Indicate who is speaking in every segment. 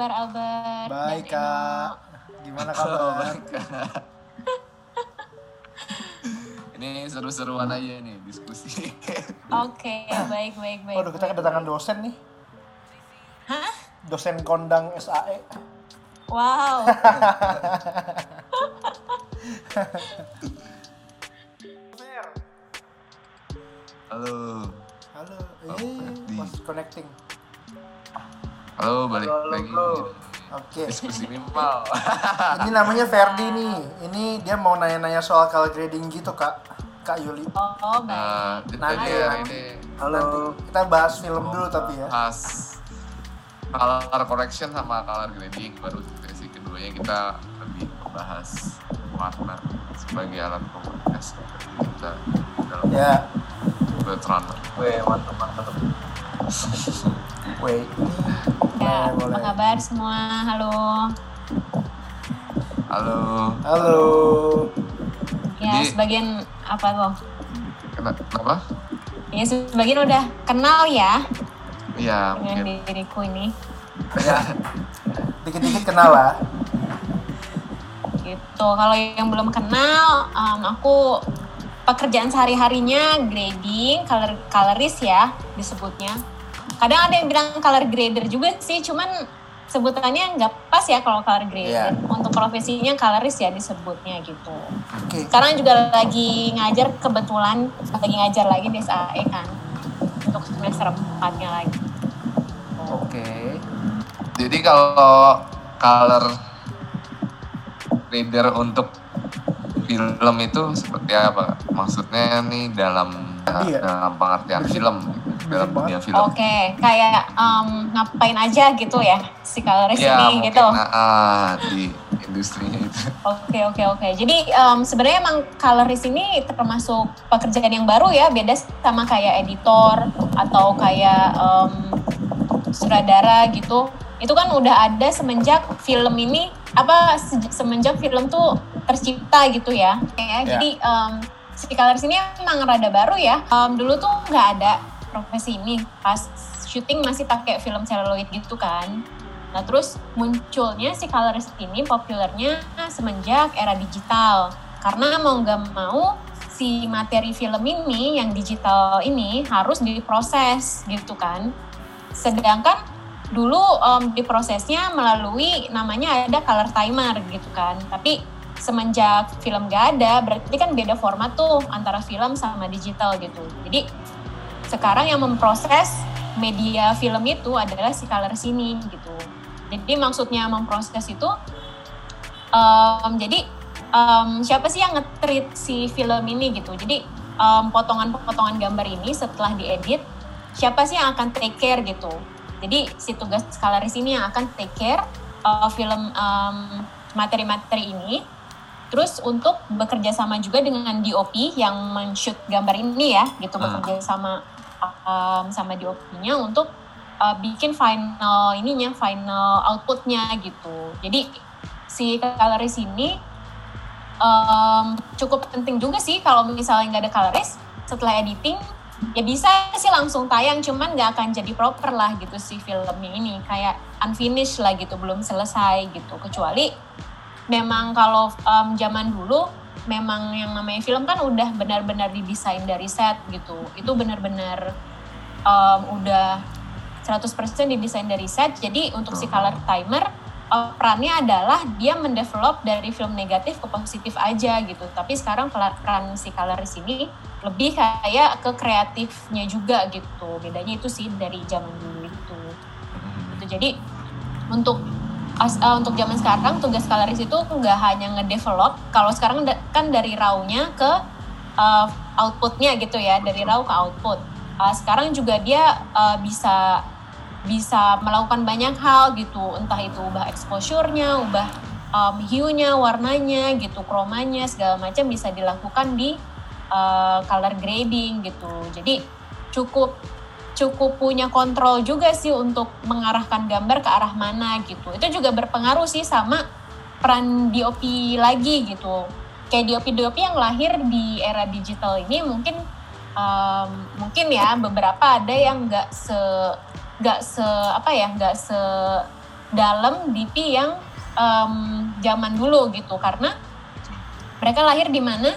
Speaker 1: kabar Albert?
Speaker 2: Baik,
Speaker 1: dan Eno?
Speaker 2: Kak. Gimana kabar?
Speaker 3: baik, Kak. Ini seru-seruan aja nih diskusi.
Speaker 1: Oke, baik, baik, baik.
Speaker 2: Waduh, kita kedatangan dosen nih.
Speaker 1: Hah?
Speaker 2: Dosen kondang. SAE.
Speaker 1: Wow.
Speaker 3: Halo.
Speaker 2: Halo.
Speaker 3: Oh,
Speaker 2: Eh, was connecting.
Speaker 3: Halo, balik lagi.
Speaker 2: Oke.
Speaker 3: Diskusi minimal.
Speaker 2: Ini namanya Ferdi nih. Ini dia mau nanya-nanya soal color grading gitu, Kak. Kak Yuli.
Speaker 1: Oh, oh, baik.
Speaker 3: Nah,
Speaker 2: Nanti ya.
Speaker 3: ini
Speaker 2: Nanti kita bahas film dulu tapi ya.
Speaker 3: bahas color correction sama color grading baru sesi keduanya kita lebih bahas warna sebagai alat komunikasi kita dalam
Speaker 2: Ya.
Speaker 3: Runner.
Speaker 4: Weh, mantap mantap.
Speaker 2: Wait.
Speaker 1: Ya,
Speaker 2: boleh,
Speaker 1: apa kabar semua? Halo.
Speaker 3: Halo.
Speaker 2: Halo.
Speaker 1: Ya,
Speaker 3: Jadi-
Speaker 1: sebagian apa tuh?
Speaker 3: Kena- Kenapa?
Speaker 1: Ya, sebagian udah kenal ya
Speaker 3: Iya,
Speaker 1: dengan
Speaker 3: mungkin.
Speaker 1: diriku ini.
Speaker 2: Ya. Dikit-dikit kenal lah.
Speaker 1: Gitu. Kalau yang belum kenal, um, aku pekerjaan sehari-harinya grading, color colorist ya disebutnya. Kadang ada yang bilang color grader juga sih, cuman sebutannya nggak pas ya kalau color grader.
Speaker 2: Iya.
Speaker 1: Untuk profesinya colorist ya disebutnya gitu.
Speaker 2: Oke.
Speaker 1: Sekarang juga lagi ngajar kebetulan lagi ngajar lagi di SAE kan untuk semester 4-nya lagi.
Speaker 2: Oke.
Speaker 3: Jadi kalau color reader untuk film itu seperti apa? Maksudnya nih dalam
Speaker 2: Iya.
Speaker 3: dalam pengertian film, dalam dunia film.
Speaker 1: Oke, kayak um, ngapain aja gitu ya si colorist
Speaker 3: Ya
Speaker 1: ini
Speaker 3: mungkin
Speaker 1: gitu.
Speaker 3: ah, ah, di industrinya itu.
Speaker 1: Oke oke oke. Jadi em, sebenarnya emang colorist ini termasuk pekerjaan yang baru ya, beda sama kayak editor atau kayak em, sutradara gitu. Itu kan udah ada semenjak film ini apa se- semenjak film tuh tercipta gitu ya. Ya,
Speaker 2: Ya.
Speaker 1: Jadi em, si colorist ini emang rada baru ya. Em, dulu tuh nggak ada profesi ini pas syuting masih pakai film celluloid gitu kan. Nah terus munculnya si colorist ini populernya semenjak era digital. Karena mau nggak mau si materi film ini yang digital ini harus diproses gitu kan. Sedangkan dulu em, diprosesnya melalui namanya ada color timer gitu kan. Tapi semenjak film gak ada berarti kan beda format tuh antara film sama digital gitu. Jadi sekarang yang memproses media film itu adalah si color sini gitu. Jadi maksudnya memproses itu, em, jadi em, siapa sih yang nge-treat si film ini gitu. Jadi em, potongan-potongan gambar ini setelah diedit, siapa sih yang akan take care gitu. Jadi si tugas coloris ini yang akan take care eh, film em, materi-materi ini. Terus untuk bekerja sama juga dengan DOP yang men-shoot gambar ini ya, gitu
Speaker 3: Hmm.
Speaker 1: bekerja sama um, sama DOP-nya untuk uh, bikin final ininya, final outputnya gitu. Jadi si coloris ini um, cukup penting juga sih kalau misalnya nggak ada coloris setelah editing ya bisa sih langsung tayang cuman nggak akan jadi proper lah gitu si filmnya ini kayak unfinished lah gitu belum selesai gitu kecuali memang kalau um, zaman dulu memang yang namanya film kan udah benar-benar didesain dari set gitu. Itu benar-benar um, udah 100% didesain dari set. Jadi untuk si color timer uh, perannya adalah dia mendevelop dari film negatif ke positif aja gitu. Tapi sekarang peran si coloris ini lebih kayak ke kreatifnya juga gitu. Bedanya itu sih dari zaman dulu itu. Gitu. Jadi untuk as- eh, untuk zaman sekarang tugas coloris itu nggak hanya ngedevelop. Kalau sekarang da- kan dari raw-nya ke eh, outputnya gitu ya, dari raw ke output. Eh, sekarang juga dia eh, bisa bisa melakukan banyak hal gitu, entah itu ubah exposure-nya, ubah um, hue-nya, warnanya gitu, kromanya segala macam bisa dilakukan di uh, color grading gitu. Jadi cukup cukup punya kontrol juga sih untuk mengarahkan gambar ke arah mana gitu. Itu juga berpengaruh sih sama peran DOP lagi gitu. Kayak DOP-DOP yang lahir di era digital ini mungkin um, mungkin ya beberapa ada yang nggak se nggak se apa ya nggak se dalam DP yang em, zaman dulu gitu karena mereka lahir di mana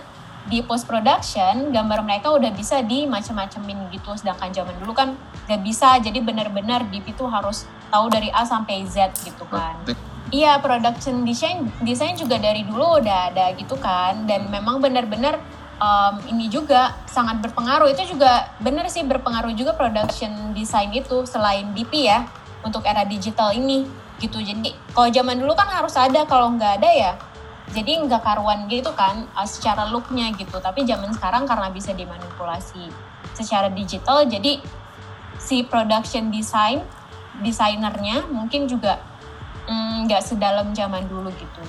Speaker 1: di post production gambar mereka udah bisa di macam-macamin gitu sedangkan zaman dulu kan nggak bisa. Jadi benar-benar DP itu harus tahu dari A sampai Z gitu kan. Iya, production design desain juga dari dulu udah ada gitu kan. Dan memang benar-benar em, ini juga sangat berpengaruh. Itu juga benar sih berpengaruh juga production design itu selain DP ya untuk era digital ini gitu. Jadi kalau zaman dulu kan harus ada kalau nggak ada ya jadi nggak karuan gitu kan uh, secara looknya gitu tapi zaman sekarang karena bisa dimanipulasi secara digital jadi si production design desainernya mungkin juga mm, nggak sedalam zaman dulu gitu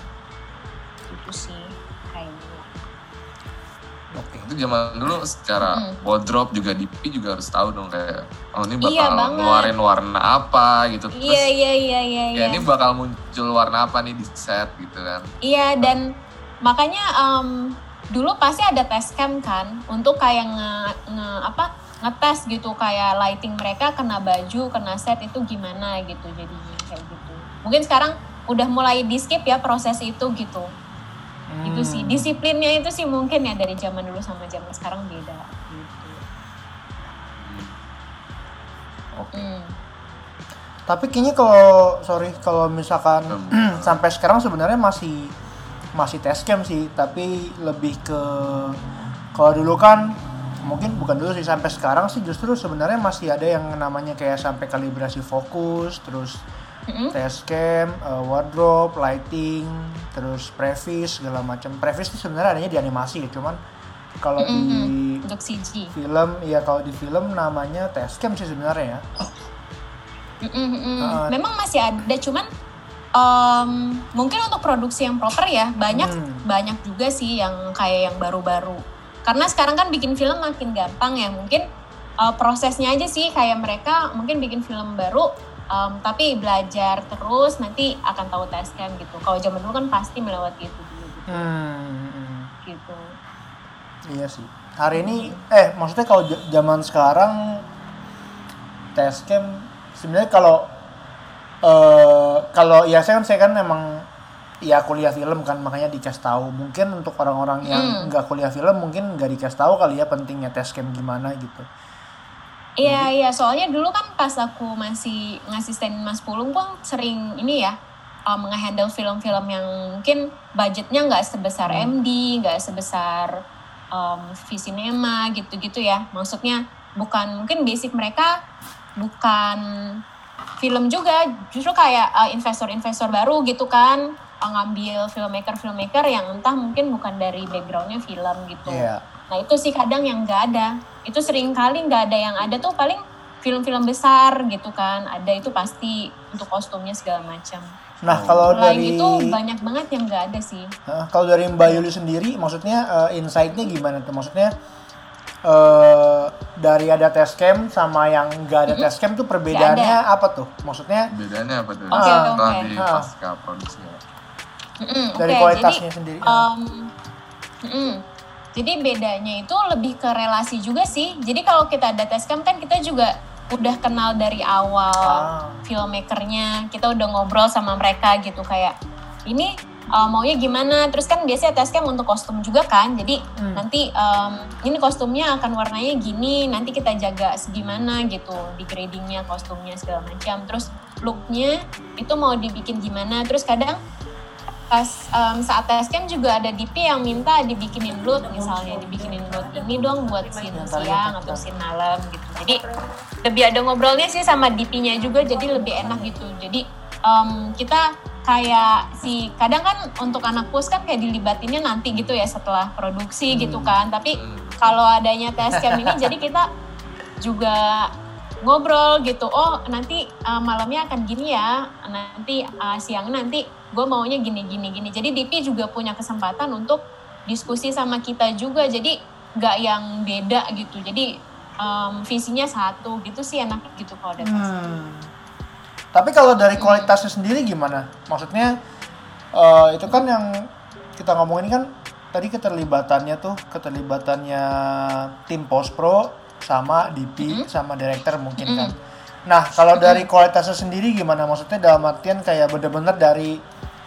Speaker 1: gitu sih kayaknya
Speaker 2: Oke.
Speaker 3: itu zaman dulu secara
Speaker 1: Hmm.
Speaker 3: wardrobe juga DP juga harus tahu dong kayak oh ini bakal
Speaker 1: Iya banget.
Speaker 3: ngeluarin warna apa gitu terus
Speaker 1: iya iya iya iya
Speaker 3: ya
Speaker 1: iya.
Speaker 3: ini bakal muncul warna apa nih di set gitu kan
Speaker 1: Iya dan makanya em, dulu pasti ada test cam kan untuk kayak nge, nge- apa ngetes gitu kayak lighting mereka kena baju kena set itu gimana gitu jadinya kayak gitu. Mungkin sekarang udah mulai di skip ya proses itu gitu. Itu sih
Speaker 2: Hmm.
Speaker 1: disiplinnya itu sih mungkin ya dari zaman dulu sama zaman sekarang beda
Speaker 2: Oke.
Speaker 1: Hmm.
Speaker 2: Tapi kayaknya kalau sorry kalau misalkan
Speaker 3: Hmm.
Speaker 2: sampai sekarang sebenarnya masih masih test cam sih, tapi lebih ke kalau dulu kan mungkin bukan dulu sih sampai sekarang sih justru sebenarnya masih ada yang namanya kayak sampai kalibrasi fokus, terus
Speaker 1: Mm-mm.
Speaker 2: test cam, eh, wardrobe, lighting, terus previs segala macam. Previs itu sebenarnya adanya di animasi ya, cuman kalau di
Speaker 1: Mm-mm. Untuk CG.
Speaker 2: film ya kalau di film namanya test cam sih sebenarnya ya. Uh,
Speaker 1: Memang masih ada, cuman em, mungkin untuk produksi yang proper ya banyak
Speaker 2: Hmm.
Speaker 1: banyak juga sih yang kayak yang baru-baru. Karena sekarang kan bikin film makin gampang ya, mungkin uh, prosesnya aja sih kayak mereka mungkin bikin film baru, em, tapi belajar terus nanti akan tahu test cam gitu. Kalau zaman dulu kan pasti melewati itu dulu gitu.
Speaker 2: Hmm, hmm.
Speaker 1: gitu.
Speaker 2: Iya sih. Hari ini eh maksudnya kalau zaman sekarang test cam sebenarnya kalau eh kalau ya saya kan saya kan emang ya kuliah film kan makanya dikasih tahu. Mungkin untuk orang-orang yang
Speaker 1: Hmm.
Speaker 2: nggak kuliah film mungkin nggak dikasih tahu kali ya pentingnya test cam gimana gitu.
Speaker 1: Iya iya soalnya dulu kan pas aku masih ngasisten Mas Pulung pun sering ini ya um, nge-handle film-film yang mungkin budgetnya nggak sebesar MD, nggak sebesar um, V-Cinema gitu-gitu ya. Maksudnya bukan mungkin basic mereka bukan film juga, justru kayak uh, investor-investor baru gitu kan uh, ngambil filmmaker-filmmaker yang entah mungkin bukan dari backgroundnya film gitu.
Speaker 2: Iya.
Speaker 1: Nah itu sih kadang yang nggak ada. Itu sering kali nggak ada yang ada tuh paling film-film besar gitu kan. Ada itu pasti untuk kostumnya segala macam.
Speaker 2: Nah kalau
Speaker 1: Selain
Speaker 2: dari
Speaker 1: itu banyak banget yang nggak ada sih.
Speaker 2: Hah, kalau dari Mbak Yuli sendiri, maksudnya eh, insight-nya gimana tuh? Maksudnya eh dari ada test cam sama yang nggak ada test cam tuh perbedaannya apa tuh? Maksudnya
Speaker 3: bedanya apa tuh
Speaker 1: Oke,
Speaker 3: setelah
Speaker 1: oke.
Speaker 3: di pasca produksinya
Speaker 2: dari
Speaker 1: oke,
Speaker 2: kualitasnya
Speaker 1: jadi,
Speaker 2: sendiri.
Speaker 1: um, mm-mm. jadi bedanya itu lebih ke relasi juga sih. Jadi kalau kita ada test cam kan kita juga udah kenal dari awal
Speaker 2: Ah.
Speaker 1: filmmakernya. Kita udah ngobrol sama mereka gitu kayak ini uh, maunya gimana. Terus kan biasanya test cam untuk kostum juga kan. Jadi
Speaker 2: Hmm.
Speaker 1: nanti um, ini kostumnya akan warnanya gini. Nanti kita jaga segimana gitu di gradingnya kostumnya segala macam. Terus looknya itu mau dibikin gimana. Terus kadang pas um, saat test cam juga ada DP yang minta dibikinin loot misalnya dibikinin loot ini dong buat scene siang atau scene malam gitu. Jadi lebih ada ngobrolnya sih sama DP-nya juga jadi lebih enak gitu. Jadi um, kita kayak si kadang kan untuk anak pus kan kayak dilibatinnya nanti gitu ya setelah produksi gitu kan. Tapi
Speaker 3: Hmm.
Speaker 1: kalau adanya test cam ini jadi kita juga ngobrol gitu. Oh nanti uh, malamnya akan gini ya. Nanti uh, siang nanti gue maunya gini gini gini jadi DP juga punya kesempatan untuk diskusi sama kita juga jadi nggak yang beda gitu jadi um, visinya satu gitu sih enak gitu kalau cam.
Speaker 2: Hmm. Tapi kalau dari kualitasnya sendiri gimana? Maksudnya eh, itu kan yang kita ngomongin kan tadi keterlibatannya tuh keterlibatannya tim post pro sama DP sama director mungkin kan. Nah, kalau dari kualitasnya sendiri gimana? Maksudnya dalam artian kayak bener-bener dari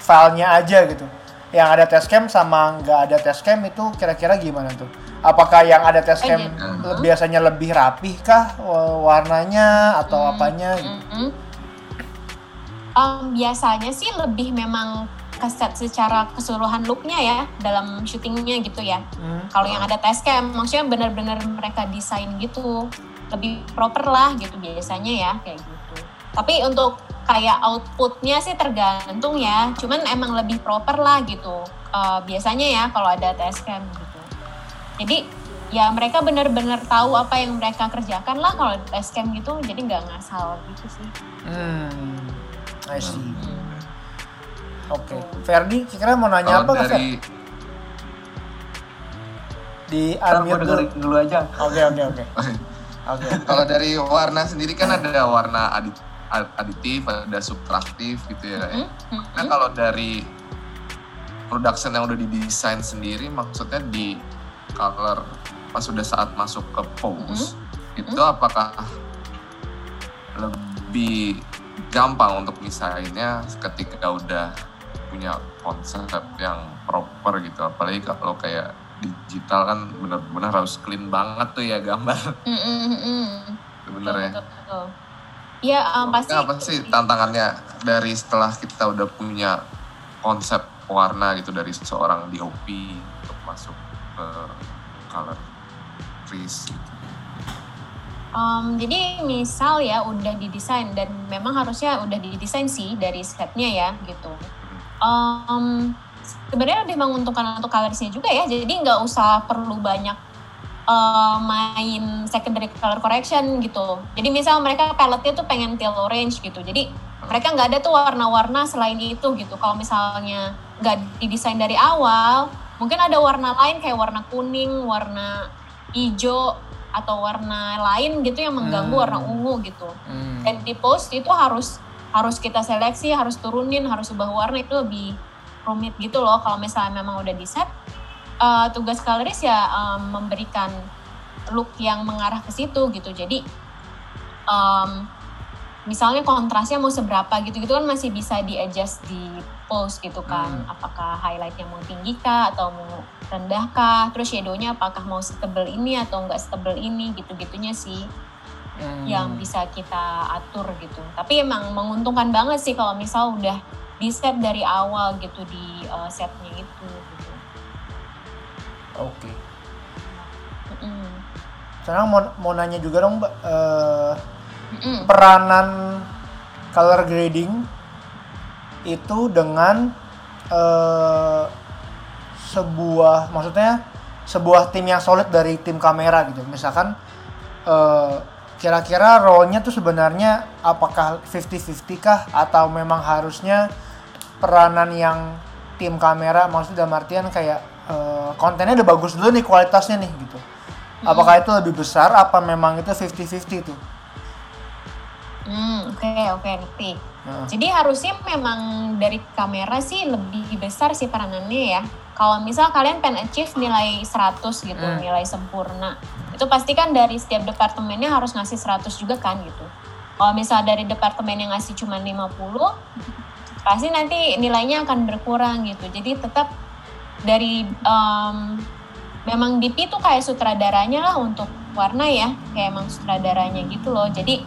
Speaker 2: filenya aja gitu. Yang ada testcam sama nggak ada testcam itu kira-kira gimana tuh? Apakah yang ada testcam
Speaker 1: Eh, gitu.
Speaker 2: le- biasanya lebih rapih kah wa- warnanya atau apanya? Gitu?
Speaker 1: Mm-mm. Um, biasanya sih lebih memang keset secara keseluruhan looknya ya dalam syutingnya gitu ya.
Speaker 2: Hmm.
Speaker 1: Kalau yang ada test cam, maksudnya benar-benar mereka desain gitu, lebih proper lah gitu biasanya ya kayak gitu. Tapi untuk kayak outputnya sih tergantung ya, cuman emang lebih proper lah gitu. Eh, biasanya ya kalau ada test cam gitu. Jadi ya mereka benar-benar tahu apa yang mereka kerjakan lah kalau test cam gitu, jadi nggak ngasal gitu sih.
Speaker 2: Hmm. I see.
Speaker 1: Hmm.
Speaker 2: Oke. Ferdi, kira mau nanya
Speaker 3: Kalau
Speaker 2: apa Fer?
Speaker 3: dari
Speaker 2: Di
Speaker 4: Ntar gue
Speaker 2: unmute dulu.
Speaker 4: dengerin dulu aja.
Speaker 2: Oke, oke, oke. Oke.
Speaker 3: kalau dari warna sendiri kan ada warna adit, aditif, ada subtraktif gitu ya.
Speaker 1: Mm, mm,
Speaker 3: Nah kalau dari production yang udah didesain sendiri, maksudnya di color pas sudah saat masuk ke pose, itu apakah lebih gampang untuk misainnya ketika udah punya konsep yang proper gitu, apalagi kalau kayak digital kan benar-benar harus clean banget tuh ya gambar
Speaker 1: mm, mm, mm, mm.
Speaker 3: sebenarnya.
Speaker 1: Betul, betul. Ya um, pasti.
Speaker 3: Apa sih tantangannya dari setelah kita udah punya konsep warna gitu dari seorang DOP untuk masuk ke color trees gitu.
Speaker 1: Um, jadi misal ya udah didesain dan memang harusnya udah didesain sih dari setnya ya gitu. Um, sebenarnya lebih menguntungkan untuk colorsnya juga ya. Jadi nggak usah perlu banyak uh, main secondary color correction gitu. Jadi misal mereka paletnya tuh pengen teal orange gitu. Jadi mereka nggak ada tuh warna-warna selain itu gitu. Kalau misalnya nggak didesain dari awal, mungkin ada warna lain kayak warna kuning, warna hijau atau warna lain gitu yang mengganggu
Speaker 2: Hmm.
Speaker 1: warna ungu gitu.
Speaker 2: Hmm.
Speaker 1: Dan di post itu harus harus kita seleksi, harus turunin, harus ubah warna itu lebih rumit gitu loh. Kalau misalnya memang udah di set, eh, tugas coloris ya em, memberikan look yang mengarah ke situ gitu. Jadi em, misalnya kontrasnya mau seberapa gitu-gitu kan masih bisa di adjust di post gitu kan.
Speaker 2: Hmm.
Speaker 1: Apakah highlightnya mau tinggi kah atau mau rendah kah? Terus shadownya apakah mau setebel ini atau enggak setebel ini gitu-gitunya sih
Speaker 2: Hmm.
Speaker 1: yang bisa kita atur gitu. Tapi emang menguntungkan banget sih kalau misal udah di set dari awal gitu di uh, setnya itu.
Speaker 2: Oke.
Speaker 1: Mm-mm.
Speaker 2: Sekarang mau, mau nanya juga dong, Mbak.
Speaker 1: Mm-mm.
Speaker 2: peranan color grading itu dengan eh, sebuah maksudnya sebuah tim yang solid dari tim kamera gitu misalkan eh, kira-kira role-nya tuh sebenarnya apakah 50-50 kah atau memang harusnya peranan yang tim kamera maksudnya dalam artian kayak eh, kontennya udah bagus dulu nih kualitasnya nih gitu apakah itu lebih besar apa memang itu 50-50 tuh
Speaker 1: Hmm, oke oke ngerti.
Speaker 2: Nah.
Speaker 1: Jadi harusnya memang dari kamera sih lebih besar sih peranannya ya. Kalau misal kalian pengen achieve nilai 100 gitu,
Speaker 2: Hmm.
Speaker 1: nilai sempurna. Itu pasti kan dari setiap departemennya harus ngasih 100 juga kan gitu. Kalau misal dari departemen yang ngasih cuma 50, pasti nanti nilainya akan berkurang gitu. Jadi tetap dari em, memang DP tuh kayak sutradaranya lah untuk warna ya, kayak emang sutradaranya gitu loh. Jadi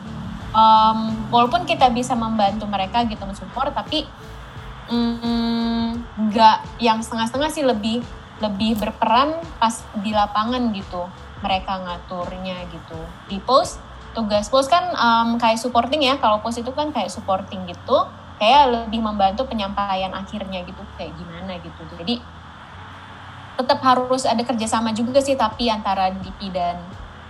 Speaker 1: em, walaupun kita bisa membantu mereka gitu mensupport, tapi mm, nggak yang setengah-setengah sih lebih lebih berperan pas di lapangan gitu mereka ngaturnya gitu di post tugas post kan em, kayak supporting ya kalau post itu kan kayak supporting gitu kayak lebih membantu penyampaian akhirnya gitu kayak gimana gitu jadi tetap harus ada kerjasama juga sih tapi antara DP dan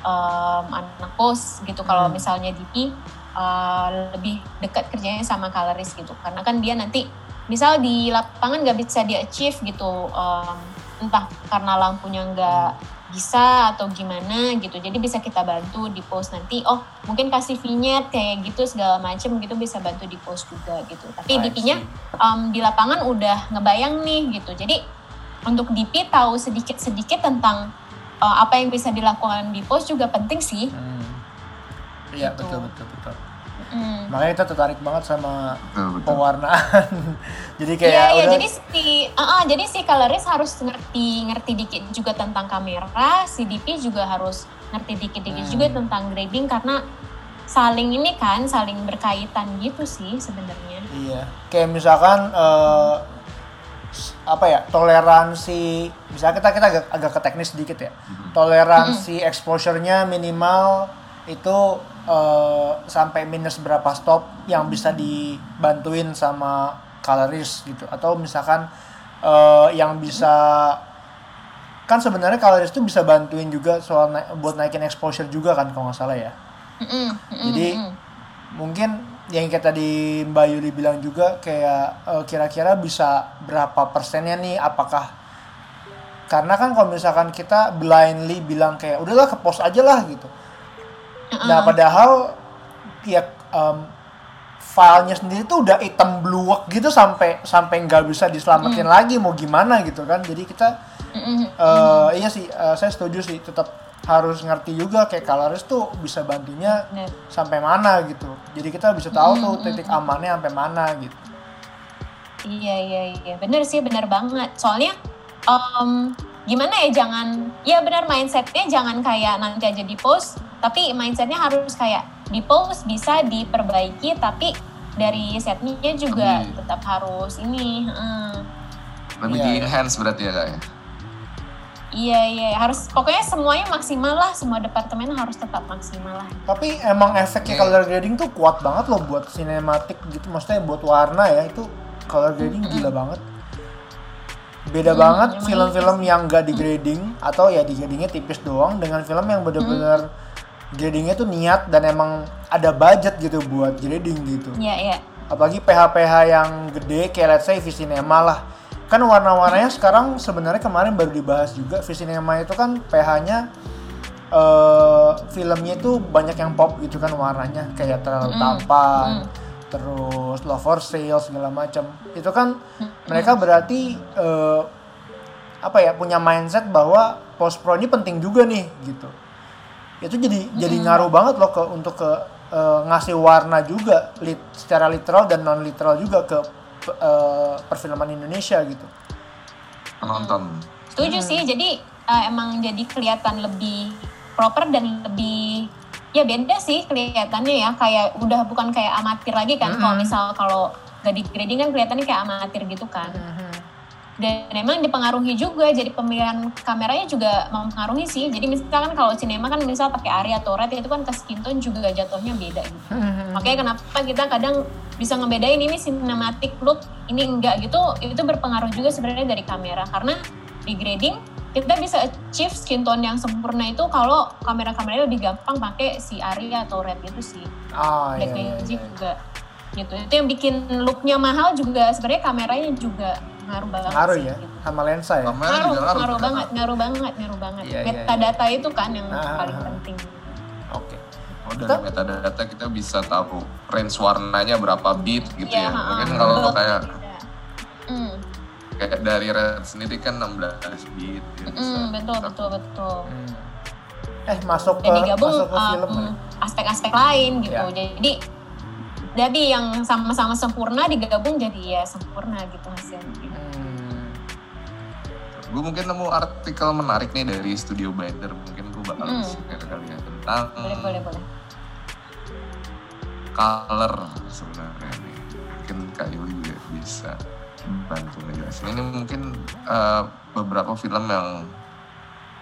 Speaker 1: em, anak post gitu. Kalau
Speaker 2: Hmm.
Speaker 1: misalnya DP eh, lebih dekat kerjanya sama coloris gitu. Karena kan dia nanti misal di lapangan nggak bisa di achieve gitu em, entah karena lampunya nggak bisa atau gimana gitu. Jadi bisa kita bantu di post nanti oh mungkin kasih vignette kayak gitu segala macem gitu bisa bantu di post juga gitu. Tapi
Speaker 2: I
Speaker 1: DP-nya um, di lapangan udah ngebayang nih gitu. Jadi untuk DP tahu sedikit-sedikit tentang uh, apa yang bisa dilakukan di pos juga penting sih.
Speaker 2: Hmm. Iya
Speaker 1: Gitu.
Speaker 2: betul betul betul.
Speaker 1: Mm.
Speaker 2: Makanya kita tertarik banget sama
Speaker 3: Betul, betul.
Speaker 2: pewarnaan. jadi kayak
Speaker 1: Iya, iya.
Speaker 2: udah
Speaker 1: Jadi si, uh, uh, jadi si colorist harus ngerti ngerti dikit juga tentang kamera, si DP juga harus ngerti dikit-dikit
Speaker 2: Hmm.
Speaker 1: juga tentang grading karena saling ini kan, saling berkaitan gitu sih sebenarnya.
Speaker 2: Iya, kayak misalkan s- apa ya toleransi, misalnya kita kita agak, agak ke teknis sedikit ya, toleransi exposure-nya minimal itu eh, sampai minus berapa stop yang bisa dibantuin sama colorist gitu, atau misalkan eh, yang bisa kan sebenarnya colorist itu bisa bantuin juga soal na- buat naikin exposure juga kan kalau nggak salah ya. Jadi mungkin yang kayak tadi Mbak Yuli bilang juga kayak eh, kira-kira bisa berapa persennya nih apakah karena kan kalau misalkan kita blindly bilang kayak udahlah ke post aja lah gitu. Nah padahal ya em, filenya sendiri tuh udah hitam bluak gitu sampai sampai nggak bisa diselamatin lagi mau gimana gitu kan. Jadi kita
Speaker 1: Mm-mm.
Speaker 2: eh, iya sih eh, saya setuju sih tetap harus ngerti juga kayak colorist tuh bisa bantunya
Speaker 1: Bener.
Speaker 2: sampai mana gitu. Jadi kita bisa tahu tuh titik amannya sampai mana gitu.
Speaker 1: Iya iya iya bener sih bener banget soalnya em, gimana ya jangan ya benar mindsetnya jangan kayak nanti aja di post tapi mindsetnya harus kayak di post bisa diperbaiki tapi dari setnya juga
Speaker 3: Lebih.
Speaker 1: tetap harus ini heeh.
Speaker 3: Lebih
Speaker 2: Iya,
Speaker 3: di enhance berarti ya kak ya?
Speaker 1: Iya iya. Harus pokoknya semuanya maksimal lah. Semua departemen harus tetap maksimal lah.
Speaker 2: Tapi emang efeknya
Speaker 3: Oke.
Speaker 2: color grading tuh kuat banget loh buat sinematik gitu. Maksudnya buat warna ya itu color grading gila banget. Beda
Speaker 1: Hmm,
Speaker 2: banget
Speaker 1: emang
Speaker 2: film-film yang gak di grading atau ya di gradingnya tipis doang dengan film yang bener-bener gradingnya tuh niat dan emang ada budget gitu buat grading gitu.
Speaker 1: iya iya.
Speaker 2: Apalagi PH-PH yang gede kayak let's say Visinema lah kan warna-warnanya sekarang sebenarnya kemarin baru dibahas juga. Visinema itu kan PH-nya eh filmnya itu banyak yang pop gitu kan warnanya. Kayak terlalu tampan terus love for sale segala macam itu kan mereka berarti eh, apa ya punya mindset bahwa post pro ini penting juga nih gitu. Itu jadi jadi ngaruh banget loh ke untuk ke eh, ngasih warna juga lit, secara literal dan non literal juga ke eh, perfilman Indonesia gitu.
Speaker 3: Penonton.
Speaker 1: Setuju sih, jadi uh, emang jadi kelihatan lebih proper dan lebih ya beda sih kelihatannya ya kayak udah bukan kayak amatir lagi kan kalau misal kalau gak di grading kan kelihatannya kayak amatir gitu kan dan emang dipengaruhi juga jadi pemilihan kameranya juga mempengaruhi sih. Jadi misalkan kalau sinema kan misal pakai Arri atau Red itu kan ke skin tone juga jatuhnya beda gitu. Makanya kenapa kita kadang bisa ngebedain ini cinematic look ini enggak gitu itu berpengaruh juga sebenarnya dari kamera. Karena di grading kita bisa achieve skin tone yang sempurna itu kalau kamera-kameranya lebih gampang pakai si Arri atau Red gitu sih.
Speaker 2: Iya,
Speaker 1: Black
Speaker 2: iya,
Speaker 1: Magic
Speaker 2: iya.
Speaker 1: juga gitu. Itu yang bikin looknya mahal juga sebenarnya kameranya juga ngaruh banget
Speaker 2: Ngaruh
Speaker 1: sih,
Speaker 2: ya
Speaker 1: gitu.
Speaker 2: sama lensa ya.
Speaker 1: Ngaruh
Speaker 3: juga
Speaker 1: ngaruh
Speaker 3: kan?
Speaker 1: banget ngaruh banget ngaruh banget
Speaker 2: Iya, iya,
Speaker 1: metadata itu kan yang
Speaker 2: Ah,
Speaker 1: paling
Speaker 2: ah, ah.
Speaker 1: penting
Speaker 2: Oke.
Speaker 3: Oh dari metadata kita bisa tahu range warnanya berapa bit gitu
Speaker 1: Iya,
Speaker 3: ya.
Speaker 1: ha-ha.
Speaker 3: Mungkin kalau
Speaker 1: Betul.
Speaker 3: kayak
Speaker 1: Hmm,
Speaker 3: kayak dari red sendiri kan 16 bit. Ya, bisa
Speaker 1: hmm, betul
Speaker 3: kita-
Speaker 1: betul betul
Speaker 2: Hmm. Eh masuk ke
Speaker 1: dan digabung
Speaker 2: masuk ke
Speaker 1: um,
Speaker 2: film ya?
Speaker 1: aspek-aspek lain gitu
Speaker 2: Ya.
Speaker 1: jadi jadi yang sama-sama sempurna digabung jadi ya sempurna gitu hasilnya
Speaker 2: Hmm.
Speaker 3: Gue mungkin nemu artikel menarik nih dari Studio Blender. Mungkin gue bakal
Speaker 1: Hmm.
Speaker 3: share kali ya tentang
Speaker 1: boleh boleh boleh
Speaker 3: color sebenarnya nih. Mungkin Kak Yuli juga bisa bantu ngejelasin. Ini mungkin eh, beberapa film yang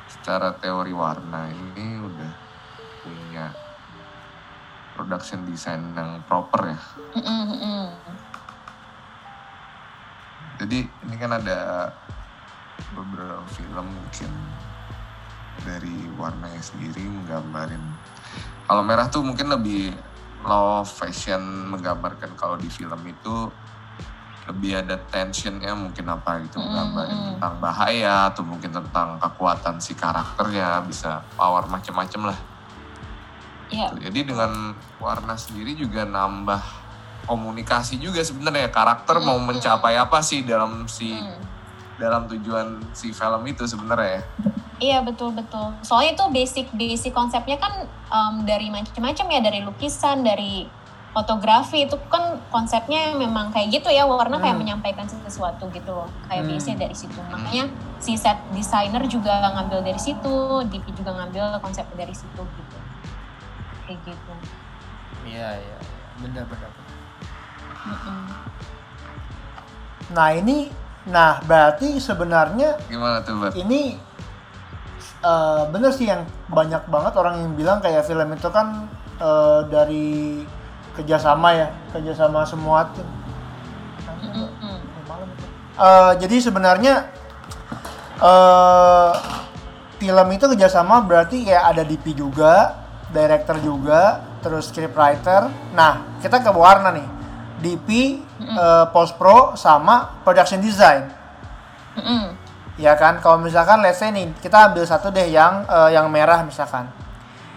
Speaker 3: secara teori warna ini udah punya production design yang proper ya.
Speaker 1: Mm, mm, mm, mm.
Speaker 3: Jadi ini kan ada beberapa film mungkin dari warnanya sendiri menggambarin. Kalau merah tuh mungkin lebih low fashion menggambarkan kalau di film itu lebih ada tensionnya mungkin apa gitu
Speaker 1: Mm,
Speaker 3: menggambarin
Speaker 1: mm.
Speaker 3: tentang bahaya atau mungkin tentang kekuatan si karakternya bisa power macem-macem lah.
Speaker 1: ya
Speaker 3: Jadi dengan warna sendiri juga nambah komunikasi juga sebenarnya karakter mau mencapai apa sih dalam si
Speaker 1: mm.
Speaker 3: Dalam tujuan si film itu sebenarnya ya.
Speaker 1: Iya betul betul. Soalnya itu basic basic konsepnya kan em, dari macam-macam ya dari lukisan, dari fotografi itu kan konsepnya memang kayak gitu ya warna kayak
Speaker 2: Hmm.
Speaker 1: menyampaikan sesuatu gitu loh kayak
Speaker 2: Hmm.
Speaker 1: biasanya dari situ makanya si set designer juga ngambil dari situ DP juga ngambil konsep dari situ gitu kayak gitu
Speaker 2: Iya, iya, iya. benar benar. benar.
Speaker 1: Mm-mm.
Speaker 2: Nah, ini nah berarti sebenarnya
Speaker 3: Gimana tuh, Bat?
Speaker 2: ini eh, bener sih yang banyak banget orang yang bilang kayak film itu kan eh, dari kerjasama ya kerjasama semua tim. Eh, jadi sebenarnya eh film itu kerjasama berarti kayak ada DP juga, director juga, terus scriptwriter. Nah kita ke warna nih, DP, eh, post pro sama production design.
Speaker 1: Mm-mm.
Speaker 2: Ya kan, kalau misalkan let's say nih, kita ambil satu deh yang eh, yang merah misalkan.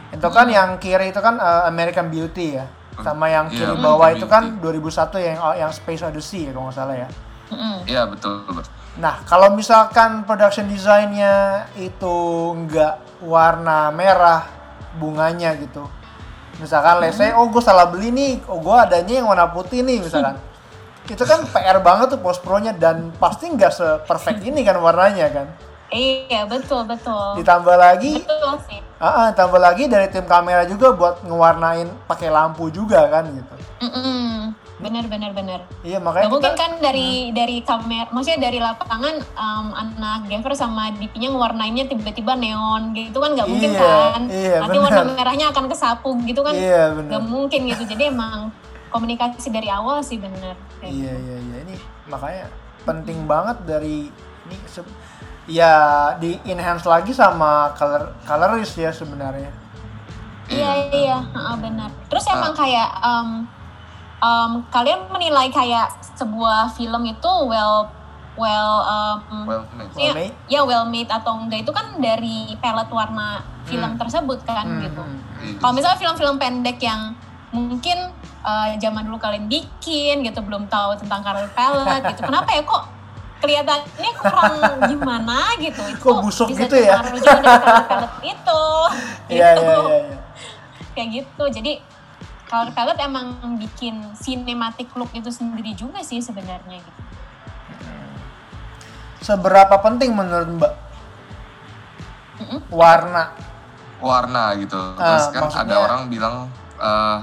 Speaker 2: Itu kan yang kiri itu kan eh, American Beauty ya. Sama yang
Speaker 3: Iya,
Speaker 2: kiri
Speaker 3: American
Speaker 2: bawah itu kan
Speaker 3: Beauty.
Speaker 2: 2001 yang yang Space Odyssey ya kalau nggak salah ya.
Speaker 3: Iya, betul, betul.
Speaker 2: Nah, kalau misalkan production desainnya itu nggak warna merah bunganya gitu. Misalkan say, oh gue salah beli nih, oh gue adanya yang warna putih nih misalkan. itu kan PR banget tuh post pro-nya dan pasti nggak se-perfect ini kan warnanya kan.
Speaker 1: iya betul betul
Speaker 2: Ditambah lagi,
Speaker 1: betul sih
Speaker 2: ah, ah, tambah lagi dari tim kamera juga buat ngewarnain pakai lampu juga kan gitu.
Speaker 1: Mm-mm. Bener bener bener
Speaker 2: Iya makanya
Speaker 1: Gak mungkin
Speaker 2: kita-
Speaker 1: kan dari dari kamera, maksudnya dari lapangan um, anak Gaver sama DP-nya ngewarnainnya tiba-tiba neon gitu kan nggak mungkin
Speaker 2: Iya,
Speaker 1: kan?
Speaker 2: iya,
Speaker 1: Nanti
Speaker 2: benar.
Speaker 1: warna merahnya akan kesapu gitu kan?
Speaker 2: Iya, benar.
Speaker 1: Gak mungkin gitu. Jadi emang komunikasi dari awal sih bener. Kayak
Speaker 2: Iya
Speaker 1: gitu.
Speaker 2: iya iya ini makanya penting banget dari ini ya di enhance lagi sama color colorist ya sebenarnya.
Speaker 1: Iya iya, heeh, benar. Terus
Speaker 3: Ah.
Speaker 1: emang kayak um, um, kalian menilai kayak sebuah film itu well well um,
Speaker 3: Well, made.
Speaker 1: ya,
Speaker 2: Well made?
Speaker 1: ya well made atau enggak itu kan dari palette warna film tersebut kan
Speaker 2: Hmm,
Speaker 1: gitu.
Speaker 2: hmm.
Speaker 3: Iya.
Speaker 1: Kalau misalnya film-film pendek yang mungkin uh, zaman dulu kalian bikin gitu belum tahu tentang color palette gitu, kenapa ya kok kelihatannya kurang gimana gitu? Itu
Speaker 2: Kok busuk
Speaker 1: bisa
Speaker 2: gitu ya?
Speaker 1: juga dari color palette itu.
Speaker 2: Iya
Speaker 1: gitu.
Speaker 2: iya iya. iya.
Speaker 1: Kayak gitu. Jadi color palette emang bikin cinematic look itu sendiri juga sih sebenarnya gitu.
Speaker 2: Seberapa penting menurut Mbak warna?
Speaker 3: warna gitu.
Speaker 2: Ah,
Speaker 3: Terus kan
Speaker 2: maksudnya-
Speaker 3: ada orang bilang eh,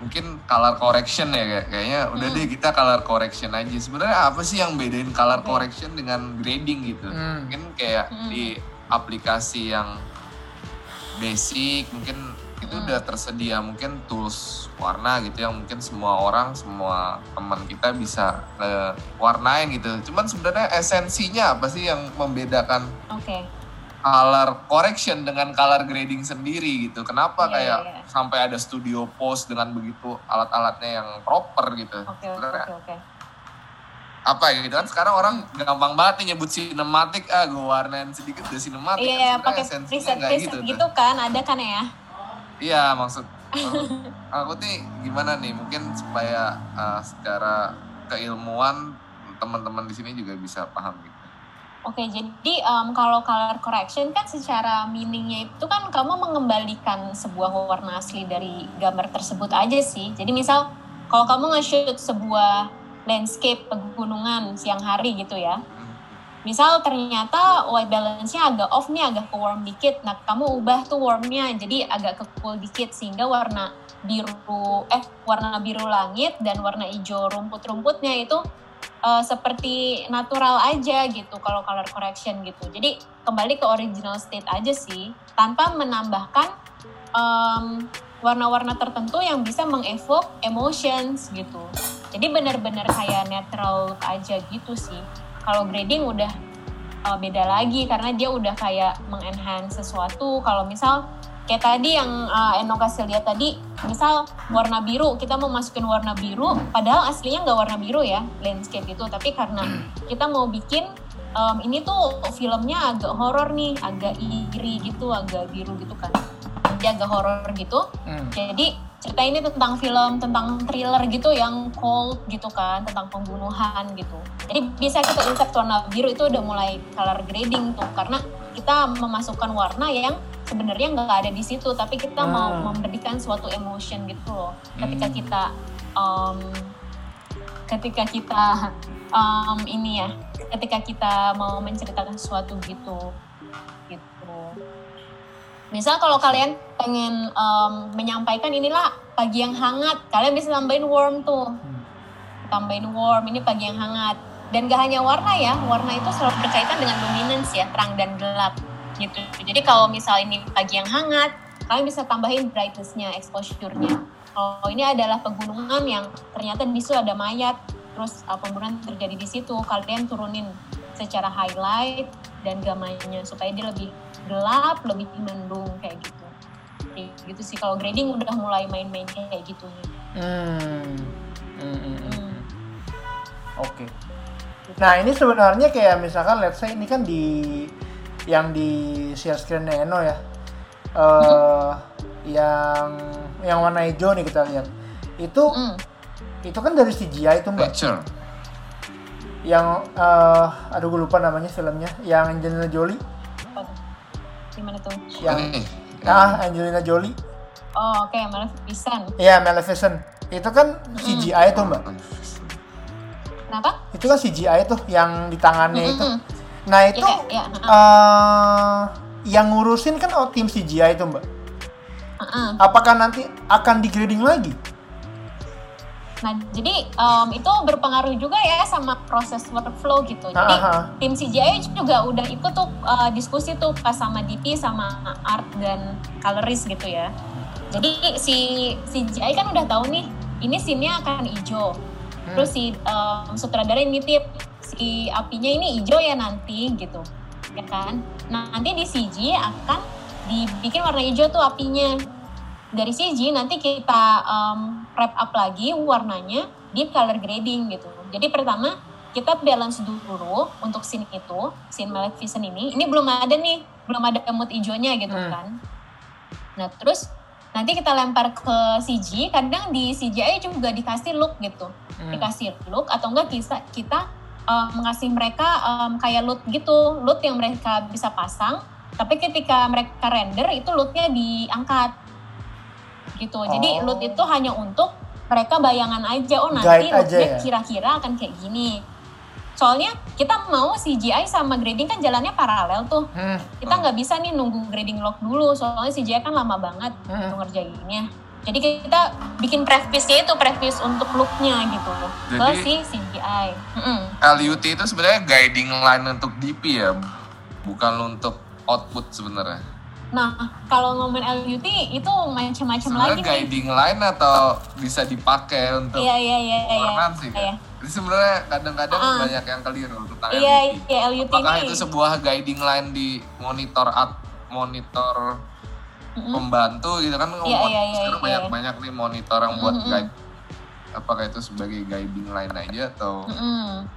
Speaker 3: mungkin color correction ya kayak kayaknya udah
Speaker 1: Hmm.
Speaker 3: deh kita color correction aja. Sebenarnya apa sih yang bedain color correction dengan grading gitu?
Speaker 2: Hmm.
Speaker 3: Mungkin kayak
Speaker 1: Hmm.
Speaker 3: di aplikasi yang basic mungkin itu udah tersedia mungkin tools warna gitu yang mungkin semua orang semua teman kita bisa eh, warnain gitu. Cuman sebenarnya esensinya apa sih yang membedakan
Speaker 1: Oke.
Speaker 3: color correction dengan color grading sendiri gitu. Kenapa
Speaker 1: Iya,
Speaker 3: kayak
Speaker 1: iya.
Speaker 3: sampai ada studio post dengan begitu alat-alatnya yang proper gitu.
Speaker 1: Oke
Speaker 3: Sebenarnya
Speaker 1: oke oke.
Speaker 3: apa ya gitu kan sekarang orang gampang banget nih nyebut sinematik ah gue warnain sedikit udah sinematik.
Speaker 1: Iya,
Speaker 3: Kan
Speaker 1: pakai preset preset
Speaker 3: tuh.
Speaker 1: gitu kan ada kan ya?
Speaker 3: Iya maksud aku nih gimana nih mungkin supaya uh, secara keilmuan teman-teman di sini juga bisa paham gitu.
Speaker 1: Oke, jadi em, kalau color correction kan secara meaningnya itu kan kamu mengembalikan sebuah warna asli dari gambar tersebut aja sih. Jadi misal kalau kamu nge-shoot sebuah landscape pegunungan siang hari gitu ya. Misal ternyata white balance-nya agak off nih, agak ke warm dikit. Nah, kamu ubah tuh warmnya jadi agak ke cool dikit sehingga warna biru eh warna biru langit dan warna hijau rumput-rumputnya itu eh, seperti natural aja gitu kalau color correction gitu. Jadi kembali ke original state aja sih tanpa menambahkan em, warna-warna tertentu yang bisa mengevoke emotions gitu. Jadi benar-benar kayak natural aja gitu sih. Kalau grading udah uh, beda lagi karena dia udah kayak mengenhance sesuatu. Kalau misal kayak tadi yang uh, Eno kasih lihat tadi, misal warna biru, kita mau masukin warna biru, padahal aslinya nggak warna biru ya landscape itu, tapi karena kita mau bikin um, ini tuh filmnya agak horor nih, agak iri gitu, agak biru gitu kan, dia agak horor gitu.
Speaker 2: Hmm.
Speaker 1: Jadi cerita ini tentang film, tentang thriller gitu yang cold gitu kan, tentang pembunuhan gitu. Jadi bisa kita insert warna biru itu udah mulai color grading tuh, karena kita memasukkan warna yang sebenarnya nggak ada di situ tapi kita mau
Speaker 2: Hmm.
Speaker 1: memberikan suatu emotion gitu loh ketika
Speaker 3: Hmm.
Speaker 1: kita um, ketika kita um, ini ya ketika kita mau menceritakan sesuatu gitu gitu misal kalau kalian pengen um, menyampaikan inilah pagi yang hangat kalian bisa tambahin warm tuh. Tambahin warm ini pagi yang hangat. Dan gak hanya warna ya warna itu selalu berkaitan dengan dominance ya terang dan gelap gitu. Jadi kalau misal ini pagi yang hangat kalian bisa tambahin brightness-nya exposure-nya. Kalau ini adalah pegunungan yang ternyata di situ ada mayat terus uh, pembunuhan terjadi di situ kalian turunin secara highlight dan gamanya supaya dia lebih gelap lebih mendung kayak gitu kayak gitu sih kalau grading udah mulai main-main kayak gitu nih
Speaker 2: Hmm. Hmm, hmm, hmm.
Speaker 1: Hmm.
Speaker 2: Oke. Nah ini sebenarnya kayak misalkan let's say ini kan di yang di share screen Eno ya. eh yang yang warna hijau nih kita lihat. Itu
Speaker 1: Hmm.
Speaker 2: itu kan dari CGI itu mbak.
Speaker 3: Picture.
Speaker 2: Yang eh aduh gue lupa namanya filmnya. Yang Angelina Jolie.
Speaker 1: Gimana tuh?
Speaker 2: Yang ah Angelina Jolie.
Speaker 1: Oh, oke, Maleficent.
Speaker 2: Iya Maleficent. Itu kan CGI tuh mbak.
Speaker 1: Kenapa?
Speaker 2: Itu kan CGI tuh yang di tangannya itu.
Speaker 1: Mm-mm.
Speaker 2: Nah itu
Speaker 1: Ya, ya, uh-uh,
Speaker 2: eh yang ngurusin kan oh, tim CGI itu mbak.
Speaker 1: uh-uh.
Speaker 2: Apakah nanti akan di grading lagi?
Speaker 1: Nah, jadi em, itu berpengaruh juga ya sama proses workflow gitu. Jadi
Speaker 2: Aha.
Speaker 1: tim CGI juga udah ikut tuh eh, diskusi tuh pas sama DP sama art dan colorist gitu ya. Jadi si CGI kan udah tahu nih, ini scene-nya akan hijau. Terus si em, sutradara nitip si apinya ini hijau ya nanti gitu, ya kan? Nah nanti di CG akan dibikin warna hijau tuh apinya. Dari CG nanti kita em, wrap up lagi warnanya di color grading gitu. Jadi pertama kita balance dulu untuk scene itu, scene Maleficent ini. Ini belum ada nih, belum ada mood hijaunya gitu
Speaker 2: Hmm.
Speaker 1: kan. Nah terus nanti kita lempar ke CG, kadang di CGI juga dikasih look gitu
Speaker 2: Hmm.
Speaker 1: dikasih look atau enggak kita kita uh, mengasih mereka um, kayak loot gitu loot yang mereka bisa pasang tapi ketika mereka render itu lootnya diangkat gitu jadi
Speaker 2: Oh.
Speaker 1: loot itu hanya untuk mereka bayangan aja oh nanti lootnya
Speaker 2: ya?
Speaker 1: kira-kira akan kayak gini soalnya kita mau CGI sama grading kan jalannya paralel tuh
Speaker 2: Hmm.
Speaker 1: kita nggak bisa nih nunggu grading lock dulu soalnya CGI kan lama banget
Speaker 2: Hmm.
Speaker 1: untuk ngerjainnya jadi kita bikin preface-nya itu preface untuk looknya gitu ke
Speaker 3: Jadi-
Speaker 1: si CGI Mm-mm.
Speaker 3: LUT itu sebenarnya guiding line untuk DP ya, bukan untuk output sebenarnya.
Speaker 1: Nah kalau ngomongin LUT itu macam-macam lagi
Speaker 3: Sebenarnya guiding line atau bisa dipakai untuk
Speaker 1: iya iya iya iya
Speaker 3: sih
Speaker 1: iya
Speaker 3: kan? Jadi sebenarnya kadang-kadang
Speaker 1: Ah.
Speaker 3: banyak yang keliru tentang
Speaker 1: iya
Speaker 3: LUT.
Speaker 1: iya LUT
Speaker 3: Apakah
Speaker 1: ini
Speaker 3: itu sebuah guiding line di monitor at monitor
Speaker 1: Mm-mm.
Speaker 3: pembantu gitu kan?
Speaker 1: Iya, iya, iya,
Speaker 3: sekarang
Speaker 1: iya.
Speaker 3: banyak-banyak nih monitor yang buat
Speaker 1: Mm-mm.
Speaker 3: guide. Apakah itu sebagai guiding line aja atau?
Speaker 1: Mm-mm.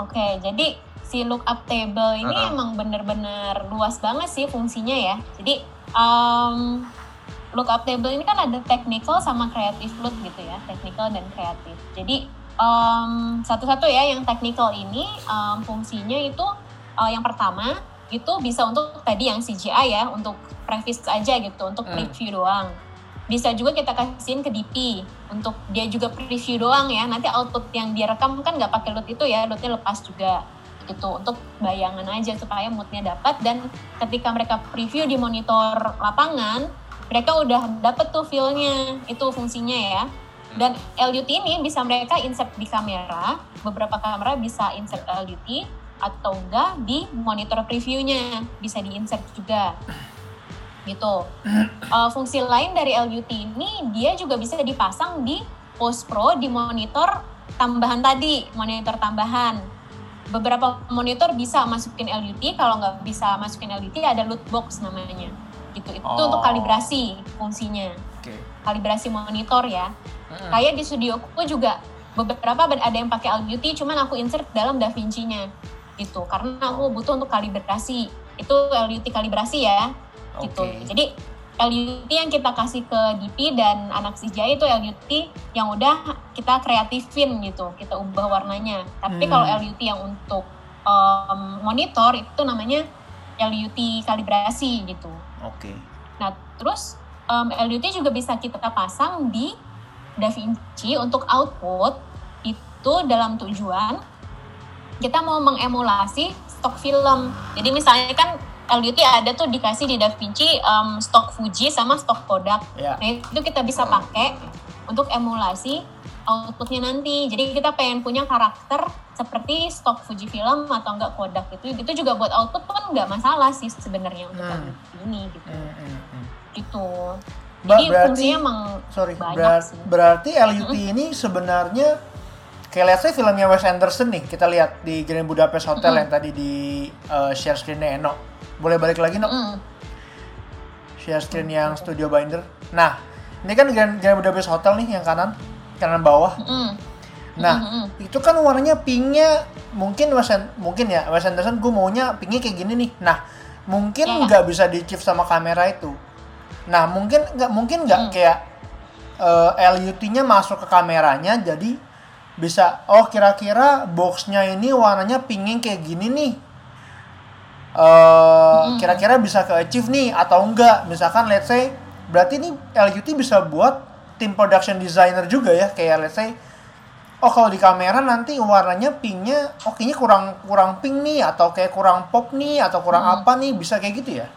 Speaker 1: Oke, jadi si lookup table ini
Speaker 3: Uh-uh.
Speaker 1: emang bener-bener luas banget sih fungsinya ya. Jadi um, lookup table ini kan ada technical sama creative look gitu ya, technical dan kreatif. Jadi um, satu-satu ya yang technical ini um, fungsinya itu uh, yang pertama itu bisa untuk tadi yang CGI ya, untuk preface aja gitu, untuk
Speaker 2: Hmm.
Speaker 1: preview doang. Bisa juga kita kasihin ke DP untuk dia juga preview doang ya. Nanti output yang dia rekam kan nggak pakai loot itu ya, lootnya lepas juga gitu untuk bayangan aja supaya moodnya dapat. Dan ketika mereka preview di monitor lapangan mereka udah dapet tuh feel-nya itu fungsinya ya. Dan LUT ini bisa mereka insert di kamera beberapa kamera bisa insert LUT atau enggak di monitor previewnya bisa di insert juga. Gitu. Uh, fungsi lain dari LUT ini dia juga bisa dipasang di post pro di monitor tambahan tadi monitor tambahan beberapa monitor bisa masukin LUT kalau nggak bisa masukin LUT ada loot box namanya. Gitu. Itu
Speaker 2: Oh.
Speaker 1: untuk kalibrasi fungsinya.
Speaker 2: Oke.
Speaker 1: kalibrasi monitor ya.
Speaker 2: Hmm.
Speaker 1: kayak di studioku juga beberapa ada yang pakai LUT cuman aku insert dalam DaVinci-nya gitu. Karena aku butuh untuk kalibrasi. Itu LUT kalibrasi ya. Gitu. Jadi LUT yang kita kasih ke DP dan anak CGI itu LUT yang udah kita kreatifin gitu kita ubah warnanya tapi
Speaker 2: Hmm.
Speaker 1: kalau LUT yang untuk um, monitor itu namanya LUT kalibrasi gitu
Speaker 2: Oke.
Speaker 1: Nah, terus um, LUT juga bisa kita pasang di DaVinci untuk output itu dalam tujuan kita mau mengemulasi stok film. Jadi misalnya kan LUT ada tuh dikasih di DaVinci um, stok Fuji sama stok Kodak.
Speaker 2: Ya.
Speaker 1: Nah itu kita bisa pakai untuk emulasi outputnya nanti. Jadi kita pengen punya karakter seperti stok Fujifilm atau enggak Kodak itu itu juga buat output kan nggak masalah sih sebenarnya untuk
Speaker 2: Hmm.
Speaker 1: Ini gitu.
Speaker 2: Hmm, hmm, hmm.
Speaker 1: Gitu.
Speaker 2: Mbak,
Speaker 1: Jadi
Speaker 2: berarti-
Speaker 1: fungsinya emang
Speaker 2: Sorry,
Speaker 1: banyak
Speaker 2: berar-
Speaker 1: sih.
Speaker 2: berarti LUT ini sebenarnya kayak let's say filmnya Wes Anderson nih, kita lihat di Grand Budapest Hotel
Speaker 1: Mm-mm.
Speaker 2: yang tadi di uh, share screennya Eno. Boleh balik lagi, no?
Speaker 1: Mm.
Speaker 2: Share screen yang Studio Binder. Nah, ini kan Grand, Grand Budapest Hotel nih yang kanan, kanan bawah.
Speaker 1: Mm.
Speaker 2: Nah,
Speaker 1: Mm-mm.
Speaker 2: itu kan warnanya pinknya mungkin Wes mungkin ya Wes Anderson gue maunya pinknya kayak gini nih. Nah, mungkin nggak bisa di achieve sama kamera itu. Nah, mungkin nggak mungkin nggak
Speaker 1: Hmm.
Speaker 2: kayak eh, LUT-nya masuk ke kameranya jadi bisa oh kira-kira boxnya ini warnanya pinknya kayak gini nih. Eh,
Speaker 1: Hmm.
Speaker 2: kira-kira bisa ke achieve nih atau enggak? Misalkan let's say berarti ini LUT bisa buat tim production designer juga ya kayak let's say oh kalau di kamera nanti warnanya pinknya oh kayaknya kurang kurang pink nih atau kayak kurang pop nih atau kurang
Speaker 1: Hmm.
Speaker 2: apa nih bisa kayak gitu ya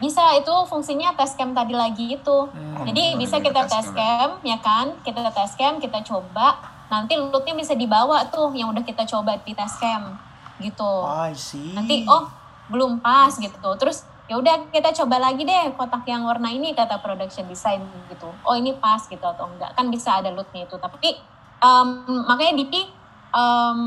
Speaker 1: Bisa itu fungsinya test cam tadi lagi itu.
Speaker 2: Hmm.
Speaker 1: Jadi
Speaker 3: Oh,
Speaker 1: bisa
Speaker 3: iya,
Speaker 1: kita
Speaker 3: test
Speaker 1: test
Speaker 3: cam
Speaker 1: cam ya kan, kita test cam, kita coba, nanti looknya bisa dibawa tuh yang udah kita coba di test cam gitu.
Speaker 2: Oh, I see
Speaker 1: Nanti oh belum pas gitu. Terus ya udah kita coba lagi deh kotak yang warna ini kata production design gitu. Oh ini pas gitu atau enggak kan bisa ada looknya itu. Tapi em, makanya DP em,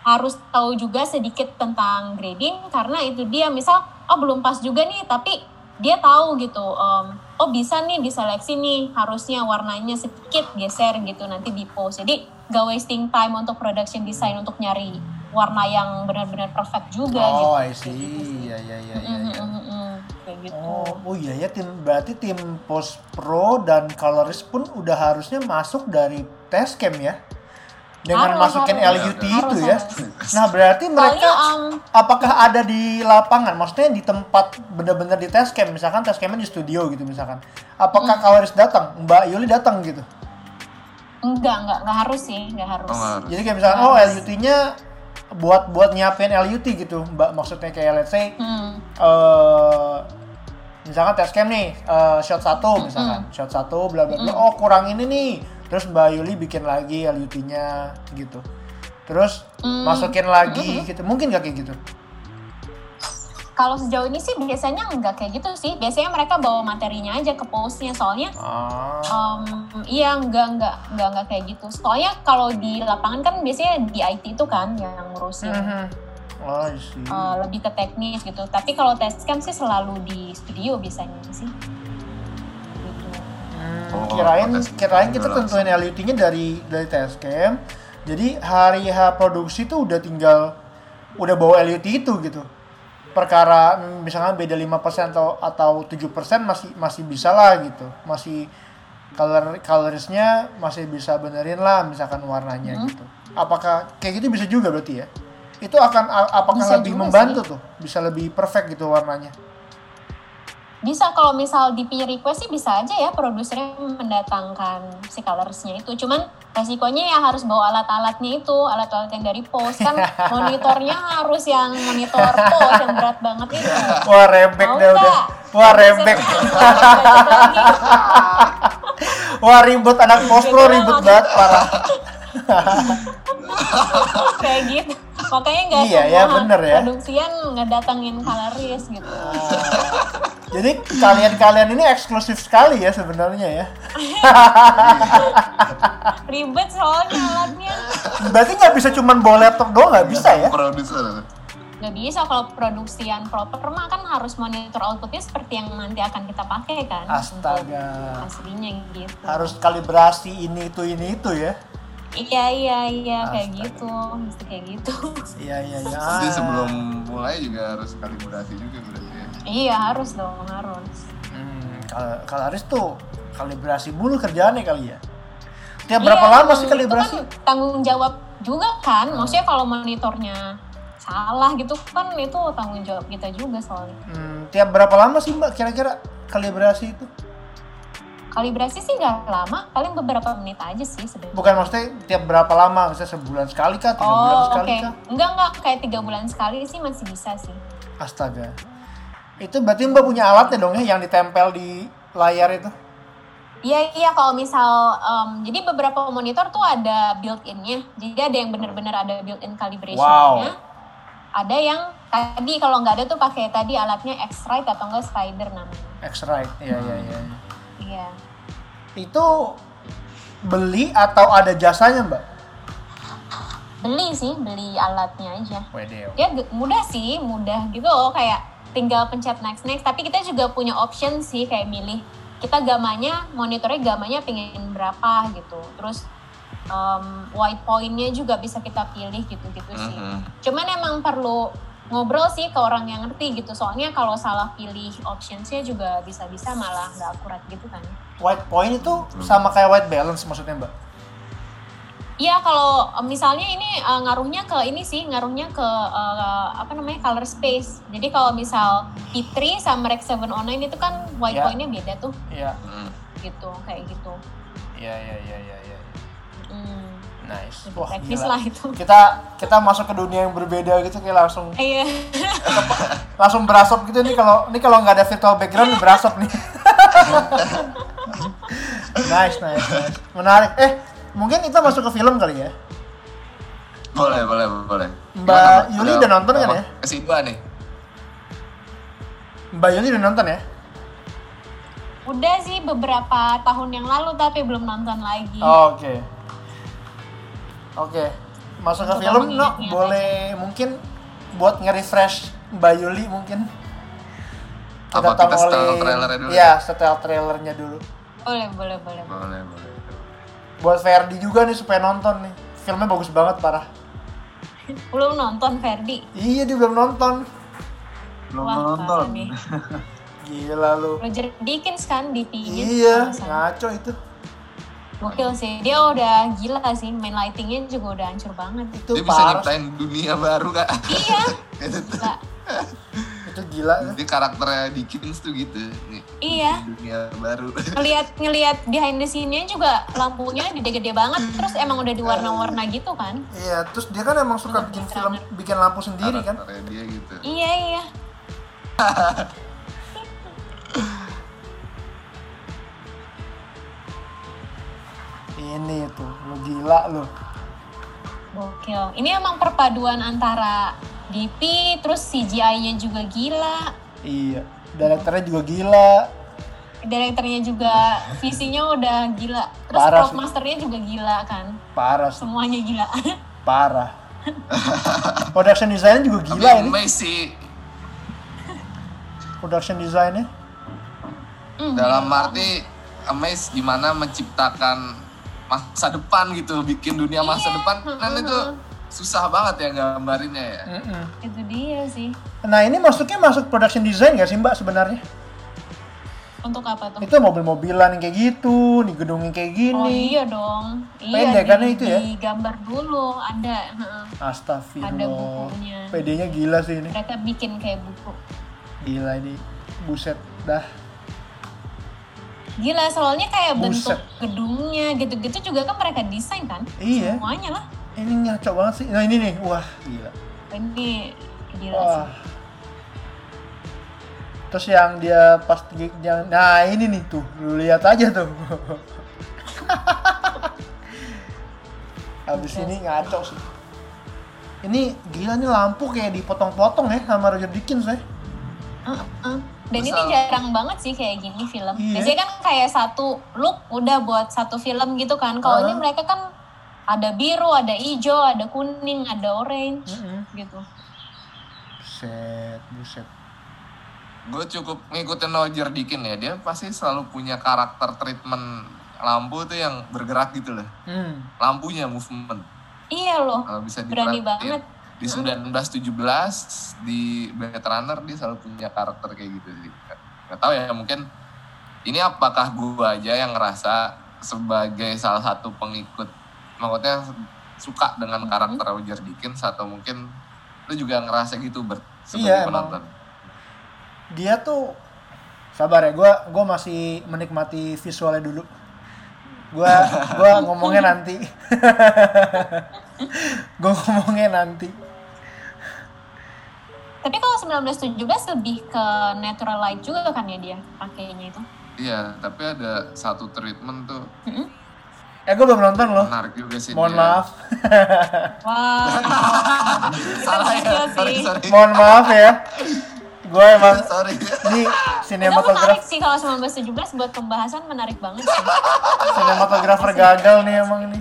Speaker 1: harus tahu juga sedikit tentang grading karena itu dia misal oh belum pas juga nih tapi dia tahu gitu em, oh bisa nih diseleksi nih harusnya warnanya sedikit geser gitu nanti di post jadi gak wasting time untuk production design untuk nyari warna yang benar-benar perfect juga gitu
Speaker 2: oh I see ya ya ya ya,
Speaker 1: Mm,
Speaker 2: ya.
Speaker 1: mm, mm, mm. kayak gitu
Speaker 2: Oh, oh iya ya tim berarti tim post pro dan colorist pun udah harusnya masuk dari test cam ya dengan
Speaker 1: Harus,
Speaker 2: masukin
Speaker 1: harus.
Speaker 2: LUT
Speaker 1: Harus,
Speaker 2: itu ya.
Speaker 1: harus.
Speaker 2: Nah berarti mereka
Speaker 1: Soalnya, um,
Speaker 2: apakah ada di lapangan? Maksudnya di tempat bener-bener di test cam, misalkan test camnya di studio gitu misalkan. Apakah
Speaker 1: Hmm.
Speaker 2: colorist datang, Mbak Yuli datang gitu?
Speaker 1: enggak enggak enggak harus sih enggak harus
Speaker 3: Oh, nggak harus.
Speaker 2: Jadi kayak misalkan oh. LUT-nya buat buat nyiapin LUT gitu, Mbak. Maksudnya kayak let's say
Speaker 1: Hmm.
Speaker 2: eh misalkan test cam nih eh, shot satu misalkan. shot satu bla bla bla. Oh kurang ini nih. Terus Mbak Yuli bikin lagi LUT-nya gitu. Terus
Speaker 1: Hmm.
Speaker 2: masukin lagi gitu. Mungkin gak kayak gitu
Speaker 1: Kalau sejauh ini sih biasanya nggak kayak gitu sih. Biasanya mereka bawa materinya aja ke postnya. Soalnya
Speaker 2: ah
Speaker 1: um, iya nggak nggak nggak nggak kayak gitu. Soalnya kalau di lapangan kan biasanya di IT itu kan yang ngurusin
Speaker 2: Mhm. oh I see.
Speaker 1: uh, lebih ke teknis gitu. Tapi kalau test cam sih selalu di studio biasanya sih. Gitu.
Speaker 2: Hmm,
Speaker 3: Oh,
Speaker 2: kirain kirain kita tentuin LUT-nya dari dari test cam jadi hari H produksi tuh udah tinggal udah bawa LUT itu gitu perkara mm, misalnya beda 5% atau atau 7% masih masih bisa lah gitu. Masih color colorsnya masih bisa benerin lah misalkan warnanya
Speaker 1: Hmm.
Speaker 2: gitu. Apakah kayak gitu bisa juga berarti ya? Itu akan apakah
Speaker 1: Bisa
Speaker 2: lebih membantu tuh? Bisa lebih perfect gitu warnanya
Speaker 1: Bisa kalau misal di punya request sih bisa aja ya produsernya mendatangkan si colorsnya itu. Cuman resikonya ya harus bawa alat-alatnya itu, alat-alat yang dari post kan monitornya harus yang monitor post yang berat banget itu.
Speaker 2: wah rebek
Speaker 1: Mau
Speaker 2: deh udah wah
Speaker 1: Lagi.
Speaker 2: Wah ribut anak post pro ribut
Speaker 1: doang.
Speaker 2: banget parah.
Speaker 1: Kayak gitu. Makanya nggak
Speaker 2: Iya, ya,
Speaker 1: semua
Speaker 2: bener ya.
Speaker 1: produksian ngedatengin colorist gitu.
Speaker 2: Jadi kalian-kalian ini eksklusif sekali ya sebenarnya ya.
Speaker 1: Ribet soalnya alatnya.
Speaker 2: Berarti nggak bisa cuman bawa laptop doang nggak bisa ya?
Speaker 3: Produser.
Speaker 1: Nggak bisa kalau produksian proper mah kan harus monitor outputnya seperti yang nanti akan kita pakai kan.
Speaker 2: Astaga.
Speaker 1: Aslinya gitu.
Speaker 2: Harus kalibrasi ini itu ini itu ya.
Speaker 1: Iya iya iya kayak gitu, mesti kayak gitu.
Speaker 2: Iya iya iya.
Speaker 3: Jadi sebelum mulai juga harus kalibrasi juga berarti ya.
Speaker 1: iya harus dong harus.
Speaker 2: Hmm, kalau kalau Aris tuh kalibrasi mulu kerjaannya kali ya. Tiap berapa
Speaker 1: Iya,
Speaker 2: lama
Speaker 1: emang
Speaker 2: sih
Speaker 1: itu
Speaker 2: kalibrasi?
Speaker 1: kan tanggung jawab juga kan, maksudnya kalau monitornya salah gitu kan itu tanggung jawab kita juga soalnya.
Speaker 2: Hmm, tiap berapa lama sih mbak kira-kira kalibrasi itu?
Speaker 1: Kalibrasi sih nggak lama, paling beberapa menit aja sih sebenarnya.
Speaker 2: Bukan maksudnya tiap berapa lama? Misalnya sebulan sekali kah? Tiga bulan
Speaker 1: Oh,
Speaker 2: sekali
Speaker 1: oke.
Speaker 2: kah?
Speaker 1: Enggak enggak kayak tiga bulan sekali sih masih bisa sih.
Speaker 2: Astaga. Itu berarti mbak punya alatnya dong ya yang ditempel di layar itu?
Speaker 1: Iya iya kalau misal em, jadi beberapa monitor tuh ada built-innya. Jadi ada yang benar-benar ada built-in calibration-nya. Ada yang tadi kalau nggak ada tuh pakai tadi alatnya X-Rite atau enggak Spider namanya.
Speaker 2: X-Rite, iya iya iya. Iya. Itu beli atau ada jasanya mbak?
Speaker 1: Beli sih, beli alatnya aja.
Speaker 2: Wedeo.
Speaker 1: Ya ge- mudah sih, mudah gitu loh kayak tinggal pencet next next. Tapi kita juga punya option sih kayak milih kita gamanya monitornya gamanya pengen berapa gitu. Terus em, white point-nya juga bisa kita pilih gitu-gitu sih.
Speaker 3: Mhm.
Speaker 1: Cuman emang perlu ngobrol sih ke orang yang ngerti gitu. Soalnya kalau salah pilih optionsnya juga bisa-bisa malah nggak akurat gitu kan.
Speaker 2: White point itu sama kayak white balance maksudnya mbak?
Speaker 1: Iya kalau eh, misalnya ini eh, ngaruhnya ke ini sih ngaruhnya ke eh, apa namanya color space. Jadi kalau misal P3 sama Rec 709 itu kan white
Speaker 2: Ya.
Speaker 1: point-nya beda tuh
Speaker 2: Iya.
Speaker 3: Mhm.
Speaker 1: gitu kayak gitu.
Speaker 2: Iya iya iya iya. iya.
Speaker 1: Hmm,
Speaker 2: Nice. Wah
Speaker 1: teknis
Speaker 2: gila.
Speaker 1: lah itu.
Speaker 2: Kita kita masuk ke dunia yang berbeda gitu kayak langsung
Speaker 1: Iya.
Speaker 2: langsung berasap gitu nih kalau ini kalau nggak ada virtual background berasap nih. nice nice nice. Menarik. Eh mungkin kita masuk ke film kali ya.
Speaker 3: Boleh, boleh, boleh.
Speaker 2: Mbak Yuli udah nonton kan ya?
Speaker 3: Kasih dua nih.
Speaker 2: Mbak Yuli udah nonton ya?
Speaker 1: Udah sih beberapa tahun yang lalu tapi belum nonton lagi.
Speaker 2: Oh, Oke. Oke. Masuk ke
Speaker 1: Untuk
Speaker 2: film, no, boleh mungkin buat nge-refresh Mbak Yuli mungkin.
Speaker 3: Apa, kita setel trailernya dulu
Speaker 2: Iya, setel trailernya dulu.
Speaker 1: Boleh, boleh, boleh.
Speaker 3: Boleh, boleh.
Speaker 2: Buat Ferdi juga nih supaya nonton nih. Filmnya bagus banget parah.
Speaker 1: Belum nonton Ferdi.
Speaker 2: Iya, dia belum nonton.
Speaker 4: Belum
Speaker 1: Wah,
Speaker 4: nonton.
Speaker 1: nih.
Speaker 2: Gila lu.
Speaker 1: Roger Dickens kan.
Speaker 2: Iya,
Speaker 1: kalau nggak salah.
Speaker 2: ngaco itu.
Speaker 1: Gokil sih. Dia udah gila sih. Main lightingnya juga udah hancur banget.
Speaker 2: Itu
Speaker 3: Dia bisa nyiptain dunia baru, Kak.
Speaker 1: iya.
Speaker 3: Itu.
Speaker 1: Gila.
Speaker 2: Itu gila.
Speaker 3: Jadi karakternya Dickens tuh gitu. Nih,
Speaker 1: Iya.
Speaker 3: dunia baru.
Speaker 1: Ngeliat ngeliat behind the scene-nya juga lampunya gede-gede banget. Terus emang udah diwarna-warna gitu kan.
Speaker 2: Iya, terus dia kan emang suka bikin film, bikin lampu sendiri kan.
Speaker 3: Karakternya dia gitu.
Speaker 1: Iya iya.
Speaker 2: Ini tuh, lu gila lu.
Speaker 1: Gokil. Ini emang perpaduan antara DP terus CGI-nya juga gila.
Speaker 2: Iya, direkturnya juga gila.
Speaker 1: Direkturnya juga visinya udah gila. Terus
Speaker 2: Parah
Speaker 1: prop masternya juga gila kan.
Speaker 2: Parah
Speaker 1: Semuanya gila.
Speaker 2: parah. Production design juga gila ini.
Speaker 3: Messi
Speaker 2: Production design-nya.
Speaker 1: Hmm,
Speaker 3: dalam
Speaker 1: gila.
Speaker 3: arti amaze gimana menciptakan masa depan gitu, bikin dunia masa
Speaker 1: Iya,
Speaker 3: depan kan itu susah banget ya gambarinnya ya.
Speaker 2: Mm-mm.
Speaker 1: Itu dia sih.
Speaker 2: Nah ini masuknya masuk production design gak sih mbak sebenarnya?
Speaker 1: Untuk apa tuh?
Speaker 2: Itu mobil-mobilan yang kayak gitu, nih gedung yang kayak
Speaker 1: Oh
Speaker 2: gini.
Speaker 1: iya dong.
Speaker 2: Pede
Speaker 1: Iya,
Speaker 2: kan
Speaker 1: di-
Speaker 2: itu ya?
Speaker 1: Di gambar dulu ada. heeh. Ada
Speaker 2: Astagfirullah.
Speaker 1: bukunya.
Speaker 2: PD-nya gila sih ini.
Speaker 1: Mereka bikin kayak buku.
Speaker 2: Gila ini. Buset dah.
Speaker 1: Gila, soalnya kayak bentuk
Speaker 2: Buset.
Speaker 1: gedungnya gitu-gitu juga kan mereka desain kan?
Speaker 2: Iya.
Speaker 1: Semuanya lah.
Speaker 2: Ini ngaco banget sih. Nah ini nih, wah gila.
Speaker 1: Ini gila
Speaker 2: Wah.
Speaker 1: sih.
Speaker 2: Terus yang dia pas di- yang nah ini nih tuh, lu lihat aja tuh. Habis ini ngaco sih. Ini gila nih lampu kayak dipotong-potong ya sama Roger Dickens ya.
Speaker 1: Heeh. Dan
Speaker 3: Terus
Speaker 1: ini jarang banget sih kayak gini film.
Speaker 2: Iya.
Speaker 1: Biasanya kan kayak satu look udah buat satu film gitu kan. Kalau ini
Speaker 2: Heeh.
Speaker 1: mereka kan ada biru, ada hijau, ada kuning, ada orange
Speaker 2: Mm-mm.
Speaker 1: gitu.
Speaker 2: Buset, buset.
Speaker 3: Gue cukup ngikutin Roger Dickens ya, dia pasti selalu punya karakter treatment lampu tuh yang bergerak gitu loh.
Speaker 2: Hmm.
Speaker 3: Lampunya movement.
Speaker 1: Iya loh.
Speaker 3: Bisa
Speaker 1: Berani
Speaker 3: diperhatiin.
Speaker 1: banget.
Speaker 3: Di 1917 di Blade Runner dia selalu punya karakter kayak gitu sih. Gak tau ya mungkin ini apakah gua aja yang ngerasa sebagai salah satu pengikut maksudnya suka dengan karakter Roger Dickens atau mungkin lu juga ngerasa gitu ber sebagai
Speaker 2: Iya, emang.
Speaker 3: penonton.
Speaker 2: dia tuh sabar ya gue gua masih menikmati visualnya dulu gue gua ngomongnya nanti gue ngomongnya nanti
Speaker 1: Tapi kalau 1917 lebih ke natural light juga kan ya dia pakainya itu.
Speaker 3: Iya, tapi ada satu treatment tuh
Speaker 1: Mm-mm.
Speaker 2: eh gue belum nonton loh
Speaker 3: menarik juga sih.
Speaker 2: mohon
Speaker 3: dia.
Speaker 2: maaf
Speaker 1: Wow.
Speaker 3: Salah ya,
Speaker 1: Iya
Speaker 3: sorry,
Speaker 1: sih.
Speaker 3: sorry.
Speaker 2: mohon maaf ya gue emang
Speaker 3: sorry.
Speaker 2: ini sinematografer
Speaker 1: menarik sih kalau 1917 buat pembahasan menarik banget sih.
Speaker 2: sinematografer gagal nih emang ini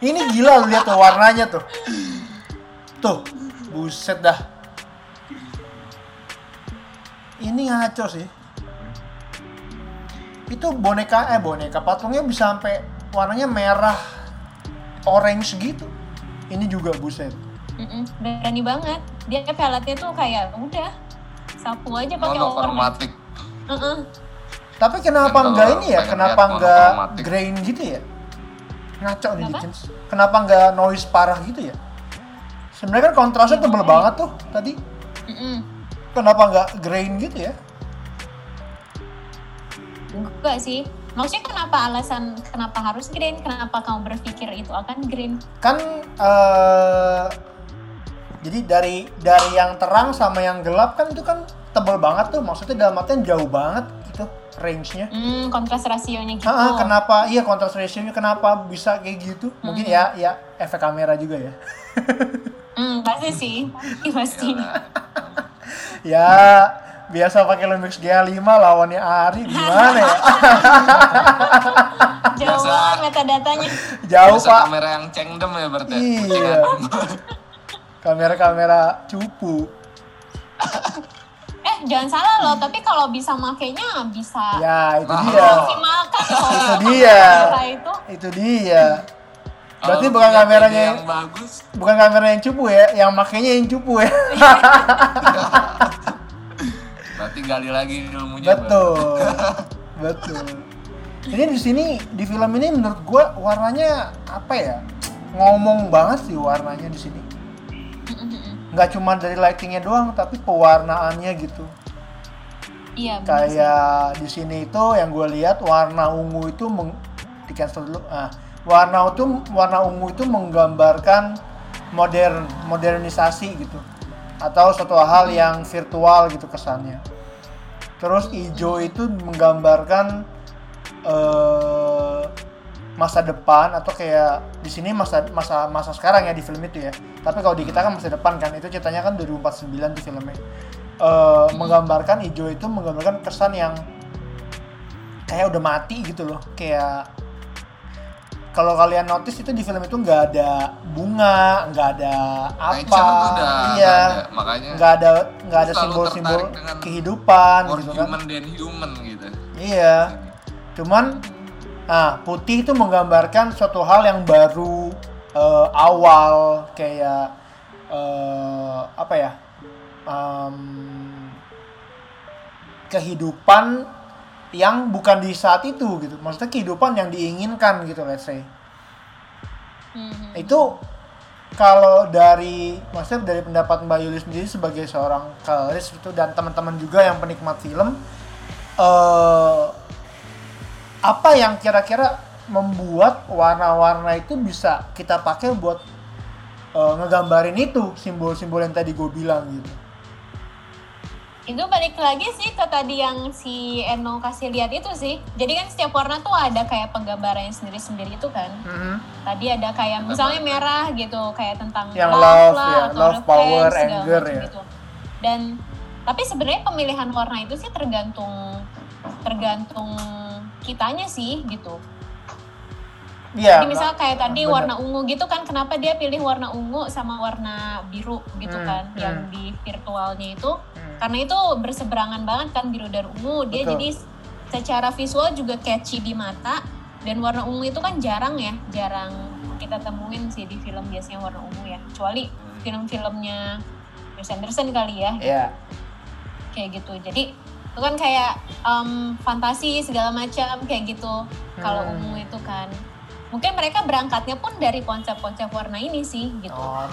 Speaker 2: ini gila lu lihat tuh warnanya tuh tuh buset dah ini ngaco sih itu boneka eh boneka patungnya bisa sampai warnanya merah orange gitu ini juga buset
Speaker 1: Mm-mm, berani banget. Dia peletnya tuh kayak udah sapu aja pakai warna.
Speaker 3: Monokromatik.
Speaker 1: Heeh.
Speaker 2: tapi kenapa
Speaker 3: Kalau
Speaker 2: enggak ini ya kenapa enggak grain gitu ya ngaco nih
Speaker 1: Kenapa?
Speaker 2: Dickens kenapa enggak noise parah gitu ya sebenarnya kan kontrasnya
Speaker 1: Iya,
Speaker 2: tebel
Speaker 1: makanya.
Speaker 2: banget tuh tadi
Speaker 1: Mm-mm.
Speaker 2: Kenapa enggak grain gitu ya
Speaker 1: Enggak sih. Maksudnya kenapa alasan kenapa harus green? Kenapa kamu berpikir itu akan green?
Speaker 2: kan eh jadi dari dari yang terang sama yang gelap kan itu kan tebel banget tuh maksudnya dalam artian jauh banget gitu range-nya
Speaker 1: Hmm, kontras rasionya gitu.
Speaker 2: Ah, ah, kenapa iya kontras ratio-nya kenapa bisa kayak gitu mungkin ya ya efek kamera juga ya
Speaker 1: Hmm, pasti sih. Pasti.
Speaker 2: Ya biasa pakai Lumix G5 lawannya Ari gimana ya
Speaker 1: Jauh banget metadatanya.
Speaker 2: jauh
Speaker 3: Biasa
Speaker 2: pak
Speaker 3: kamera yang cengdem ya berarti.
Speaker 2: Iya. kamera-kamera cupu
Speaker 1: Eh, jangan salah loh, tapi kalau bisa makainya bisa
Speaker 2: ya itu
Speaker 3: Nah.
Speaker 2: dia
Speaker 1: maksimalkan loh.
Speaker 2: Itu dia.
Speaker 1: Itu
Speaker 2: dia berarti
Speaker 3: Kalau
Speaker 2: bukan kameranya yang
Speaker 3: yang bagus.
Speaker 2: bukan kamera yang cupu ya yang makainya yang cupu ya.
Speaker 3: Berarti gali lagi ilmunya.
Speaker 2: betul betul. Ini di sini di film ini menurut gua warnanya apa ya? Ngomong banget sih warnanya di sini. Nggak cuma dari lightingnya doang tapi pewarnaannya gitu.
Speaker 1: Iya,
Speaker 2: kayak di sini itu yang gue lihat warna ungu itu meng, di cancel dulu. Ah warna itu warna ungu itu menggambarkan modern modernisasi gitu. Atau suatu hal yang virtual gitu kesannya. Terus hijau itu menggambarkan eh, masa depan atau kayak di sini masa masa masa sekarang ya di film itu ya. Tapi kalau di kita kan masa depan kan itu ceritanya kan 2049 tuh filmnya. Eh, menggambarkan hijau itu menggambarkan kesan yang kayak udah mati gitu loh. Kayak kalau kalian notice itu di film itu nggak ada bunga nggak ada apa
Speaker 3: tuh udah
Speaker 2: iya
Speaker 3: nggak ada, makanya
Speaker 2: nggak ada nggak ada
Speaker 3: Selalu
Speaker 2: simbol-simbol kehidupan
Speaker 3: more
Speaker 2: gitu kan
Speaker 3: human than human gitu.
Speaker 2: Iya. Cuman nah, putih itu menggambarkan suatu hal yang baru eh, awal kayak eh, apa ya? em, kehidupan yang bukan di saat itu gitu. Maksudnya kehidupan yang diinginkan gitu let's say.
Speaker 1: Mhm.
Speaker 2: Itu kalau dari maksudnya dari pendapat Mbak Yuli sendiri sebagai seorang coloris itu dan teman-teman juga yang penikmat film eh apa yang kira-kira membuat warna-warna itu bisa kita pakai buat eh, ngegambarin itu simbol-simbol yang tadi gue bilang gitu.
Speaker 1: Itu balik lagi sih ke tadi yang si Eno kasih lihat itu sih. Jadi kan setiap warna tuh ada kayak penggambarannya sendiri-sendiri itu kan. Tadi ada kayak misalnya merah gitu, kayak tentang
Speaker 2: Yang love, ya,
Speaker 1: lah, atau
Speaker 2: love,
Speaker 1: refleks,
Speaker 2: power,
Speaker 1: segala
Speaker 2: anger, ya.
Speaker 1: Gitu. Dan tapi sebenarnya pemilihan warna itu sih tergantung tergantung kitanya sih gitu.
Speaker 2: Iya.
Speaker 1: Jadi misal kayak tadi
Speaker 2: bener.
Speaker 1: warna ungu gitu kan, kenapa dia pilih warna ungu sama warna biru gitu
Speaker 2: Hmm,
Speaker 1: kan,
Speaker 2: hmm.
Speaker 1: yang di virtualnya itu,
Speaker 2: Hmm.
Speaker 1: karena itu berseberangan banget kan biru dan ungu, dia
Speaker 2: Betul.
Speaker 1: jadi secara visual juga catchy di mata, dan warna ungu itu kan jarang ya, jarang kita temuin sih di film biasanya warna ungu ya, kecuali film-filmnya Wes Anderson kali ya,
Speaker 2: Iya.
Speaker 1: kayak gitu. Jadi itu kan kayak em, fantasi segala macam kayak gitu. Kalau
Speaker 2: Hmm.
Speaker 1: ungu itu kan, mungkin mereka berangkatnya pun dari konsep-konsep warna ini sih gitu.
Speaker 2: Oh,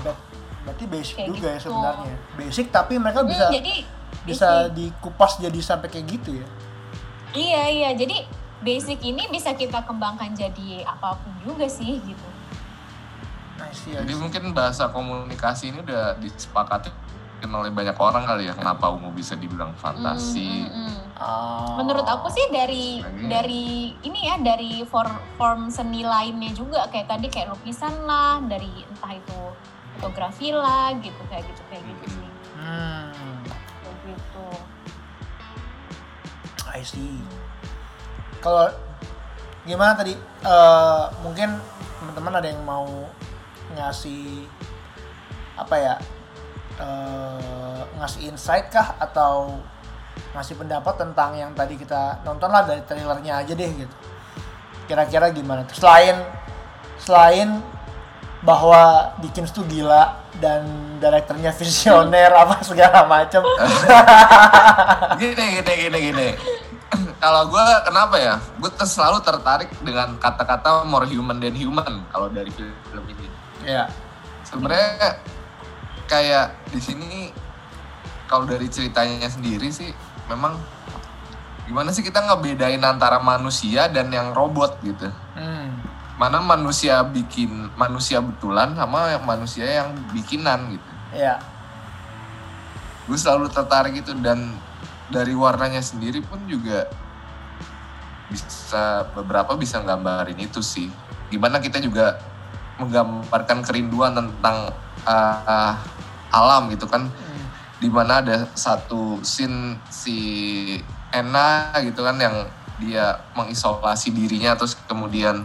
Speaker 2: berarti basic
Speaker 1: Kayak
Speaker 2: juga ya
Speaker 1: gitu.
Speaker 2: sebenarnya basic tapi mereka
Speaker 1: Hmm,
Speaker 2: bisa
Speaker 1: jadi
Speaker 2: bisa
Speaker 1: basic.
Speaker 2: dikupas jadi sampai kayak gitu ya
Speaker 1: Iya iya, jadi basic ini bisa kita kembangkan jadi apa pun juga sih gitu.
Speaker 2: nice ya
Speaker 3: Jadi mungkin bahasa komunikasi ini udah disepakati oleh banyak orang kali ya kenapa ungu bisa dibilang fantasi.
Speaker 1: Mm, mm, mm.
Speaker 2: Ah.
Speaker 1: Menurut aku sih dari
Speaker 3: Lagi.
Speaker 1: dari ini ya dari for- form seni lainnya juga kayak tadi kayak lukisan lah, dari entah itu fotografi lah gitu kayak gitu kayak gitu sih.
Speaker 2: hmm
Speaker 1: Kayak gitu.
Speaker 2: I see. Kalau gimana tadi? Eh, mungkin teman-teman ada yang mau ngasih apa ya? Eh, ngasih insight kah atau ngasih pendapat tentang yang tadi kita nonton lah dari trailernya aja deh gitu. Kira-kira gimana? tuh? Selain selain bahwa Dickens tuh gila dan direkturnya visioner apa segala macam.
Speaker 3: Gini gini gini gini. kalau gue kenapa ya? Gue selalu tertarik dengan kata-kata more human than human kalau dari film ini.
Speaker 2: ya.
Speaker 3: Sebenarnya kayak di sini kalau dari ceritanya sendiri sih memang gimana sih kita ngebedain antara manusia dan yang robot gitu.
Speaker 2: Hmm.
Speaker 3: Mana manusia bikin manusia betulan sama yang manusia yang bikinan gitu.
Speaker 2: Ya.
Speaker 3: gue selalu tertarik itu dan dari warnanya sendiri pun juga bisa beberapa bisa nggambarin itu sih gimana kita juga menggambarkan kerinduan tentang uh, alam gitu kan
Speaker 2: Hmm.
Speaker 3: di mana ada satu scene si Ena gitu kan yang dia mengisolasi dirinya terus kemudian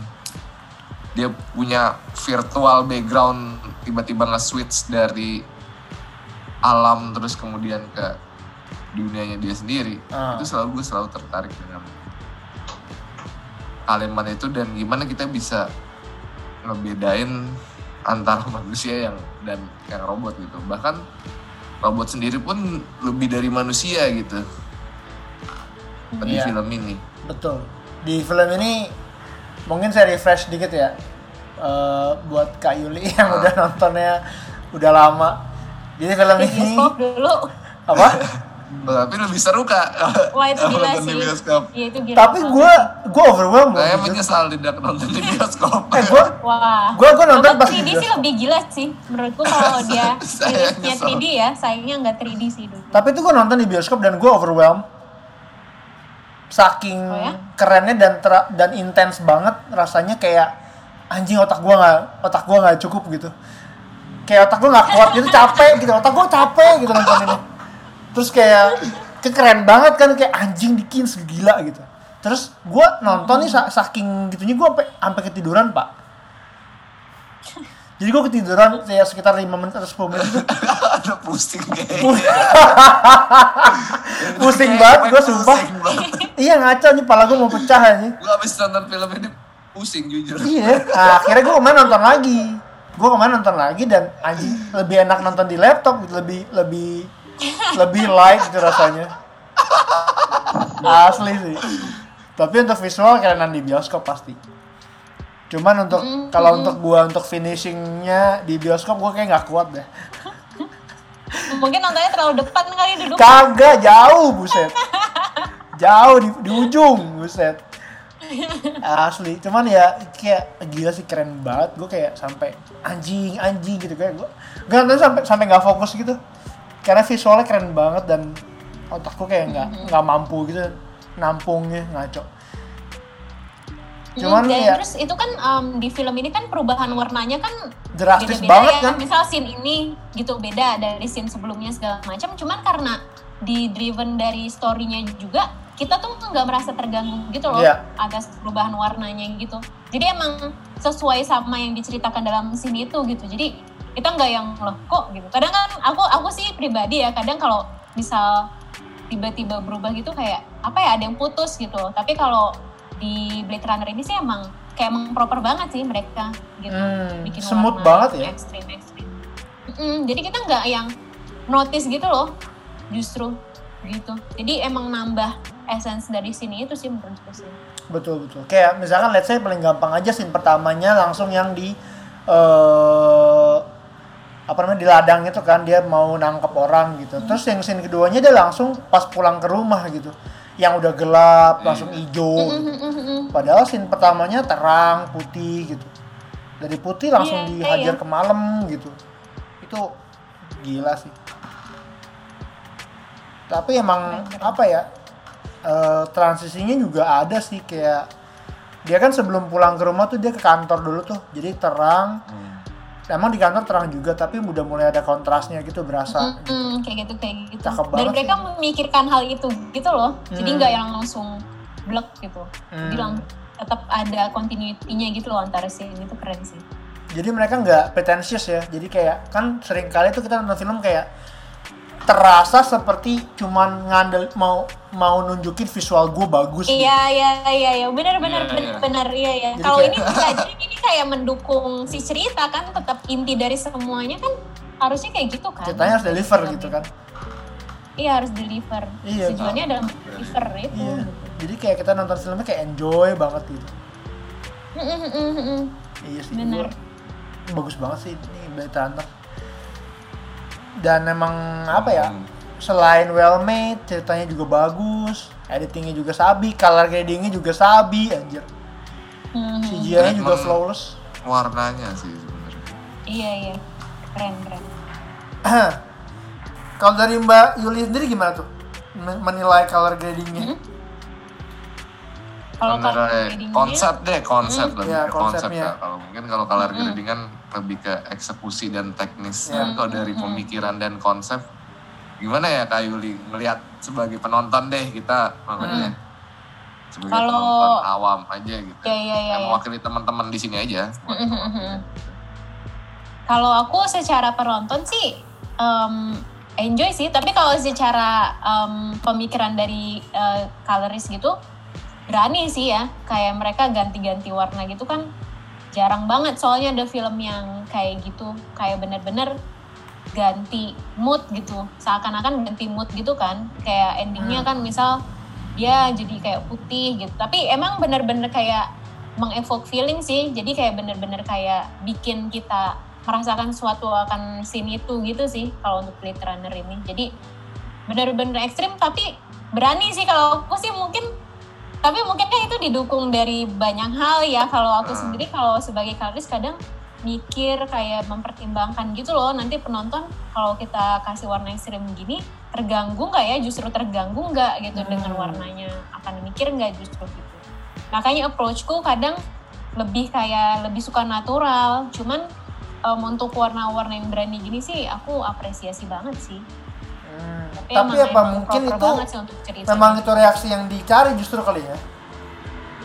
Speaker 3: dia punya virtual background tiba-tiba nge-switch dari alam terus kemudian ke dunianya dia sendiri
Speaker 2: Ah.
Speaker 3: itu selalu gue selalu tertarik dengan kalimat itu dan gimana kita bisa ngebedain antara manusia yang dan yang robot gitu bahkan robot sendiri pun lebih dari manusia gitu di
Speaker 2: Iya.
Speaker 3: film ini
Speaker 2: Betul. Di film ini mungkin saya refresh dikit ya eh, buat Kak Yuli yang
Speaker 3: Ah.
Speaker 2: udah nontonnya udah lama. Jadi film ini
Speaker 1: dulu.
Speaker 2: apa?
Speaker 3: tapi lebih seru kak
Speaker 1: Wah itu gila
Speaker 3: nonton di
Speaker 1: sih.
Speaker 3: bioskop
Speaker 1: Iya itu gila.
Speaker 2: Tapi gue gue overwhelmed
Speaker 3: saya
Speaker 2: jujur.
Speaker 3: menyesal tidak nonton di bioskop
Speaker 2: Eh gue
Speaker 1: Wah.
Speaker 2: Gua- gua nonton
Speaker 1: Nonton
Speaker 2: pas di
Speaker 1: 3D sih lebih gila sih. Menurutku kalau dia rilisnya
Speaker 3: nyesel.
Speaker 1: 3D ya, sayangnya nggak 3D sih dulu.
Speaker 2: tapi itu gue nonton di bioskop dan gue overwhelmed. Saking
Speaker 1: Oh ya?
Speaker 2: kerennya dan tera- dan intens banget rasanya kayak anjing otak gue nggak otak gue nggak cukup gitu. Kayak otak gue nggak kuat gitu capek gitu otak gue capek gitu nonton ini. Terus kayak kayak keren banget kan kayak anjing dikin segila gitu. Terus gue nonton nih sa- saking gitunya gue sampai sampai ketiduran pak. Jadi gue ketiduran kayak sekitar 5 menit atau 10 menit.
Speaker 3: Ada pusing kayaknya
Speaker 2: pusing banget gue sumpah. iya ngaco nih pala gue mau pecah aja
Speaker 3: gue habis nonton film ini pusing jujur.
Speaker 2: Iya nah, akhirnya gue kemarin nonton lagi. Gue kemarin nonton lagi dan anjing lebih enak nonton di laptop gitu lebih lebih lebih light gitu rasanya asli sih tapi untuk visual kerenan di bioskop pasti cuman untuk kalau untuk gua untuk finishingnya di bioskop gue kayak nggak kuat deh
Speaker 1: Mungkin nontonnya terlalu depan kali duduk.
Speaker 2: Kagak jauh buset. Jauh di, di ujung buset. Asli, cuman ya kayak gila sih keren banget. Gue kayak sampai anjing anjing gitu kayak gue. Nonton sampai sampai nggak fokus gitu. Karena visualnya keren banget dan otakku kayak nggak nggak mampu gitu nampungnya ngaco. Cuman
Speaker 1: Hmm, dan
Speaker 2: ya
Speaker 1: terus itu kan em, di film ini kan perubahan warnanya kan
Speaker 2: drastis
Speaker 1: beda-beda
Speaker 2: banget
Speaker 1: ya.
Speaker 2: kan.
Speaker 1: Misal scene ini gitu beda dari scene sebelumnya segala macam. Cuman karena di driven dari story-nya juga kita tuh nggak merasa terganggu gitu loh
Speaker 2: Iya.
Speaker 1: atas perubahan warnanya gitu. Jadi emang sesuai sama yang diceritakan dalam scene itu gitu. Jadi kita nggak yang loh kok gitu. Kadang kan aku aku sih pribadi ya kadang kalau misal tiba-tiba berubah gitu kayak apa ya ada yang putus gitu. Tapi kalau di Blade Runner ini sih emang kayak emang proper banget sih mereka gitu.
Speaker 2: Hmm,
Speaker 1: Bikin warna
Speaker 2: banget ya.
Speaker 1: Ekstrim ekstrim. Mm-mm, jadi kita nggak yang notice gitu loh, justru gitu. Jadi emang nambah essence dari sini itu sih menurutku sih.
Speaker 2: Betul betul. Kayak misalkan let's say paling gampang aja scene pertamanya langsung yang di eh apa namanya di ladang itu kan dia mau nangkep orang gitu. Terus yang scene keduanya dia langsung pas pulang ke rumah gitu. Yang udah gelap, langsung hijau. gitu. Padahal scene pertamanya terang, putih gitu. Dari putih langsung
Speaker 1: Iya,
Speaker 2: dihajar
Speaker 1: iya.
Speaker 2: ke malam gitu. Itu gila sih. Tapi emang apa ya? eh, transisinya juga ada sih kayak dia kan sebelum pulang ke rumah tuh dia ke kantor dulu tuh. Jadi terang.
Speaker 3: Hmm.
Speaker 2: Emang di kantor terang juga tapi udah mulai ada kontrasnya gitu berasa.
Speaker 1: Mm-mm, kayak gitu kayak gitu.
Speaker 2: Cakep
Speaker 1: Dan mereka
Speaker 2: sih.
Speaker 1: memikirkan hal itu gitu loh. Jadi
Speaker 2: Hmm.
Speaker 1: nggak yang langsung blek gitu. Jadi
Speaker 2: Hmm.
Speaker 1: lang- tetap ada continuity-nya gitu loh antara scene itu keren sih.
Speaker 2: Jadi mereka nggak pretentious ya. Jadi kayak kan sering kali tuh kita nonton film kayak terasa seperti cuman ngandel mau mau nunjukin visual gue bagus. gitu.
Speaker 1: Iya iya iya iya benar benar
Speaker 3: Iya,
Speaker 1: benar
Speaker 3: iya.
Speaker 1: benar iya iya.
Speaker 2: Jadi
Speaker 1: Kalau ini jadi ini kayak mendukung si cerita kan tetap inti dari semuanya kan harusnya kayak gitu kan.
Speaker 2: Ceritanya harus deliver
Speaker 1: Filmnya.
Speaker 2: gitu kan.
Speaker 1: Iya harus deliver.
Speaker 2: Iya.
Speaker 1: Tujuannya adalah deliver itu.
Speaker 2: Iya.
Speaker 1: gitu.
Speaker 2: Jadi kayak kita nonton filmnya kayak enjoy banget gitu.
Speaker 1: Mm, mm, mm, mm, mm.
Speaker 2: Iya sih.
Speaker 1: Bener.
Speaker 2: gua- bagus banget sih ini Blade Runner. Dan emang apa ya?
Speaker 3: Hmm.
Speaker 2: Selain well made, ceritanya juga bagus, editingnya juga sabi, color gradingnya juga sabi, anjir.
Speaker 1: Mhm.
Speaker 2: CGI-nya juga flawless.
Speaker 3: Warnanya sih sebenarnya.
Speaker 1: Iya iya keren keren.
Speaker 2: Kalau dari Mbak Yuli sendiri gimana tuh? Men- Menilai color gradingnya?
Speaker 1: Hmm? Kalau color gradingnya-
Speaker 3: konsep deh konsep
Speaker 1: Hmm.
Speaker 3: lebih
Speaker 2: Ya,
Speaker 3: konsep
Speaker 2: konsepnya.
Speaker 3: ya. Kalau mungkin kalau color
Speaker 1: Hmm.
Speaker 3: grading kan lebih ke eksekusi dan teknis.
Speaker 2: Ya.
Speaker 3: Tapi kalau dari pemikiran dan konsep gimana ya Kak Yuli melihat sebagai penonton deh kita makanya sebagai
Speaker 1: Hmm. Kalau-
Speaker 3: penonton awam aja gitu.
Speaker 1: Iya iya iya.
Speaker 3: yang
Speaker 1: iya.
Speaker 3: mewakili teman-teman di sini aja.
Speaker 1: Kalau aku secara penonton sih em, enjoy sih, tapi kalau secara em, pemikiran dari eh, coloris gitu berani sih ya, kayak mereka ganti-ganti warna gitu kan jarang banget. Soalnya ada film yang kayak gitu, kayak bener-bener ganti mood gitu, seakan-akan ganti mood gitu kan, kayak endingnya kan misal dia jadi kayak putih gitu, tapi emang bener-bener kayak mengevoke feeling sih, jadi kayak bener-bener kayak bikin kita merasakan sesuatu akan scene itu gitu sih kalau untuk Blade Runner ini. Jadi bener-bener ekstrim tapi berani sih. Kalau aku sih mungkin tapi mungkin kan itu didukung dari banyak hal ya. Kalau aku
Speaker 3: Hmm.
Speaker 1: sendiri kalau sebagai coloris kadang mikir kayak mempertimbangkan gitu loh. Nanti penonton kalau kita kasih warna ekstrim gini terganggu nggak ya? Justru terganggu nggak gitu
Speaker 2: Hmm.
Speaker 1: dengan warnanya? Akan mikir nggak justru gitu? Makanya approachku kadang lebih kayak lebih suka natural. Cuman em, untuk warna-warna yang berani gini sih aku apresiasi banget sih
Speaker 2: Hmm,
Speaker 1: tapi,
Speaker 2: Tapi
Speaker 1: emang-
Speaker 2: apa
Speaker 1: emang
Speaker 2: mungkin itu
Speaker 1: banget sih untuk cerita
Speaker 2: memang itu reaksi yang dicari justru kali ya?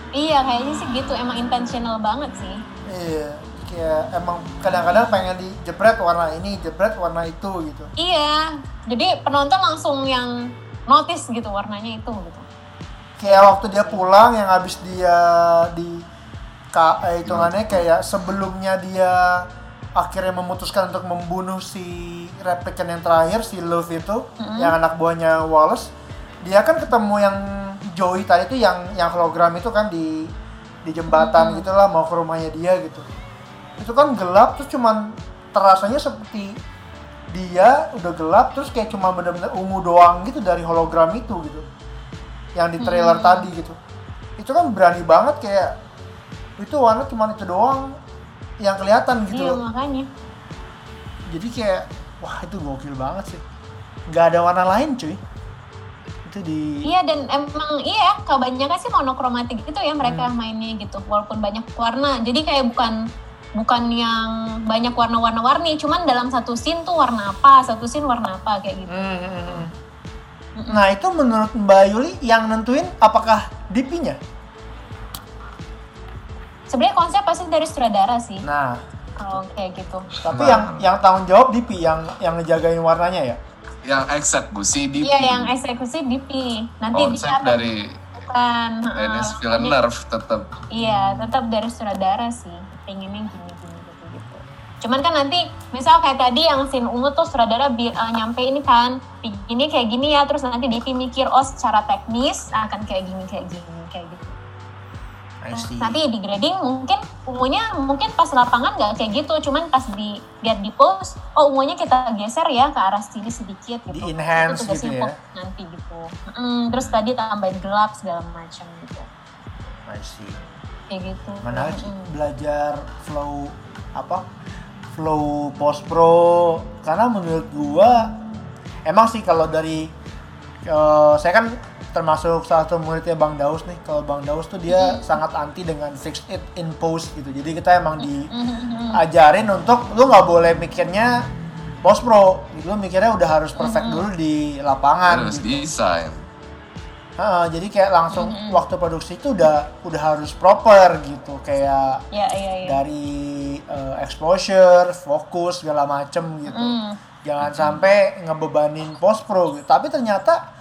Speaker 1: iya kayaknya sih gitu emang intentional banget sih
Speaker 2: Iya, kayak emang kadang-kadang pengen dijepret warna ini, jepret warna itu gitu.
Speaker 1: iya jadi penonton langsung yang notice gitu warnanya itu gitu
Speaker 2: Kayak waktu dia pulang yang habis dia di eh, hitungannya kayak sebelumnya dia akhirnya memutuskan untuk membunuh si replikan yang terakhir si Love itu yang anak buahnya Wallace. Dia kan ketemu yang Joey tadi itu yang yang hologram itu kan di di jembatan gitulah mau ke rumahnya dia gitu. Itu kan gelap terus cuman terasanya seperti dia udah gelap terus kayak cuma bener-bener ungu doang gitu dari hologram itu gitu. Yang di trailer tadi gitu. Itu kan berani banget kayak itu warna cuma itu doang yang kelihatan gitu
Speaker 1: iya makanya.
Speaker 2: Jadi kayak wah itu gokil banget sih. Nggak ada warna lain cuy. Itu di
Speaker 1: Iya dan emang iya kebanyakan sih monokromatik gitu ya mereka
Speaker 2: Hmm.
Speaker 1: mainnya gitu walaupun banyak warna. Jadi kayak bukan bukan yang banyak warna-warna-warni cuman dalam satu scene tuh warna apa satu scene warna apa kayak gitu.
Speaker 2: Hmm, hmm, hmm. nah itu menurut Mbak Yuli yang nentuin apakah DP-nya
Speaker 1: sebenarnya konsep pasti dari sutradara sih
Speaker 2: nah
Speaker 1: kalau kayak gitu
Speaker 2: tapi
Speaker 3: Nah.
Speaker 2: yang yang tanggung jawab DP yang yang ngejagain warnanya ya
Speaker 3: Yang eksekusi di
Speaker 1: iya yang eksekusi DP nanti
Speaker 3: konsep
Speaker 1: akan
Speaker 3: dari
Speaker 1: bukan
Speaker 3: Dennis
Speaker 1: uh,
Speaker 3: Villeneuve tetap.
Speaker 1: Iya, tetap dari sutradara sih. Pengennya gini-gini gitu-gitu. Cuman kan nanti, misal kayak tadi yang scene ungu tuh sutradara bi- uh, nyampe ini kan, ini kayak gini ya, terus nanti DP mikir, oh secara teknis akan kayak gini, kayak gini, kayak gitu. Nanti di grading mungkin ungunya mungkin pas lapangan nggak kayak gitu, cuman pas di get di post, oh ungunya kita geser ya ke arah sini sedikit gitu.
Speaker 2: Di enhance
Speaker 1: itu
Speaker 2: gitu ya.
Speaker 1: nanti gitu. Mm, terus tadi tambahin gelap segala macam gitu.
Speaker 2: I see.
Speaker 1: Kayak gitu.
Speaker 2: Menarik sih
Speaker 1: Mm-mm.
Speaker 2: belajar flow apa? Flow post pro karena menurut gua emang sih kalau dari eh, saya kan termasuk salah satu muridnya Bang Daus nih. Kalau Bang Daus tuh dia sangat anti dengan fix it in post gitu. Jadi kita emang diajarin untuk lu nggak boleh mikirnya post pro, gitu. lu mikirnya udah harus perfect dulu di lapangan.
Speaker 3: harus
Speaker 2: gitu.
Speaker 3: desain
Speaker 2: Heeh, jadi kayak langsung waktu produksi itu udah udah harus proper gitu kayak
Speaker 1: Ya, iya, iya.
Speaker 2: dari eh, exposure, fokus segala macem gitu.
Speaker 1: Mm.
Speaker 2: Jangan sampai ngebebanin post pro gitu. Tapi ternyata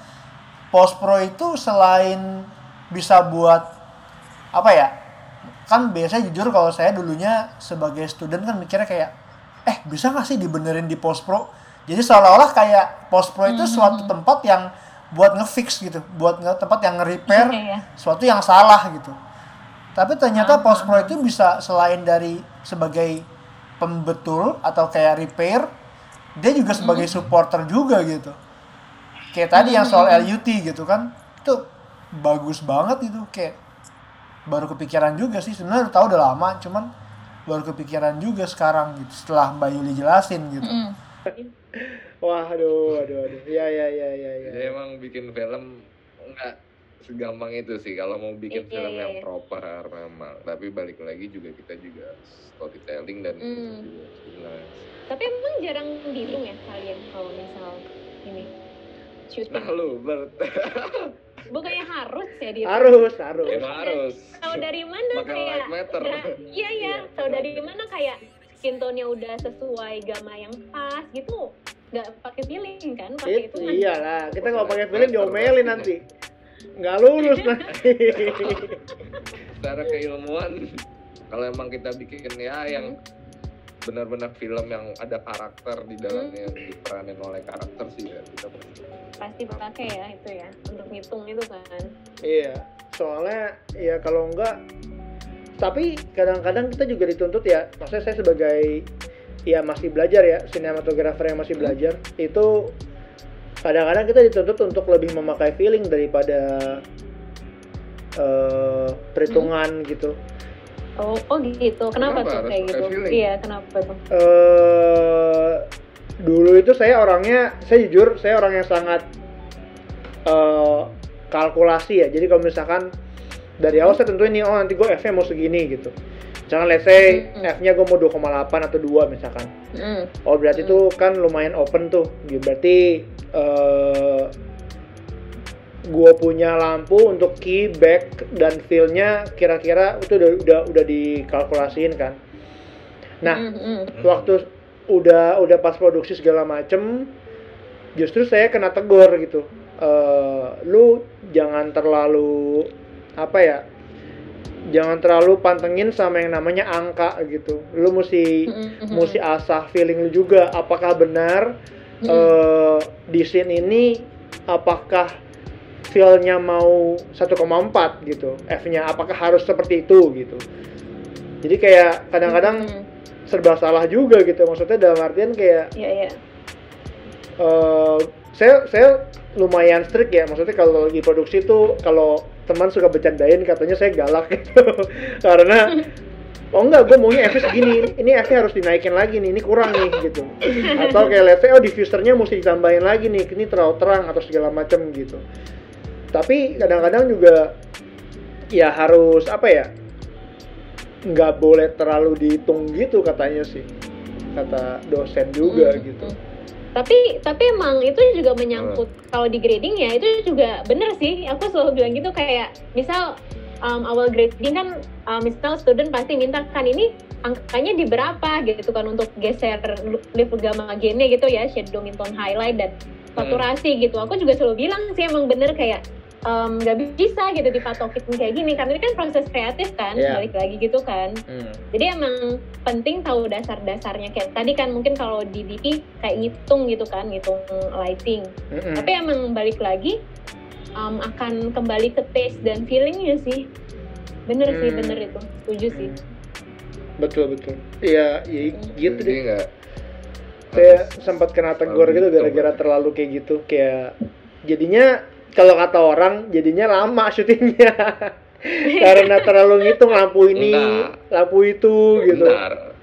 Speaker 2: post pro itu selain bisa buat apa ya? Kan biasanya jujur kalau saya dulunya sebagai student kan mikirnya kayak eh bisa nggak sih dibenerin di post pro? Jadi seolah-olah kayak post pro itu suatu tempat yang buat ngefix gitu, buat nge tempat yang nge-repair
Speaker 1: Iya, iya.
Speaker 2: suatu yang salah gitu. Tapi ternyata post pro itu bisa selain dari sebagai pembetul atau kayak repair, dia juga sebagai supporter juga gitu. Kayak tadi yang soal LUT gitu kan, itu bagus banget itu kayak baru kepikiran juga sih sebenarnya udah tahu udah lama, cuman baru kepikiran juga sekarang gitu setelah Mbak Yuli jelasin gitu.
Speaker 1: Mm.
Speaker 2: Wah, aduh, aduh, aduh. Ya, ya, ya, ya, ya.
Speaker 3: Jadi emang bikin film nggak segampang itu sih kalau mau bikin
Speaker 1: Iya,
Speaker 3: film
Speaker 1: iya,
Speaker 3: yang
Speaker 1: iya.
Speaker 3: proper memang. Tapi balik lagi juga kita juga storytelling dan itu
Speaker 1: Hmm.
Speaker 3: juga sebenarnya.
Speaker 1: Tapi emang jarang dihitung ya kalian kalau misal ini
Speaker 3: Nah
Speaker 1: syuting.
Speaker 3: lu Bert,
Speaker 1: Bukannya harus ya dihitung?
Speaker 2: Harus, harus.
Speaker 3: emang harus.
Speaker 1: Tahu dari mana kayak? Nah, iya iya. Tahu dari mana kayak skin tone-nya udah sesuai gamma yang pas gitu? Nggak pakai feeling kan? Pakai
Speaker 2: It,
Speaker 1: itu kan?
Speaker 2: iyalah, kita kalau pakai film diomelin nanti. Nggak lulus nanti.
Speaker 3: Secara keilmuan, kalau emang kita bikin ya yang benar-benar film yang ada karakter di dalamnya yang diperanin oleh karakter sih ya kita pasti
Speaker 1: Pasti pakai ya itu ya untuk ngitung itu kan.
Speaker 2: iya, soalnya ya kalau enggak tapi kadang-kadang kita juga dituntut ya, maksudnya saya sebagai ya masih belajar ya, sinematografer yang masih belajar itu kadang-kadang kita dituntut untuk lebih memakai feeling daripada eh, perhitungan gitu.
Speaker 1: Oh, oh gitu. Kenapa,
Speaker 3: Kenapa
Speaker 1: tuh kayak gitu?
Speaker 3: feeling?
Speaker 1: Iya, kenapa tuh?
Speaker 2: eh dulu itu saya orangnya saya jujur saya orang yang sangat eh kalkulasi ya jadi kalau misalkan dari awal saya tentuin nih oh nanti gue F-nya mau segini gitu jangan let's say
Speaker 1: Mm-mm.
Speaker 2: F-nya gue mau 2,8 atau 2 misalkan
Speaker 1: Mm.
Speaker 2: oh berarti itu kan lumayan open tuh berarti eh gue punya lampu untuk key back dan feel-nya kira-kira itu udah udah udah dikalkulasiin kan nah
Speaker 1: Mm, mm.
Speaker 2: waktu udah udah pas produksi segala macem justru saya kena tegur gitu Eh, lu jangan terlalu apa ya jangan terlalu pantengin sama yang namanya angka gitu lu mesti
Speaker 1: Mm, mm, mm.
Speaker 2: mesti asah feeling lu juga apakah benar
Speaker 1: Mm.
Speaker 2: eh, di scene ini apakah feel-nya mau 1,4 gitu. F-nya apakah harus seperti itu gitu. Jadi kayak kadang-kadang
Speaker 1: Mm,
Speaker 2: serba salah juga gitu. Maksudnya dalam artian kayak
Speaker 1: Iya, iya.
Speaker 2: eh, saya saya lumayan strict ya. Maksudnya kalau lagi produksi tuh kalau teman suka bercandain katanya saya galak gitu. Karena oh enggak gue maunya F segini. Ini F harus dinaikin lagi nih ini kurang nih gitu. Atau kayak let's say oh diffusernya mesti ditambahin lagi nih ini terlalu terang atau segala macam gitu tapi kadang-kadang juga ya harus apa ya nggak boleh terlalu dihitung gitu katanya sih kata dosen juga
Speaker 1: Mm,
Speaker 2: gitu.
Speaker 1: Tapi tapi emang itu juga menyangkut kalau di grading ya itu juga bener sih. Aku selalu bilang gitu kayak misal um, awal grading kan um, misal student pasti minta kan ini angkanya di berapa gitu kan untuk geser level gamma gennya gitu ya shadow tone highlight dan saturasi gitu. Aku juga selalu bilang sih emang bener kayak um, nggak bisa gitu dipatokin kayak gini karena ini kan proses kreatif kan
Speaker 2: Iya.
Speaker 1: balik lagi gitu kan.
Speaker 2: Hmm.
Speaker 1: Jadi emang penting tahu dasar-dasarnya kayak tadi kan mungkin kalau di DP kayak ngitung gitu kan, ngitung lighting.
Speaker 2: Mm-mm.
Speaker 1: Tapi emang balik lagi um, akan kembali ke taste dan feelingnya sih. bener sih
Speaker 2: Hmm.
Speaker 1: bener itu setuju sih
Speaker 2: betul betul iya ya, gitu
Speaker 3: Jadi
Speaker 2: deh
Speaker 3: nggak
Speaker 2: kayak
Speaker 3: harus
Speaker 2: sempat kena tegur gitu gara-gara terlalu kayak gitu kayak jadinya kalau kata orang jadinya lama syutingnya karena terlalu ngitung lampu ini
Speaker 3: Enggak.
Speaker 2: lampu itu gitu
Speaker 3: Benar.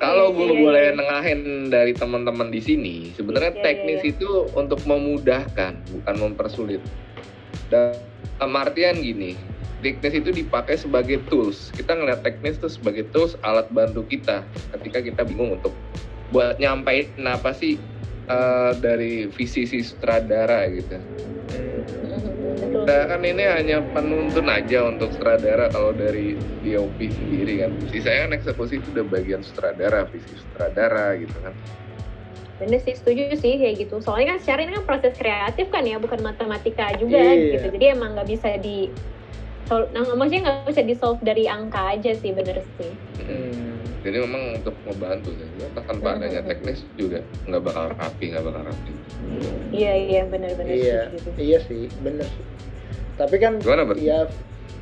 Speaker 3: Kalau gue
Speaker 1: Iya, iya,
Speaker 3: boleh
Speaker 1: iya.
Speaker 3: nengahin dari teman-teman di sini, sebenarnya
Speaker 1: Iya, iya,
Speaker 3: teknis
Speaker 1: iya.
Speaker 3: itu untuk memudahkan, bukan mempersulit. Dan dalam artian gini, teknis itu dipakai sebagai tools. Kita ngeliat teknis itu sebagai tools alat bantu kita ketika kita bingung untuk buat nyampein apa sih eh, dari visi si sutradara gitu. Kita kan ini hanya penuntun aja untuk sutradara kalau dari DOP sendiri kan. Sisanya kan eksekusi itu udah bagian sutradara, visi sutradara gitu kan.
Speaker 1: bener sih setuju sih kayak gitu soalnya kan secara ini kan proses kreatif kan ya bukan matematika juga
Speaker 2: Iya.
Speaker 1: gitu jadi emang nggak bisa di nah, maksudnya nggak bisa di solve dari angka aja sih bener sih
Speaker 2: Hmm.
Speaker 3: Jadi memang untuk membantu sih. Tanpa
Speaker 1: Hmm.
Speaker 3: adanya teknis juga nggak bakal rapi, nggak bakal rapi.
Speaker 1: iya iya bener
Speaker 2: iya
Speaker 1: sih.
Speaker 2: iya sih bener sih tapi kan
Speaker 3: Gimana,
Speaker 2: ya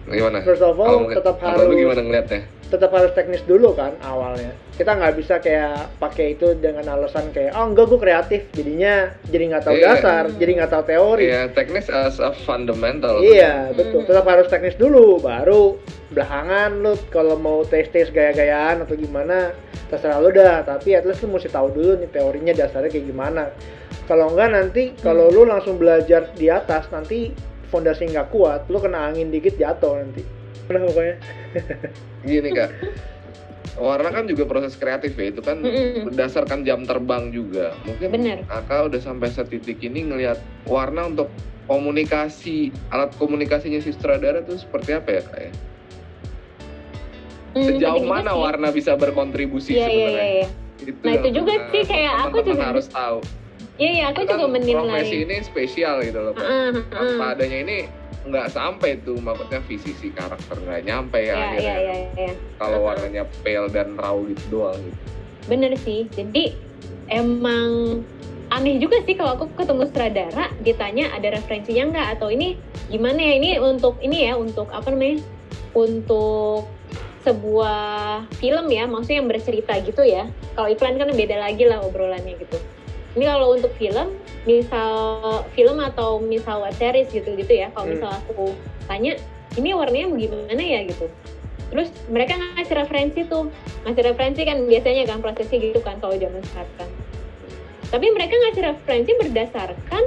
Speaker 3: Gimana?
Speaker 2: first of all
Speaker 3: Kalau mungkin-
Speaker 2: tetap harus
Speaker 3: gimana ngeliatnya?
Speaker 2: Tetap harus teknis dulu kan awalnya kita nggak bisa kayak pakai itu dengan alasan kayak oh enggak gue kreatif jadinya jadi nggak tahu
Speaker 3: Iya.
Speaker 2: dasar jadi nggak tahu teori
Speaker 3: Iya, teknis as a fundamental.
Speaker 2: Iya betul.
Speaker 1: Hmm.
Speaker 2: Tetap harus teknis dulu, baru belakangan lu kalau mau tes tes gaya-gayaan atau gimana terserah lu dah. Tapi at least lu mesti tahu dulu nih teorinya dasarnya kayak gimana. Kalau enggak nanti kalau lu langsung belajar di atas nanti fondasi nggak kuat, lu kena angin dikit jatuh nanti. Nah pokoknya.
Speaker 3: Gini kak, warna kan juga proses kreatif ya. Itu kan berdasarkan jam terbang juga. Mungkin
Speaker 1: Bener.
Speaker 3: Aka udah sampai setitik ini ngelihat warna untuk komunikasi alat komunikasinya si sutradara tuh seperti apa ya kak ya?
Speaker 1: Hmm,
Speaker 3: Sejauh mana
Speaker 1: sih.
Speaker 3: warna bisa berkontribusi
Speaker 1: iya iya
Speaker 3: sebenarnya?
Speaker 1: iya iya
Speaker 3: Itu
Speaker 1: Nah, itu juga sih, kayak aku juga-
Speaker 3: harus tahu.
Speaker 1: iya iya aku
Speaker 3: Kan
Speaker 1: juga
Speaker 3: profesi
Speaker 1: menilai
Speaker 3: ini spesial gitu loh. Kak.
Speaker 1: Heeh,
Speaker 3: Tanpa
Speaker 1: heeh.
Speaker 3: adanya ini nggak sampai tuh maksudnya visi si karakter nggak nyampe ya akhirnya.
Speaker 1: iya iya
Speaker 3: Kalau
Speaker 1: Heeh.
Speaker 3: warnanya pale dan raw gitu doang gitu.
Speaker 1: bener sih jadi emang aneh juga sih kalau aku ketemu sutradara ditanya ada referensinya nggak atau ini gimana ya ini untuk ini ya untuk apa namanya untuk sebuah film ya maksudnya yang bercerita gitu ya kalau iklan kan beda lagi lah obrolannya gitu ini kalau untuk film misal film atau misal web series gitu gitu ya kalau
Speaker 2: Hmm.
Speaker 1: misal aku tanya ini warnanya gimana ya? gitu. Terus mereka ngasih referensi tuh ngasih referensi kan biasanya kan prosesnya gitu kan kalau zaman sekarang tapi mereka ngasih referensi berdasarkan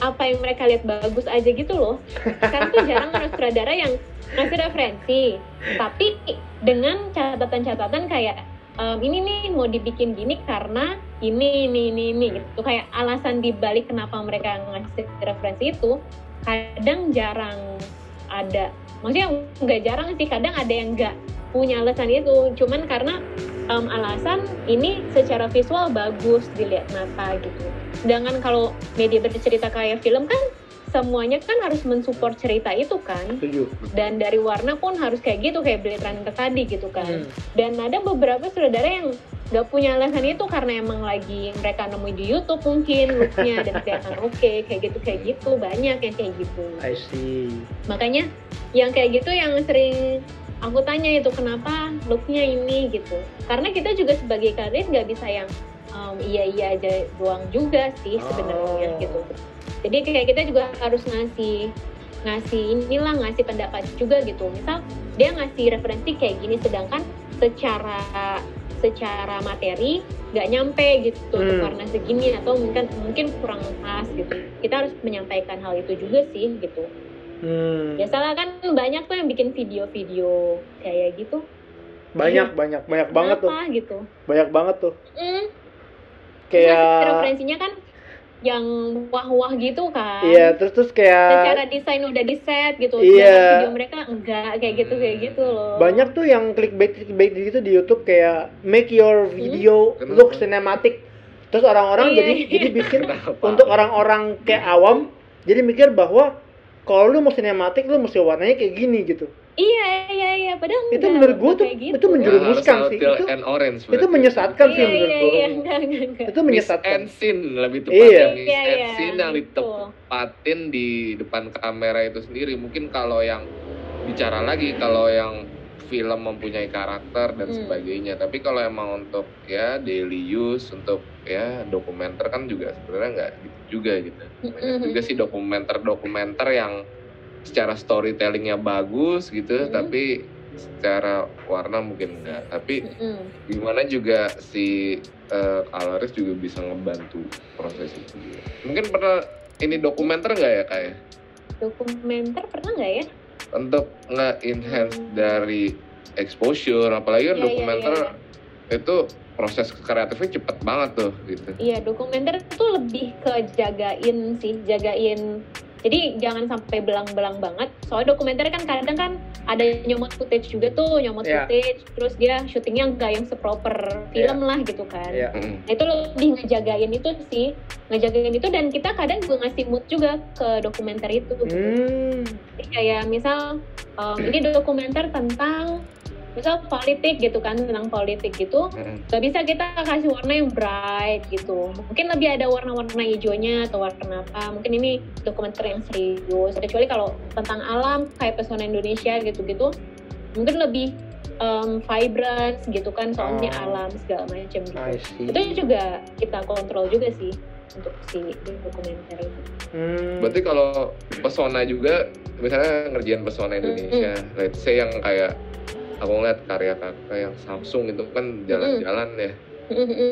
Speaker 1: apa yang mereka lihat bagus aja gitu loh. Sekarang tuh jarang ada sutradara yang ngasih referensi tapi dengan catatan-catatan kayak ehm, ini nih mau dibikin gini karena ini ini ini ini gitu. Kayak alasan dibalik kenapa mereka ngasih referensi itu. Kadang jarang ada maksudnya nggak jarang sih kadang ada yang nggak punya alasan itu. Cuman karena em, alasan ini secara visual bagus dilihat mata gitu. Sedangkan kalau media bercerita kayak film kan semuanya kan harus mensupport cerita itu kan
Speaker 2: Setuju.
Speaker 1: dan dari warna pun harus kayak gitu kayak Blade Runner tadi gitu kan
Speaker 2: Hmm.
Speaker 1: dan ada beberapa sutradara yang nggak punya alasan itu karena emang lagi mereka nemu di YouTube mungkin looknya dan kelihatan oke kayak gitu kayak gitu banyak yang kayak gitu
Speaker 2: I see.
Speaker 1: makanya yang kayak gitu yang sering aku tanya itu kenapa looknya ini gitu karena kita juga sebagai karir nggak bisa yang um, iya iya aja doang juga sih sebenarnya
Speaker 2: Oh.
Speaker 1: gitu jadi kayak kita juga harus ngasih ngasih inilah ngasih pendapat juga gitu misal dia ngasih referensi kayak gini sedangkan secara secara materi nggak nyampe gitu untuk
Speaker 2: Hmm.
Speaker 1: warna segini atau mungkin mungkin kurang pas gitu kita harus menyampaikan hal itu juga sih gitu
Speaker 2: Hmm.
Speaker 1: biasalah kan banyak tuh yang bikin video-video kayak gitu
Speaker 2: Banyak banyak banyak banget tuh.
Speaker 1: Kenapa gitu
Speaker 2: Banyak banget tuh.
Speaker 1: hmm. Terus
Speaker 2: Kayak
Speaker 1: referensinya kan yang wah-wah gitu kan
Speaker 2: Iya, terus terus
Speaker 1: secara
Speaker 2: kayak
Speaker 1: desain udah di set gitu
Speaker 2: Iya.
Speaker 1: video mereka enggak kayak gitu kayak gitu loh
Speaker 2: banyak tuh yang clickbait clickbait gitu di YouTube kayak make your video
Speaker 3: Kenapa?
Speaker 2: look cinematic. Terus orang-orang
Speaker 1: Iya,
Speaker 2: jadi
Speaker 1: iya.
Speaker 2: jadi bikin
Speaker 3: Kenapa?
Speaker 2: untuk orang-orang kayak awam jadi mikir bahwa kalau lu mau sinematik lu mesti warnanya kayak gini gitu.
Speaker 1: Iya iya iya padahal
Speaker 2: Itu
Speaker 1: enggak,
Speaker 2: menurut gua
Speaker 1: enggak
Speaker 2: tuh-
Speaker 1: gitu.
Speaker 2: itu menjerumuskan
Speaker 3: Nah,
Speaker 2: sih. Itu-
Speaker 3: and orange
Speaker 2: Itu menyesatkan sih
Speaker 1: iya
Speaker 2: menurut
Speaker 1: iya
Speaker 2: gua.
Speaker 1: iya enggak enggak enggak
Speaker 2: Itu
Speaker 3: Miss
Speaker 2: menyesatkan.
Speaker 3: and scene lebih
Speaker 2: Iya.
Speaker 3: tepatnya miss
Speaker 1: Iya,
Speaker 3: and
Speaker 1: iya,
Speaker 3: scene yang ditempatin di depan kamera itu sendiri mungkin kalau yang bicara lagi kalau yang film mempunyai karakter dan
Speaker 1: Hmm.
Speaker 3: sebagainya. Tapi kalau emang untuk ya daily use untuk ya dokumenter kan juga sebenarnya nggak gitu juga gitu. Banyak juga sih dokumenter-dokumenter yang secara storytellingnya bagus gitu,
Speaker 1: Mhm.
Speaker 3: tapi secara warna mungkin enggak. Tapi
Speaker 1: Mm-mm.
Speaker 3: gimana juga si eh, Alaris juga bisa ngebantu proses itu juga. Mungkin pernah ini dokumenter nggak ya kayak
Speaker 1: dokumenter pernah nggak ya
Speaker 3: untuk nge-enhance dari exposure apalagi kan
Speaker 1: Iya, iya,
Speaker 3: dokumenter
Speaker 1: iya,
Speaker 3: itu proses kreatifnya cepet banget tuh gitu.
Speaker 1: Iya, dokumenter itu lebih ke jagain sih, jagain. Jadi jangan sampai belang-belang banget. Soalnya dokumenter kan kadang kan ada nyomot footage juga tuh, nyomot
Speaker 2: Iya.
Speaker 1: footage, terus dia syutingnya nggak yang seproper film lah gitu kan.
Speaker 2: Iya.
Speaker 3: Mm.
Speaker 1: Nah itu lebih ngejagain itu sih, ngejagain itu dan kita kadang juga ngasih mood juga ke dokumenter itu. gitu.
Speaker 2: Hmm.
Speaker 1: Jadi kayak misal um, ini dokumenter tentang misal politik gitu kan, tentang politik gitu
Speaker 3: Mm.
Speaker 1: Gak bisa kita kasih warna yang bright gitu. Mungkin lebih ada warna-warna hijaunya atau warna apa. Mungkin ini dokumenter yang serius. Kecuali kalau tentang alam kayak pesona Indonesia gitu-gitu, mungkin lebih um, vibrant gitu kan soalnya
Speaker 2: Oh.
Speaker 1: alam segala macam gitu. Itu juga kita kontrol juga sih untuk si dokumenter itu.
Speaker 2: Hmm.
Speaker 3: Berarti kalau pesona juga misalnya ngerjain pesona Indonesia, let's say yang kayak aku ngeliat karya kakak yang Samsung itu kan jalan-jalan ya.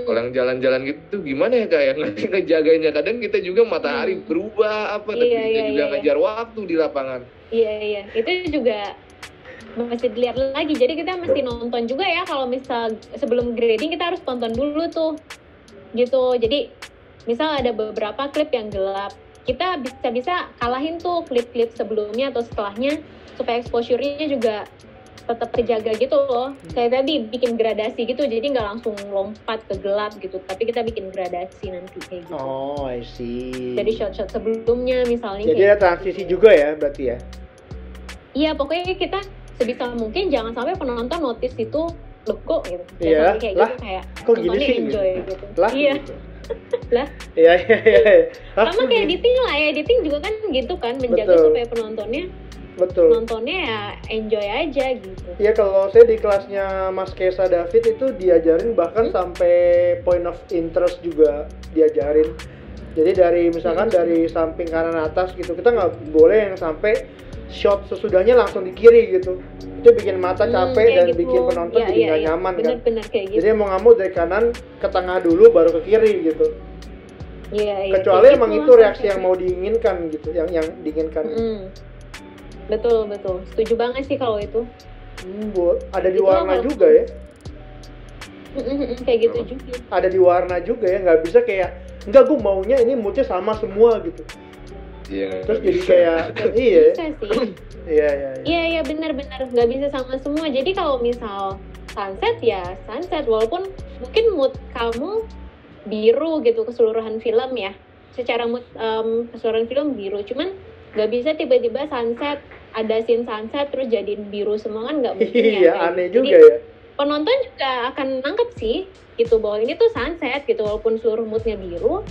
Speaker 3: Kalau yang jalan-jalan gitu gimana ya kak ya ngejagainya kadang kita juga matahari berubah apa tapi
Speaker 1: Iya,
Speaker 3: kita
Speaker 1: iya,
Speaker 3: juga
Speaker 1: iya,
Speaker 3: ngejar waktu di lapangan.
Speaker 1: Iya iya, itu juga mesti dilihat lagi. Jadi kita mesti nonton juga ya kalau misal sebelum grading kita harus tonton dulu tuh, gitu. Jadi misal ada beberapa klip yang gelap, kita bisa-bisa kalahin tuh klip-klip sebelumnya atau setelahnya supaya exposure-nya juga tetap terjaga gitu loh. Kayak tadi bikin gradasi gitu, jadi nggak langsung lompat ke gelap gitu, tapi kita bikin gradasi nanti kayak gitu.
Speaker 2: Oh, I see.
Speaker 1: Jadi shot-shot sebelumnya misalnya
Speaker 2: Jadi
Speaker 1: kayak
Speaker 2: ada transisi juga ya berarti ya.
Speaker 1: Iya pokoknya kita sebisa mungkin jangan sampai penonton notice itu loh kok gitu.
Speaker 2: Iya,
Speaker 1: kayak
Speaker 2: lah,
Speaker 1: gitu kayak
Speaker 2: kok gini sih,
Speaker 1: enjoy gitu.
Speaker 2: Lah.
Speaker 1: Iya.
Speaker 2: gitu.
Speaker 1: Lah.
Speaker 2: Iya iya iya.
Speaker 1: Sama kayak
Speaker 2: gini?
Speaker 1: editing lah ya, editing juga kan gitu kan menjaga
Speaker 2: Betul.
Speaker 1: supaya penontonnya
Speaker 2: Betul.
Speaker 1: nontonnya ya enjoy aja gitu.
Speaker 2: Iya kalau saya di kelasnya Mas Kesa David itu diajarin bahkan
Speaker 1: Hmm?
Speaker 2: sampai point of interest juga diajarin. Jadi dari misalkan
Speaker 1: Hmm.
Speaker 2: dari samping kanan atas gitu kita nggak boleh yang sampai shot sesudahnya langsung di kiri gitu. Itu bikin mata
Speaker 1: Hmm,
Speaker 2: capek
Speaker 1: kayak
Speaker 2: dan
Speaker 1: gitu.
Speaker 2: bikin penonton
Speaker 1: Iya,
Speaker 2: jadi
Speaker 1: iya,
Speaker 2: nggak
Speaker 1: iya.
Speaker 2: nyaman kan.
Speaker 1: Bener-bener kayak gitu.
Speaker 2: Jadi mau nggak mau dari kanan ke tengah dulu baru ke kiri gitu.
Speaker 1: Iya, iya,
Speaker 2: Kecuali
Speaker 1: kayak
Speaker 2: emang
Speaker 1: gitu
Speaker 2: itu reaksi yang mau diinginkan gitu, yang yang diinginkan.
Speaker 1: Mm-mm. Betul betul, setuju banget sih kalau itu.
Speaker 2: Hmm, bu- ada di
Speaker 1: Itu
Speaker 2: warna
Speaker 1: kalau-
Speaker 2: juga ya.
Speaker 1: Kayak gitu juga.
Speaker 2: ada di warna juga ya nggak bisa kayak enggak gue maunya ini moodnya sama semua gitu
Speaker 3: Iya.
Speaker 2: terus
Speaker 3: nggak
Speaker 2: jadi
Speaker 3: bisa.
Speaker 2: kayak iya
Speaker 1: Bisa sih.
Speaker 2: iya iya iya.
Speaker 1: Iya iya benar-benar nggak bisa sama semua. Jadi kalau misal sunset ya sunset walaupun mungkin mood kamu biru gitu keseluruhan film ya. Secara mood em, keseluruhan film biru, cuman nggak bisa tiba-tiba sunset ada scene sunset terus jadiin biru semua kan nggak mungkin ya.
Speaker 2: iya aneh
Speaker 1: gitu.
Speaker 2: juga
Speaker 1: Jadi,
Speaker 2: ya
Speaker 1: penonton juga akan nangkep sih gitu bahwa ini tuh sunset gitu walaupun seluruh moodnya biru.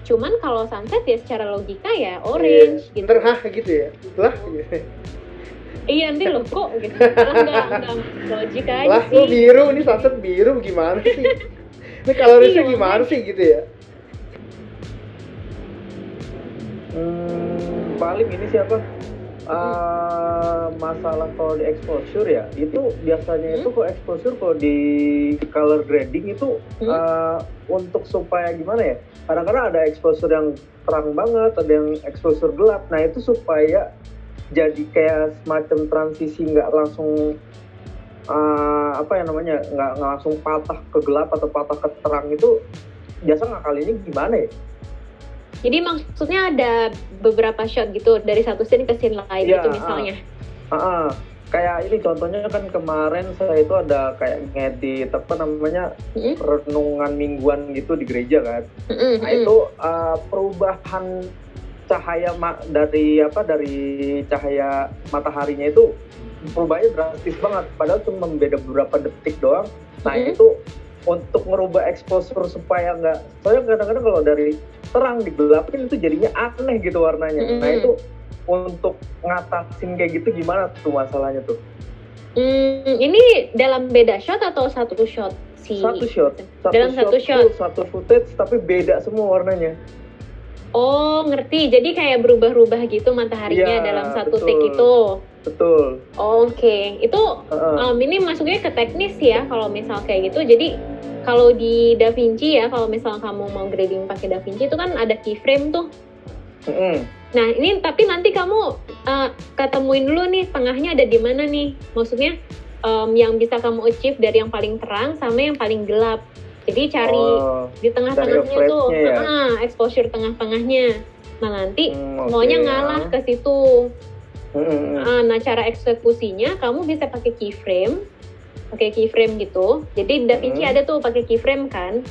Speaker 1: Cuman kalau sunset ya secara logika ya orange
Speaker 2: Iya.
Speaker 1: gitu.
Speaker 2: Ntar, hah gitu ya lah gitu.
Speaker 1: Iya nanti loh kok gitu. Lah nggak nggak logik aja
Speaker 2: lah
Speaker 1: sih.
Speaker 2: lu biru ini sunset biru gimana sih ini kalorisnya
Speaker 1: Iya,
Speaker 2: gimana sih gitu ya
Speaker 4: Hmm, paling ini siapa? Eh, masalah kalau di exposure ya, itu biasanya itu kok exposure kalau di color grading itu
Speaker 1: Hmm.
Speaker 4: eh, untuk supaya gimana ya? Kadang-kadang ada exposure yang terang banget, ada yang exposure gelap. Nah itu supaya jadi kayak semacam transisi nggak langsung eh, apa ya namanya nggak langsung patah ke gelap atau patah ke terang itu biasa ngakalinnya gimana ya?
Speaker 1: Jadi maksudnya ada beberapa shot gitu dari satu scene ke scene lain
Speaker 4: Iya,
Speaker 1: gitu misalnya.
Speaker 4: Ah, ah. kayak ini contohnya kan kemarin saya itu ada kayak ngedit apa namanya
Speaker 1: Mm-mm,
Speaker 4: renungan mingguan gitu di gereja kan.
Speaker 1: mm-mm,
Speaker 4: Nah itu uh, perubahan cahaya ma- dari apa dari cahaya mataharinya itu perubahannya drastis banget. Padahal cuma beda beberapa detik doang. Nah
Speaker 1: Mhm.
Speaker 4: itu untuk merubah exposure supaya nggak, soalnya kadang-kadang kalau dari terang digelapin itu jadinya aneh gitu warnanya.
Speaker 1: Mhm.
Speaker 4: Nah itu untuk ngatasin kayak gitu gimana tuh masalahnya tuh?
Speaker 1: Hmm, ini dalam beda shot atau satu shot si
Speaker 4: Satu shot, satu
Speaker 1: dalam satu shot.
Speaker 4: satu footage tapi beda semua warnanya.
Speaker 1: Oh, ngerti. Jadi kayak berubah-ubah gitu mataharinya
Speaker 4: Iya,
Speaker 1: dalam satu
Speaker 4: betul.
Speaker 1: take itu.
Speaker 4: Betul.
Speaker 1: Oke, itu
Speaker 4: Heeh.
Speaker 1: um, ini masuknya ke teknis ya kalau misal kayak gitu. Jadi kalau di DaVinci ya, kalau misal kamu mau grading pakai DaVinci itu kan ada keyframe tuh.
Speaker 4: Mm-mm.
Speaker 1: Nah, ini tapi nanti kamu uh, ketemuin dulu nih tengahnya ada di mana nih. Maksudnya um, yang bisa kamu achieve dari yang paling terang sama yang paling gelap. Jadi cari
Speaker 4: Oh,
Speaker 1: di tengah-tengahnya tuh,
Speaker 4: ya?
Speaker 1: ah, exposure tengah-tengahnya. Nah, nanti
Speaker 4: hmm,
Speaker 1: semuanya
Speaker 4: oke.
Speaker 1: ngalah ke situ. Ah, nah, cara eksekusinya kamu bisa pakai keyframe, pakai keyframe gitu. Jadi DaVinci
Speaker 4: Hmm.
Speaker 1: ada tuh pakai keyframe kan.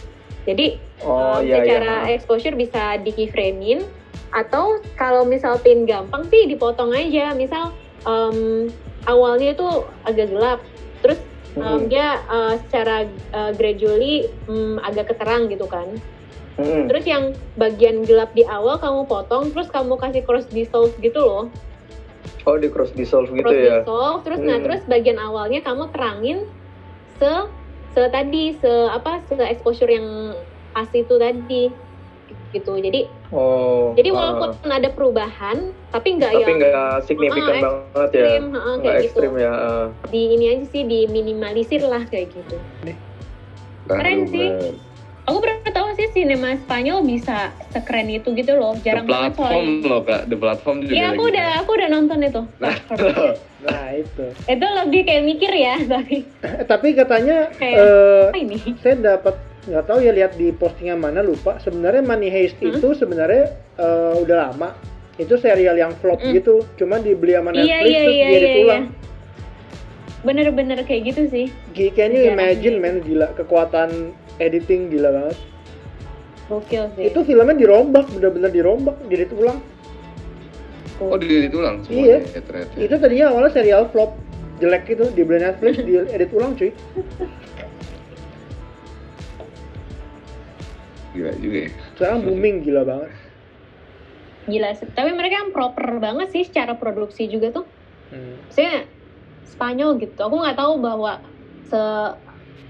Speaker 1: Jadi
Speaker 4: Oh
Speaker 1: um,
Speaker 4: iya
Speaker 1: secara
Speaker 4: iya.
Speaker 1: exposure bisa di keyframein atau kalau misal pin gampang sih dipotong aja. Misal um, awalnya itu agak gelap, terus um,
Speaker 4: Mm-mm.
Speaker 1: dia uh, secara uh, gradually um, agak keterang gitu kan.
Speaker 4: Mm-mm.
Speaker 1: Terus yang bagian gelap di awal kamu potong, terus kamu kasih cross dissolve gitu loh.
Speaker 4: Oh di cross dissolve gitu
Speaker 1: cross
Speaker 4: ya?
Speaker 1: dissolve terus nah
Speaker 4: Hmm.
Speaker 1: terus bagian awalnya kamu terangin se se tadi se apa se exposure yang asli itu tadi gitu jadi
Speaker 4: Oh.
Speaker 1: jadi
Speaker 4: ah.
Speaker 1: walaupun ada perubahan tapi nggak
Speaker 4: tapi
Speaker 1: yang
Speaker 4: nggak signifikan
Speaker 1: Ah,
Speaker 4: banget ya?
Speaker 1: ekstrim heeh,
Speaker 4: Nggak
Speaker 1: kayak gitu
Speaker 4: ekstrim ya? ah.
Speaker 1: di ini aja sih diminimalisir lah kayak gitu Keren
Speaker 3: Baru
Speaker 1: sih.
Speaker 3: Banget.
Speaker 1: aku baru tahu sih sinema Spanyol bisa sekeren itu gitu loh
Speaker 3: The
Speaker 1: jarang banget
Speaker 3: platform
Speaker 1: soalnya
Speaker 3: loh kak, the platform juga
Speaker 1: Iya aku
Speaker 3: lagi.
Speaker 1: udah aku udah nonton itu platform.
Speaker 2: Nah itu.
Speaker 1: itu lebih kayak mikir ya tapi
Speaker 2: Eh, tapi katanya
Speaker 1: Kayak-
Speaker 2: eh,
Speaker 1: apa ini
Speaker 2: saya dapat nggak tahu ya lihat di postingan mana lupa. Sebenarnya Money Heist
Speaker 1: Hmm?
Speaker 2: itu sebenarnya eh, udah lama. Itu serial yang flop
Speaker 1: Hmm.
Speaker 2: gitu. Cuma dibeli sama Netflix
Speaker 1: Iya iya
Speaker 2: terus
Speaker 1: iya
Speaker 2: diedit
Speaker 1: iya. iya.
Speaker 2: ulang.
Speaker 1: Bener-bener kayak gitu sih.
Speaker 2: G- Can you imagine men gila kekuatan editing gila banget.
Speaker 1: Gokil sih.
Speaker 2: Itu filmnya dirombak, bener-bener dirombak, diedit ulang.
Speaker 3: Oh di tulang
Speaker 2: Iya.
Speaker 3: semuanya ya, ternyata.
Speaker 2: Itu tadinya awalnya serial flop jelek gitu, dibeli Netflix, diedit ulang cuy.
Speaker 3: Gila juga ya.
Speaker 2: Sekarang booming gila banget.
Speaker 1: Gila sih. Tapi mereka yang proper banget sih secara produksi juga tuh.
Speaker 2: Hmm.
Speaker 1: Maksudnya Spanyol gitu. Aku nggak tahu bahwa se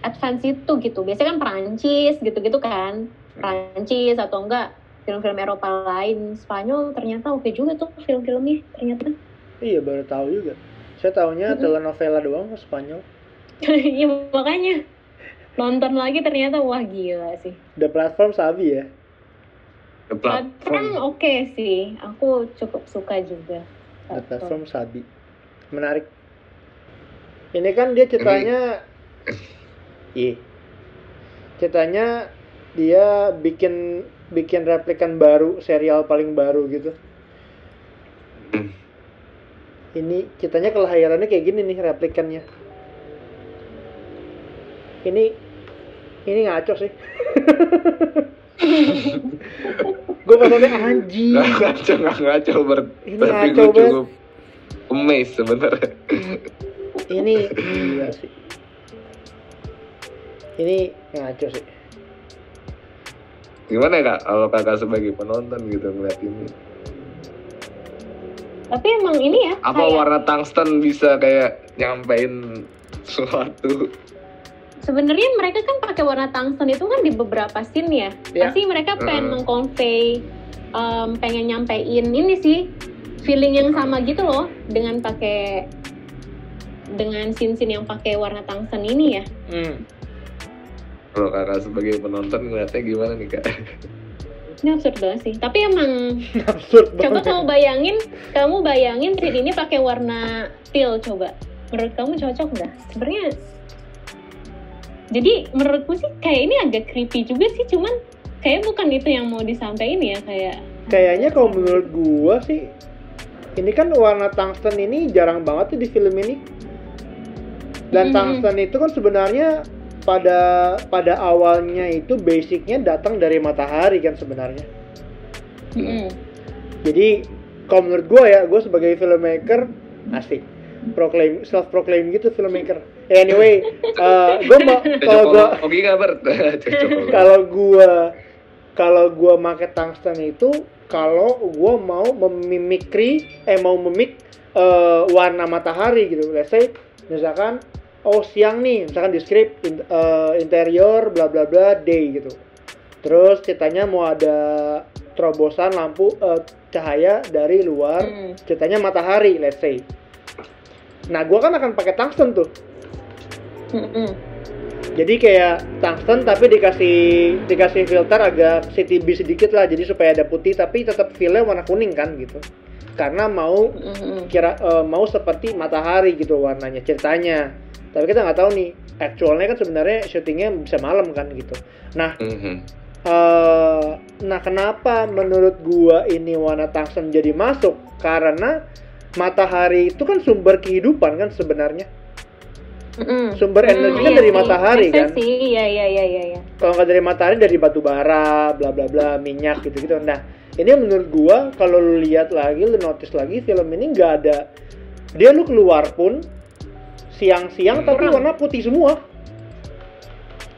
Speaker 1: advance itu gitu. Biasanya kan Perancis gitu-gitu kan. Perancis atau enggak film-film Eropa lain. Spanyol ternyata oke juga tuh film-filmnya ternyata.
Speaker 2: Iya baru tahu juga. Saya taunya
Speaker 1: Mm-mm.
Speaker 2: telenovela doang Spanyol.
Speaker 1: Iya makanya nonton lagi ternyata wah gila sih.
Speaker 2: The platform sabi ya.
Speaker 3: The
Speaker 1: Platform
Speaker 3: platform.
Speaker 1: oke sih. Aku cukup suka juga.
Speaker 2: The platform sabi. Menarik. Ini kan dia ceritanya Iya. Ceritanya dia bikin bikin replikan baru, serial paling baru gitu.
Speaker 3: Hmm.
Speaker 2: Ini ceritanya kelahirannya kayak gini nih replikannya. Ini ini ngaco sih. gue maksudnya anjing.
Speaker 3: Nggak ngaco, nggak ngaco ber.
Speaker 2: Ini
Speaker 3: Tapi
Speaker 2: ngaco
Speaker 3: gue cukup amazed sebenarnya.
Speaker 2: ini gila sih ini ngaco sih
Speaker 3: Gimana ya kak, kalau kakak sebagai penonton gitu ngeliat ini?
Speaker 1: Tapi emang ini ya.
Speaker 3: Apa
Speaker 1: kayak-
Speaker 3: warna tungsten bisa kayak nyampein sesuatu?
Speaker 1: sebenarnya mereka kan pakai warna tungsten itu kan di beberapa scene ya.
Speaker 2: Iya.
Speaker 1: Pasti mereka pengen
Speaker 3: Heeh.
Speaker 1: mengconvey, um, pengen nyampein ini sih feeling yang sama gitu loh dengan pakai dengan scene-scene yang pakai warna tungsten ini ya.
Speaker 2: hmm.
Speaker 3: Kalau kakak sebagai penonton ngeliatnya gimana nih kak?
Speaker 1: Ini absurd banget sih. Tapi emang
Speaker 2: absurd
Speaker 1: coba kamu bayangin, kamu bayangin scene ini pakai warna teal coba. Menurut kamu cocok nggak? Sebenarnya jadi menurutku sih kayak ini agak creepy juga sih, cuman kayak bukan itu yang mau disampaikan ya kayak
Speaker 2: kayaknya kalau menurut gua sih ini kan warna tungsten ini jarang banget tuh di film ini dan
Speaker 1: Mhm.
Speaker 2: tungsten itu kan sebenarnya pada pada awalnya itu basicnya datang dari matahari kan sebenarnya
Speaker 1: Mm-mm.
Speaker 2: jadi kalau menurut gua ya gua sebagai filmmaker asik proclaim self proclaim gitu filmmaker anyway eh, gua mau kalau?
Speaker 3: Cocok.
Speaker 2: kalau gua kalau gua make tungsten itu kalau gua mau memimikri eh mau memik eh, warna matahari gitu let's say misalkan oh siang nih misalkan di script in- eh, interior bla bla bla day gitu. Terus ceritanya mau ada terobosan lampu eh, cahaya dari luar
Speaker 1: Hmm.
Speaker 2: ceritanya matahari let's say. Nah gua kan akan pakai tungsten tuh.
Speaker 1: Mm-mm.
Speaker 2: jadi kayak tungsten tapi dikasih dikasih filter agak CTB sedikit lah jadi supaya ada putih tapi tetap feelnya warna kuning kan gitu. Karena mau kira eh, mau seperti matahari gitu warnanya ceritanya tapi kita nggak tahu nih actualnya kan sebenarnya syutingnya bisa malam kan gitu. Nah
Speaker 3: Mhm.
Speaker 2: eh nah kenapa menurut gua ini warna tungsten jadi masuk? Karena matahari itu kan sumber kehidupan kan sebenarnya.
Speaker 1: Mm-mm.
Speaker 2: sumber energi kan
Speaker 1: iya
Speaker 2: dari matahari
Speaker 1: Make
Speaker 2: kan?
Speaker 1: sih iya iya iya iya iya.
Speaker 2: kalau nggak dari matahari dari batu bara bla bla bla minyak gitu gitu nah ini menurut gua kalau lu lihat lagi lu notice lagi film ini nggak ada dia lu keluar pun siang-siang tapi
Speaker 1: Kurang.
Speaker 2: warna putih semua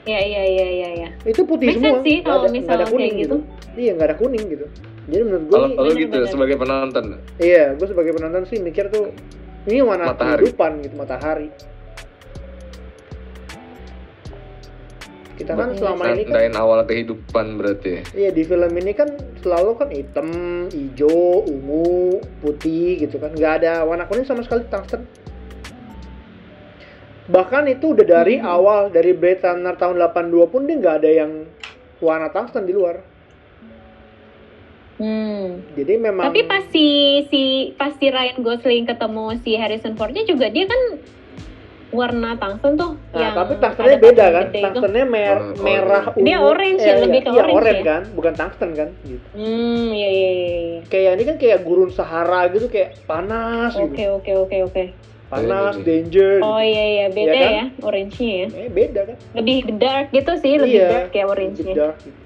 Speaker 1: iya iya iya iya iya
Speaker 2: itu putih
Speaker 1: Make
Speaker 2: semua
Speaker 1: sih
Speaker 2: Nggak
Speaker 1: kalau
Speaker 2: ada, ada kuning
Speaker 1: kayak
Speaker 2: gitu.
Speaker 1: gitu.
Speaker 2: iya nggak ada kuning gitu jadi menurut gua
Speaker 3: Kalau
Speaker 1: bener,
Speaker 3: gitu
Speaker 1: bener.
Speaker 3: sebagai penonton,
Speaker 2: iya gua sebagai penonton sih mikir tuh ini warna
Speaker 3: Matahari.
Speaker 2: kehidupan gitu matahari kita kan selama ini kan
Speaker 3: nandain awal kehidupan berarti. ya?
Speaker 2: Iya di film ini kan selalu kan hitam, hijau, ungu, putih gitu kan, nggak ada warna kuning sama sekali tungsten. Bahkan itu udah dari
Speaker 1: Hmm.
Speaker 2: awal dari Blade Runner tahun 82 pun dia nggak ada yang warna tungsten di luar.
Speaker 1: Hmm.
Speaker 2: Jadi memang
Speaker 1: Tapi pas si si pas si Ryan Gosling ketemu si Harrison Fordnya juga dia kan warna tungsten tuh
Speaker 2: Nah,
Speaker 1: yang
Speaker 2: tapi tungstennya beda kan? Tungstennya mer
Speaker 3: Oh,
Speaker 2: merah ungu.
Speaker 1: Dia orange ya,
Speaker 2: Eh,
Speaker 1: lebih
Speaker 2: iya,
Speaker 1: ke
Speaker 2: iya,
Speaker 1: orange
Speaker 2: orange
Speaker 1: ya?
Speaker 2: kan, bukan tungsten kan? Gitu.
Speaker 1: Hmm, iya iya iya. iya.
Speaker 2: Kayak ini kan kayak gurun Sahara gitu, kayak panas
Speaker 1: Oke
Speaker 2: gitu.
Speaker 1: oke oke oke.
Speaker 2: Panas,
Speaker 3: Iya, iya.
Speaker 2: danger.
Speaker 1: Oh
Speaker 2: gitu.
Speaker 1: iya iya beda
Speaker 2: Iya kan?
Speaker 1: ya orange-nya ya.
Speaker 2: Eh beda kan?
Speaker 1: Lebih dark gitu sih, lebih
Speaker 2: Iya,
Speaker 1: dark ya
Speaker 2: lebih
Speaker 1: orange-nya.
Speaker 2: dark gitu.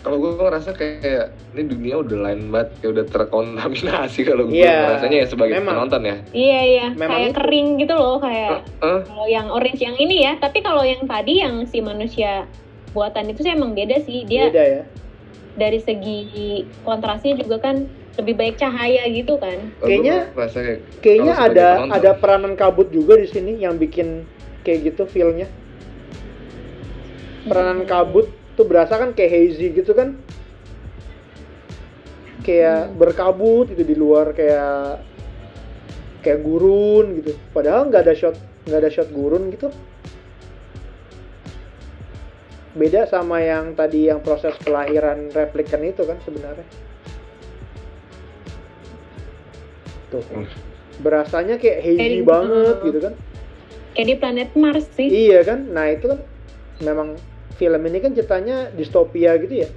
Speaker 3: Kalau gue ngerasa kayak ini dunia udah lain banget, kayak udah terkontaminasi kalau gue
Speaker 2: Iya,
Speaker 3: ngerasanya ya sebagai
Speaker 2: memang.
Speaker 3: penonton ya.
Speaker 1: Iya iya,
Speaker 2: Memang
Speaker 1: kayak
Speaker 2: itu.
Speaker 1: kering gitu loh kayak
Speaker 3: Eh,
Speaker 1: kalau yang orange yang ini ya. Tapi kalau yang tadi yang si manusia buatan itu sih emang beda sih. Dia
Speaker 2: Beda ya.
Speaker 1: dari segi kontrasnya juga kan lebih baik cahaya gitu kan.
Speaker 2: Kayaknya-
Speaker 3: kayak
Speaker 2: Kayaknya ada
Speaker 3: penonton,
Speaker 2: ada peranan kabut juga di sini yang bikin kayak gitu feelnya. Peranan kabut tuh berasa kan kayak hazy gitu kan. Kayak
Speaker 1: Hmm.
Speaker 2: berkabut gitu di luar kayak kayak gurun gitu. Padahal nggak ada shot nggak ada shot gurun gitu. Beda sama yang tadi yang proses kelahiran replikan itu kan sebenarnya. Tuh.
Speaker 3: Hmm.
Speaker 2: Berasanya kayak hazy
Speaker 1: Kayak-
Speaker 2: banget
Speaker 1: Hmm.
Speaker 2: gitu kan.
Speaker 1: Kayak di planet Mars sih.
Speaker 2: Iya kan? Nah, itu kan memang film ini kan ceritanya distopia gitu ya.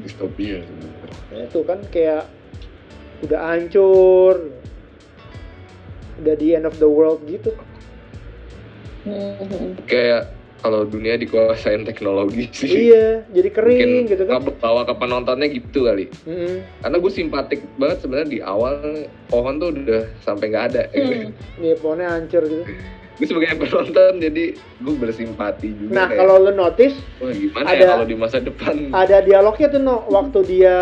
Speaker 3: distopia.
Speaker 2: Nah, itu kan kayak udah hancur. Udah di end of the world gitu.
Speaker 3: Kayak kalau dunia dikuasain teknologi sih.
Speaker 2: Iya, jadi kering
Speaker 3: Mungkin
Speaker 2: gitu kan.
Speaker 3: bawa ke penontonnya gitu kali.
Speaker 2: Mm-mm.
Speaker 3: Karena gue simpatik banget sebenarnya di awal pohon tuh udah sampai nggak ada.
Speaker 1: Hmm.
Speaker 2: Iya, pohonnya hancur gitu.
Speaker 3: gue sebagai penonton jadi gue bersimpati juga.
Speaker 2: Nah, kalau lu notice
Speaker 3: wah gimana
Speaker 2: ada-
Speaker 3: ya kalau di masa depan.
Speaker 2: ada dialognya tuh no waktu dia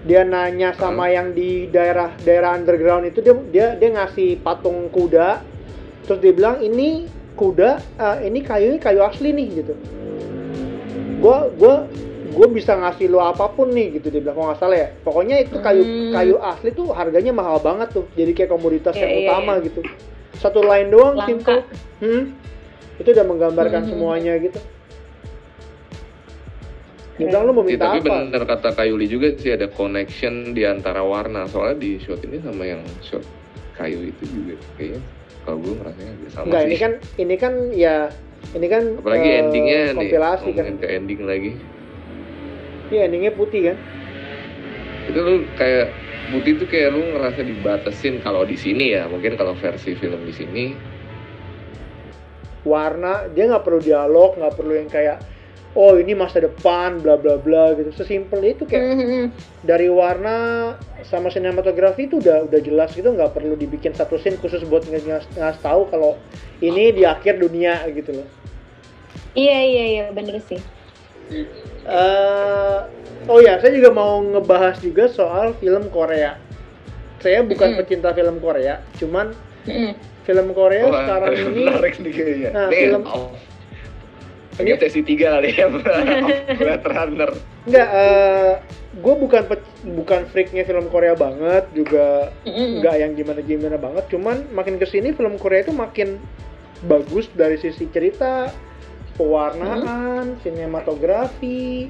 Speaker 2: dia nanya sama yang di daerah daerah underground itu dia dia dia ngasih patung kuda terus dia bilang ini kuda eh, ini kayu kayu asli nih gitu. Gua gua gua bisa ngasih lo apa pun nih gitu. Dia bilang kalau nggak salah ya. Pokoknya itu kayu
Speaker 1: Hmm.
Speaker 2: kayu asli tuh harganya mahal banget tuh. Jadi kayak komoditas
Speaker 1: Iya,
Speaker 2: yang
Speaker 1: iya,
Speaker 2: utama
Speaker 1: iya.
Speaker 2: gitu. Satu line doang
Speaker 1: Langka.
Speaker 2: simple. Hmm, itu udah menggambarkan
Speaker 1: Hmm.
Speaker 2: semuanya gitu. Dia bilang lu mau
Speaker 3: Ya,
Speaker 2: minta
Speaker 3: tapi
Speaker 2: apa?
Speaker 3: bener kata Kayuli juga sih ada connection di antara warna. Soalnya di shot ini sama yang shot kayu itu juga kayaknya kalau gue ngerasanya sama
Speaker 2: Enggak,
Speaker 3: sih.
Speaker 2: ini kan ini kan ya ini kan
Speaker 3: Apalagi
Speaker 2: eh,
Speaker 3: endingnya nih,
Speaker 2: kompilasi kan.
Speaker 3: ngomongin ke ending lagi.
Speaker 2: Iya, endingnya putih kan.
Speaker 3: Itu lu kayak putih tuh kayak lu ngerasa dibatasin kalau di sini ya. Mungkin kalau versi film di sini
Speaker 2: Warna dia nggak perlu dialog, nggak perlu yang kayak oh ini masa depan bla bla bla gitu. Sesimpel itu kayak
Speaker 1: Hmm.
Speaker 2: dari warna sama sinematografi itu udah udah jelas gitu nggak perlu dibikin satu scene khusus buat ngas ngas tahu kalau ini di akhir dunia gitu loh.
Speaker 1: Iya iya iya bener sih.
Speaker 2: Eh, oh ya, saya juga mau ngebahas juga soal film Korea. Saya bukan
Speaker 1: Mm-mm.
Speaker 2: pecinta film Korea, cuman
Speaker 1: Mm-mm.
Speaker 2: film Korea
Speaker 3: Wah,
Speaker 2: sekarang ini. Nah, film-
Speaker 3: oh.
Speaker 2: Ini-
Speaker 3: sesi tiga kali ya, Blade Runner.
Speaker 2: enggak gue bukan bukan freaknya film Korea banget, juga
Speaker 1: Mm-mm.
Speaker 2: nggak yang gimana-gimana banget, cuman makin ke sini film Korea itu makin bagus dari sisi cerita, pewarnaan, sinematografi,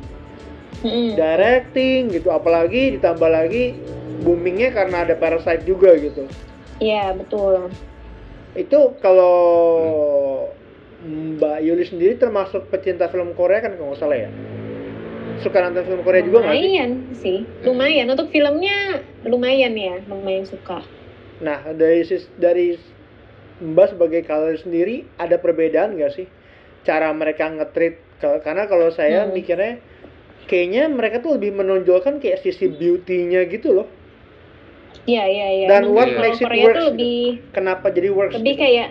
Speaker 1: Mm-mm.
Speaker 2: directing gitu, apalagi ditambah lagi boomingnya karena ada Parasite juga gitu.
Speaker 1: Iya betul.
Speaker 2: Itu kalau Mbak Yuli sendiri termasuk pecinta film Korea kan kalau nggak salah ya? Suka nonton film Korea juga nggak sih?
Speaker 1: lumayan sih, lumayan untuk filmnya lumayan ya, lumayan suka.
Speaker 2: Nah dari dari Mbak sebagai color sendiri ada perbedaan nggak sih cara mereka nge-treat ke- karena kalau saya
Speaker 1: Hmm.
Speaker 2: mikirnya kayaknya mereka tuh lebih menonjolkan kayak sisi beauty-nya gitu loh.
Speaker 1: Iya iya iya.
Speaker 2: Dan
Speaker 1: Emang
Speaker 2: what makes it
Speaker 1: Korea
Speaker 2: works
Speaker 1: tuh
Speaker 2: gitu?
Speaker 1: lebih
Speaker 2: Kenapa jadi works?
Speaker 1: lebih
Speaker 2: gitu?
Speaker 1: kayak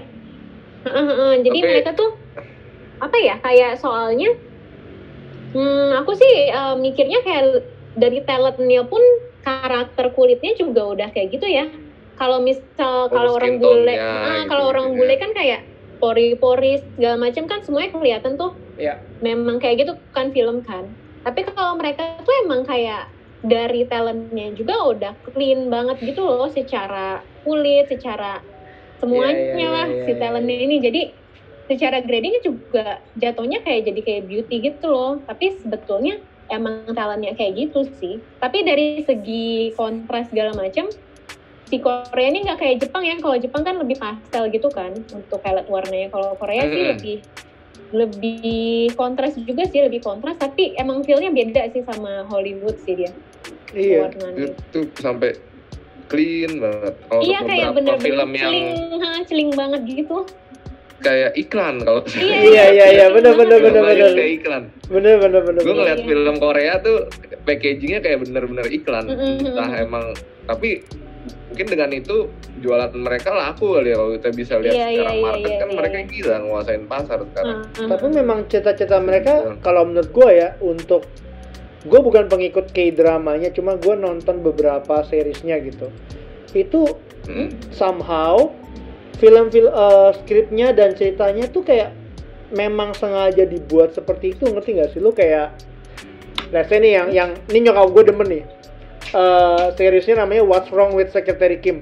Speaker 1: Jadi
Speaker 3: Oke.
Speaker 1: mereka tuh apa ya kayak soalnya hmm, aku sih eh, mikirnya kayak dari talentnya pun karakter kulitnya juga udah kayak gitu ya kalau misal kalau orang bule ah,
Speaker 3: gitu
Speaker 1: kalau orang
Speaker 3: gitu
Speaker 1: bule
Speaker 3: ya.
Speaker 1: kan kayak pori-pori segala macam kan semuanya kelihatan tuh
Speaker 2: Ya.
Speaker 1: memang kayak gitu kan film kan tapi kalau mereka tuh emang kayak dari talentnya juga udah clean banget gitu loh secara kulit secara semuanya
Speaker 2: Iya, iya,
Speaker 1: lah
Speaker 2: iya,
Speaker 1: si
Speaker 2: iya,
Speaker 1: talentnya ini. Jadi secara gradingnya juga jatuhnya kayak jadi kayak beauty gitu loh. Tapi sebetulnya emang talentnya kayak gitu sih. Tapi dari segi kontras segala macam si Korea ini nggak kayak Jepang ya. Kalau Jepang kan lebih pastel gitu kan untuk palette warnanya. Kalau Korea sih lebih lebih kontras juga sih lebih kontras. Tapi emang feelnya beda sih sama Hollywood sih dia.
Speaker 2: Iya.
Speaker 1: warnanya.
Speaker 3: Itu sampai clean banget. Kalau
Speaker 1: iya kayak bener-bener
Speaker 3: film yang
Speaker 1: celing ha, celing banget gitu
Speaker 3: kayak iklan kalau
Speaker 1: Iya,
Speaker 2: Iya iya iya benar
Speaker 1: Film
Speaker 2: benar
Speaker 3: Filmnya
Speaker 2: benar.
Speaker 3: kayak iklan.
Speaker 2: Benar benar benar.
Speaker 3: Gue ngeliat
Speaker 1: Iya.
Speaker 3: film Korea tuh packagingnya kayak bener-bener iklan.
Speaker 1: Mm-mm.
Speaker 3: Entah emang tapi mungkin dengan itu jualan mereka laku kali ya kalau kita bisa lihat
Speaker 1: Iya,
Speaker 3: secara
Speaker 1: iya,
Speaker 3: market
Speaker 1: iya,
Speaker 3: kan
Speaker 1: iya,
Speaker 3: mereka
Speaker 1: iya.
Speaker 3: gila nguasain pasar sekarang.
Speaker 1: Heeh.
Speaker 2: Tapi memang cita-cita mereka
Speaker 3: Iya.
Speaker 2: kalau menurut gue ya untuk gue bukan pengikut K-dramanya, cuma gue nonton beberapa seriesnya gitu. Itu
Speaker 3: Hmm.
Speaker 2: somehow film-film eh, skripnya dan ceritanya tuh kayak memang sengaja dibuat seperti itu ngerti nggak sih lu kayak let's say nih yang yang ini nyokap gue demen nih Eh seriesnya namanya What's Wrong with Secretary Kim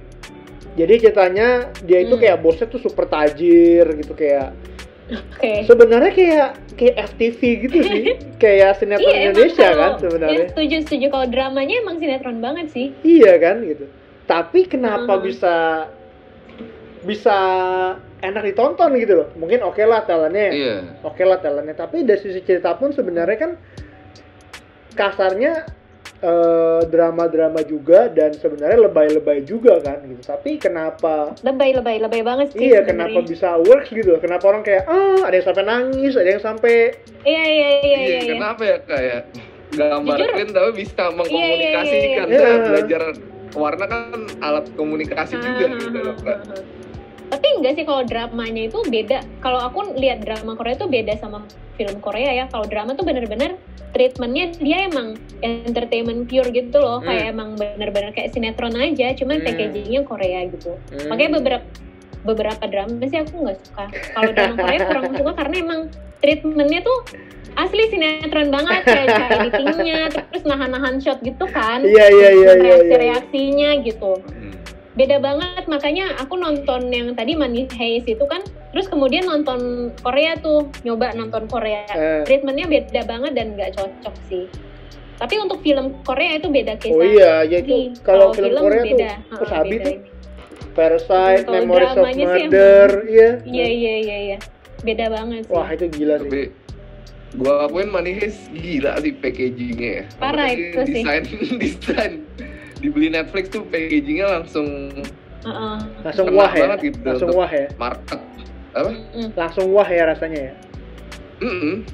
Speaker 2: jadi ceritanya dia itu
Speaker 1: Hmm.
Speaker 2: kayak bosnya tuh super tajir gitu kayak
Speaker 1: oke.
Speaker 2: Sebenarnya kayak kayak FTV gitu sih. Kayak sinetron
Speaker 1: Iya,
Speaker 2: Indonesia
Speaker 1: kalau-
Speaker 2: kan
Speaker 1: Ya,
Speaker 2: sebenarnya
Speaker 1: setuju setuju. Kalau dramanya emang sinetron banget sih.
Speaker 2: iya kan gitu. Tapi kenapa
Speaker 1: Mhm.
Speaker 2: bisa bisa enak ditonton gitu loh? Mungkin oke lah talentnya.
Speaker 3: Iya.
Speaker 2: oke lah talentnya. Tapi dari sisi cerita pun sebenarnya kan kasarnya eh, drama-drama juga dan sebenarnya lebay-lebay juga kan gitu tapi kenapa
Speaker 1: Lebay lebay banget sih.
Speaker 2: iya
Speaker 1: sebenarnya.
Speaker 2: kenapa bisa works gitu loh kenapa orang kayak ah ada yang sampai nangis ada yang sampai
Speaker 1: Iya iya iya
Speaker 3: Iya,
Speaker 1: iya. iya.
Speaker 3: kenapa ya kayak gambar
Speaker 1: Jujur.
Speaker 3: clean tapi bisa mengkomunikasikan.
Speaker 2: iya, iya.
Speaker 3: Saya
Speaker 2: Iya.
Speaker 3: belajar warna kan alat komunikasi juga
Speaker 1: Ah,
Speaker 3: gitu
Speaker 1: ah,
Speaker 3: loh,
Speaker 1: ah. Tapi enggak sih kalau dramanya itu beda. Kalau aku lihat drama Korea itu beda sama film Korea ya. Kalau drama tuh bener-bener treatmentnya dia emang entertainment pure gitu loh.
Speaker 3: Hmm.
Speaker 1: Kayak emang bener-bener kayak sinetron aja. Cuman
Speaker 2: Hmm.
Speaker 1: packagingnya Korea gitu.
Speaker 2: Hmm.
Speaker 1: Makanya beberapa beberapa drama sih aku nggak suka. Kalau drama Korea kurang suka karena emang treatmentnya tuh asli sinetron banget kayak cara editingnya terus nahan-nahan shot gitu kan
Speaker 2: Iya, iya, iya, iya, iya.
Speaker 1: reaksi-reaksinya gitu
Speaker 3: Hmm.
Speaker 1: Beda banget makanya aku nonton yang tadi Money Heist itu kan terus kemudian nonton Korea tuh nyoba nonton Korea
Speaker 2: Eh.
Speaker 1: treatmentnya beda banget dan nggak cocok sih tapi untuk film Korea itu beda case
Speaker 2: oh iya ya itu kalau film, Korea tuh
Speaker 1: beda. Ha,
Speaker 2: terus habis tuh. Parasite,
Speaker 1: Kalau
Speaker 2: Memories of Murder, iya.
Speaker 1: iya iya iya iya beda banget sih
Speaker 2: Wah itu gila sih.
Speaker 3: Tapi gua akuin Money Heist gila sih packagingnya ya.
Speaker 1: Parah
Speaker 3: Apalagi
Speaker 1: itu sih.
Speaker 3: Desain desain dibeli Netflix tuh packagingnya langsung
Speaker 1: Heeh.
Speaker 2: Langsung
Speaker 3: kena
Speaker 2: wah ya,
Speaker 3: banget gitu
Speaker 2: langsung wah ya,
Speaker 3: market apa?
Speaker 2: langsung wah ya rasanya ya.
Speaker 3: Mm-mm.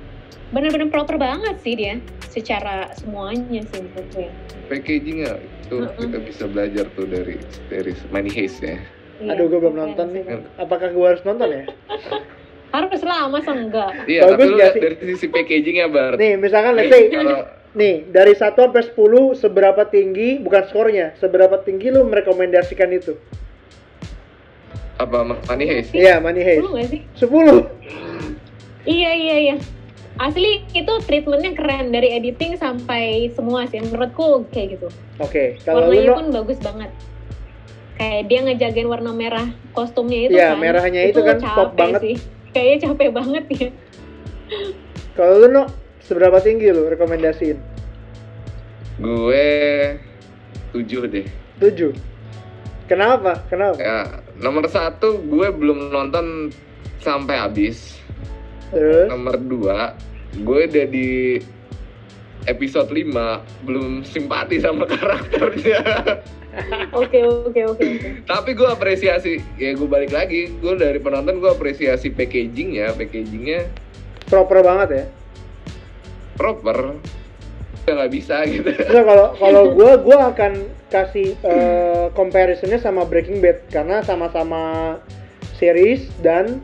Speaker 1: bener-bener proper banget sih dia secara semuanya sih menurutku ya
Speaker 3: Packagingnya itu
Speaker 1: Mm-mm.
Speaker 3: kita bisa belajar tuh dari dari Money Heist ya.
Speaker 1: Iya,
Speaker 2: Aduh gue belum nonton
Speaker 1: sih.
Speaker 2: nih. Apakah gue harus nonton ya?
Speaker 1: Harus lah, masa enggak?
Speaker 3: Iya,
Speaker 2: Bagus
Speaker 3: tapi lu dari sisi packagingnya bar.
Speaker 2: Nih, misalkan let's say
Speaker 3: Kalau
Speaker 2: nih dari 1 sampai 10 seberapa tinggi bukan skornya, seberapa tinggi lu merekomendasikan itu?
Speaker 3: apa money heist?
Speaker 2: Iya, Money Heist.
Speaker 1: Dulu nggak sih?
Speaker 2: 10.
Speaker 1: Iya, iya, iya. Asli itu treatmentnya keren dari editing sampai semua sih menurutku kayak gitu.
Speaker 2: Oke, kalau lu
Speaker 1: Warnanya
Speaker 2: no,
Speaker 1: pun bagus banget. Kayak dia ngejagain warna merah kostumnya itu
Speaker 2: Iya,
Speaker 1: kan.
Speaker 2: merahnya itu kan top banget.
Speaker 1: Sih. Kayaknya capek banget ya.
Speaker 2: kalau lu no seberapa tinggi lu rekomendasiin?
Speaker 3: Gue tujuh deh.
Speaker 2: 7. Kenapa? Kenapa?
Speaker 3: Ya, nomor satu gue belum nonton sampai habis.
Speaker 2: Terus
Speaker 3: Nomor dua, gue udah di episode 5 belum simpati sama karakternya.
Speaker 1: Oke, oke. oke.
Speaker 3: Tapi gue apresiasi, ya gue balik lagi, gue dari penonton gue apresiasi packagingnya, packagingnya
Speaker 2: proper banget ya.
Speaker 3: Proper. Ya nggak bisa gitu.
Speaker 2: Enggak kalau kalau gua gua akan kasih eh, comparisonnya sama Breaking Bad karena sama-sama series dan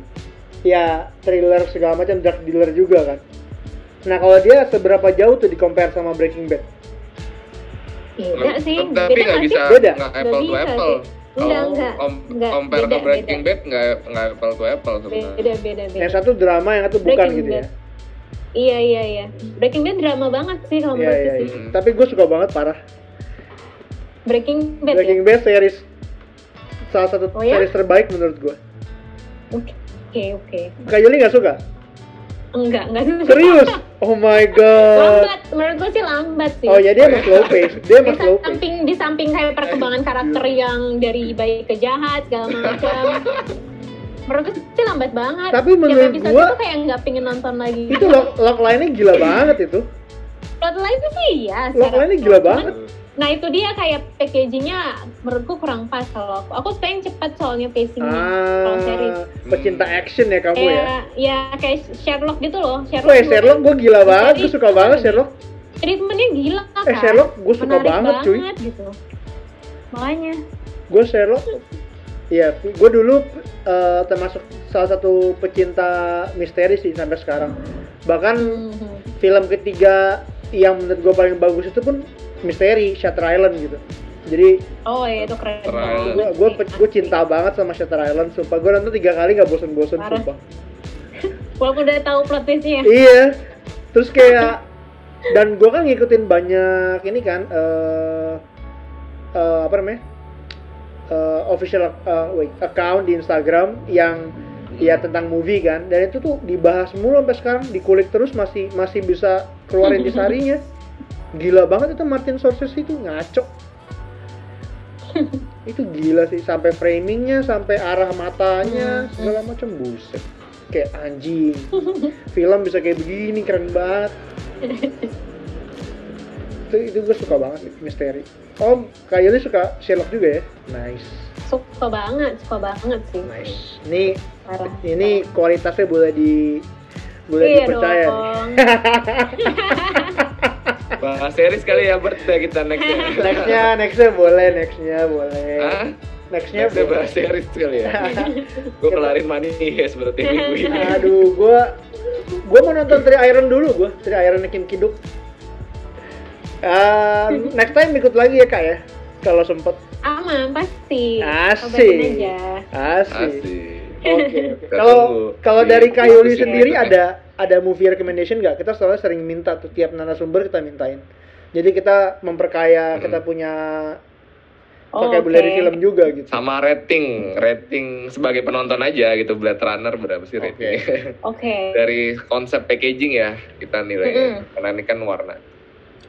Speaker 2: ya thriller segala macam drug dealer juga kan. Nah kalau dia seberapa jauh tuh di compare sama Breaking Bad?
Speaker 1: Beda sih.
Speaker 3: Tapi
Speaker 1: Beda
Speaker 3: nggak bisa?
Speaker 2: Beda?
Speaker 3: nggak
Speaker 1: Nggak
Speaker 3: apple to apple.
Speaker 1: Enggak,
Speaker 3: Kalau
Speaker 1: enggak.
Speaker 3: compare
Speaker 1: beda,
Speaker 3: ke Breaking
Speaker 1: beda.
Speaker 3: Bad nggak nggak apple to apple sebenarnya.
Speaker 1: Beda, beda, beda.
Speaker 2: Yang satu drama, yang satu bukan
Speaker 1: Breaking
Speaker 2: gitu ya.
Speaker 1: Iya, iya, iya. Breaking Bad drama banget sih kalau
Speaker 2: Iya
Speaker 1: menurutku
Speaker 2: iya.
Speaker 1: sih.
Speaker 2: iya.
Speaker 3: Hmm.
Speaker 2: Tapi gue suka banget parah.
Speaker 1: Breaking Bad
Speaker 2: Breaking
Speaker 1: ya?
Speaker 2: Bad series salah satu
Speaker 1: Oh ya?
Speaker 2: series terbaik menurut gue.
Speaker 1: Oke, oke, oke.
Speaker 2: Kak Yuli nggak suka?
Speaker 1: Enggak, enggak suka.
Speaker 2: Serius? Oh my god.
Speaker 1: lambat, menurut gue sih lambat sih.
Speaker 2: Oh ya dia emang slow pace. Dia
Speaker 1: di
Speaker 2: emang slow pace.
Speaker 1: samping di samping kayak perkembangan karakter yang dari baik ke jahat segala macam. menurut gue sih lambat banget.
Speaker 2: Tapi
Speaker 1: Tiap
Speaker 2: menurut
Speaker 1: episode
Speaker 2: gua-
Speaker 1: itu kayak nggak pingin nonton lagi.
Speaker 2: Itu lock, lock line-nya gila banget itu.
Speaker 1: Plot lain sih ya.
Speaker 2: Lock line-nya gila banget.
Speaker 1: Nah itu dia kayak packagingnya menurutku kurang pas kalau aku. Aku pengen cepat soalnya pacingnya kalau series.
Speaker 2: Ah, pecinta action ya kamu ya.
Speaker 1: Kayak ya kayak Sherlock gitu loh. Sherlock.
Speaker 2: Weh Sherlock gue gila banget, gue suka banget Sherlock.
Speaker 1: treatmentnya gila kan.
Speaker 2: Eh Sherlock gue suka
Speaker 1: Menarik
Speaker 2: banget cuy.
Speaker 1: banget gitu. Makanya.
Speaker 2: Gue Sherlock, iya gue dulu eh, termasuk salah satu pecinta misteri sih sampai sekarang. Bahkan
Speaker 1: Mhm.
Speaker 2: film ketiga yang menurut gue paling bagus itu pun misteri Shutter Island gitu. Jadi
Speaker 1: Oh iya itu keren
Speaker 2: gue gue gue
Speaker 1: asli.
Speaker 2: cinta banget sama Shutter Island. Sumpah gue nonton tiga kali nggak bosen-bosen
Speaker 1: Parah.
Speaker 2: sumpah.
Speaker 1: Walaupun udah tahu plot twistnya.
Speaker 2: iya terus kayak dan gue kan ngikutin banyak ini kan eh eh, apa namanya official eh, wait, account di Instagram yang ya tentang movie kan. Dan itu tuh dibahas mulu sampai sekarang dikulik terus masih masih bisa keluar intisarinya gila banget itu Martin Scorsese itu ngaco. Itu gila sih sampai framingnya sampai arah matanya
Speaker 1: Hmm.
Speaker 2: segala macam buset. Kayak anjing. Film bisa kayak begini keren banget itu itu gue suka banget sih, misteri Kak Yuli suka Sherlock juga ya nice
Speaker 1: Suka banget, suka banget sih.
Speaker 2: nice ini
Speaker 1: Parah.
Speaker 2: ini kualitasnya boleh di boleh
Speaker 1: Iya
Speaker 2: dipercaya nih.
Speaker 1: dong.
Speaker 3: Bahas series kali ya Bert ya kita next ya.
Speaker 2: nextnya nextnya boleh nextnya boleh
Speaker 3: Hah?
Speaker 2: nextnya
Speaker 3: Nextnya
Speaker 2: boleh
Speaker 3: bahas series kali ya. Gue kelarin money heist berarti minggu ini.
Speaker 2: aduh gua gua mau nonton Tri Iron dulu gua Tri Iron Kim Kiduk Um, next time ikut lagi ya kak ya kalau sempet
Speaker 1: Aman pasti.
Speaker 2: Asik. Asik
Speaker 3: Asik.
Speaker 2: Oke, Kalau
Speaker 3: tunggu
Speaker 2: kalau
Speaker 3: di
Speaker 2: dari Kak Yuli sendiri ada ada movie recommendation nggak? Kita soalnya sering minta tuh tiap narasumber kita mintain. Jadi kita memperkaya
Speaker 3: Hmm.
Speaker 2: kita punya
Speaker 1: Oh,
Speaker 2: vocabulary
Speaker 1: oke.
Speaker 2: film juga gitu.
Speaker 3: sama rating, rating sebagai penonton aja gitu Blade Runner berapa sih ratingnya?
Speaker 1: Oke.
Speaker 3: Dari konsep packaging ya kita nilai
Speaker 1: Mm-mm.
Speaker 3: karena ini kan warna.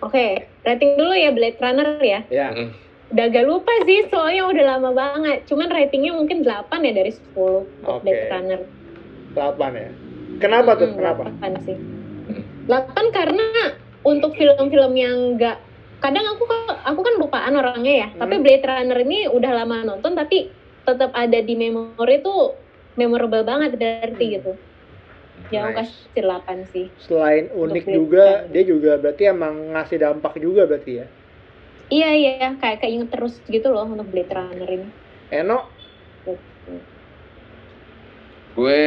Speaker 1: Oke. Rating dulu ya Blade Runner ya.
Speaker 2: Ya,
Speaker 3: Mm.
Speaker 1: Udah agak lupa sih, soalnya udah lama banget. Cuman ratingnya mungkin 8 ya dari 10 untuk
Speaker 2: Oke.
Speaker 1: Blade Runner.
Speaker 2: 8 ya. Kenapa tuh?
Speaker 1: Mm,
Speaker 2: Kenapa?
Speaker 1: 8 sih. 8 karena untuk film-film yang enggak kadang aku aku kan lupaan orangnya ya, tapi
Speaker 2: Hmm.
Speaker 1: Blade Runner ini udah lama nonton tapi tetap ada di memori tuh memorable banget berarti
Speaker 2: Hmm.
Speaker 1: gitu. Ya aku
Speaker 2: Nice.
Speaker 1: kasih 8 sih.
Speaker 2: Selain unik juga, dia juga berarti emang ngasih dampak juga berarti ya.
Speaker 1: Iya iya kayak keinget terus gitu loh untuk Blade Runner ini.
Speaker 2: Eno,
Speaker 3: Gue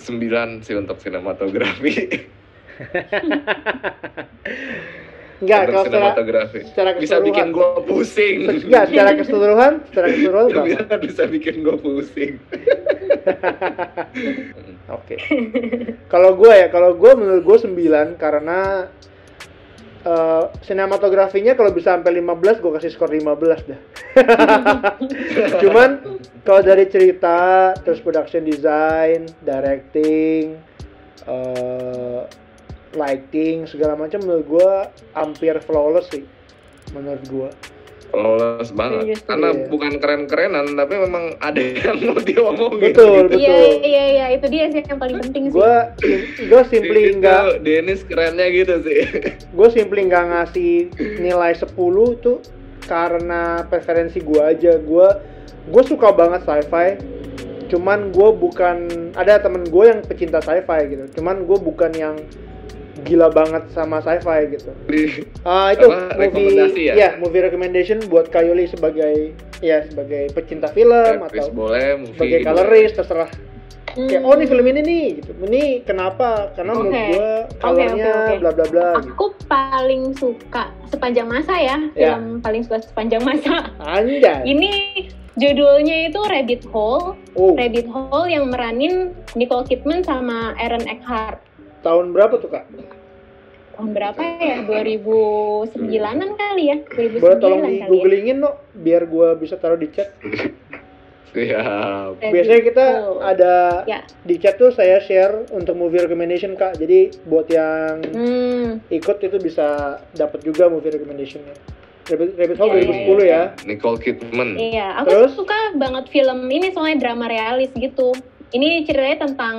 Speaker 3: 9 sih untuk sinematografi.
Speaker 2: Enggak, kalau secara, secara
Speaker 3: Bisa bikin gue pusing.
Speaker 2: enggak, secara keseluruhan, secara keseluruhan
Speaker 3: bisa, bisa bikin gue pusing.
Speaker 2: Oke. Kalau gue ya, kalau gue menurut gue 9 karena eh sinematografinya kalau bisa sampai 15 gue kasih skor 15 dah. Cuman kalau dari cerita, terus production design, directing, eh lighting segala macam menurut gue hampir flawless sih menurut gue.
Speaker 3: Flawless banget.
Speaker 1: Serius,
Speaker 3: Karena
Speaker 2: iya.
Speaker 3: bukan keren-kerenan, tapi memang ada yang mau diomongin.
Speaker 2: Betul, betul.
Speaker 1: Iya iya iya itu dia sih yang paling penting sih.
Speaker 2: Gue gue simply nggak
Speaker 3: Dennis kerennya gitu sih.
Speaker 2: gue simply nggak ngasih nilai 10 tuh karena preferensi gue aja gue gue suka banget sci-fi cuman gue bukan ada temen gue yang pecinta sci-fi gitu cuman gue bukan yang gila banget sama sci-fi gitu Ah itu
Speaker 3: Apa,
Speaker 2: movie
Speaker 3: rekomendasi ya?
Speaker 2: ya movie recommendation buat Kayoli sebagai ya sebagai pecinta film atau
Speaker 3: boleh, movie
Speaker 2: sebagai colorist terserah
Speaker 1: Hmm.
Speaker 2: kayak oh ini film ini nih gitu ini kenapa karena menurut
Speaker 1: Oke.
Speaker 2: gue
Speaker 1: Oke,
Speaker 2: colornya bla bla bla gitu.
Speaker 1: Aku paling suka sepanjang masa ya,
Speaker 2: Ya.
Speaker 1: film paling suka sepanjang masa.
Speaker 2: anjay
Speaker 1: Ini judulnya itu Rabbit Hole.
Speaker 2: oh
Speaker 1: Rabbit Hole yang meranin Nicole Kidman sama Aaron Eckhart.
Speaker 2: Tahun berapa tuh kak
Speaker 1: Tahun berapa ya? 2009-an kali ya? 2009
Speaker 2: boleh tolong di
Speaker 1: kali ya.
Speaker 2: googlingin no biar gue bisa taruh di chat.
Speaker 1: Rabbit
Speaker 2: biasanya kita
Speaker 1: Hole.
Speaker 2: ada
Speaker 1: Ya.
Speaker 2: di chat tuh saya share untuk movie recommendation kak jadi buat yang
Speaker 1: Hmm,
Speaker 2: ikut itu bisa dapat juga movie recommendationnya Rabbit, Rabbit Hole
Speaker 1: Iya,
Speaker 2: 2010 ya
Speaker 3: Nicole Kidman.
Speaker 1: iya. Aku
Speaker 2: Terus?
Speaker 1: suka banget film ini soalnya drama realis gitu. Ini ceritanya tentang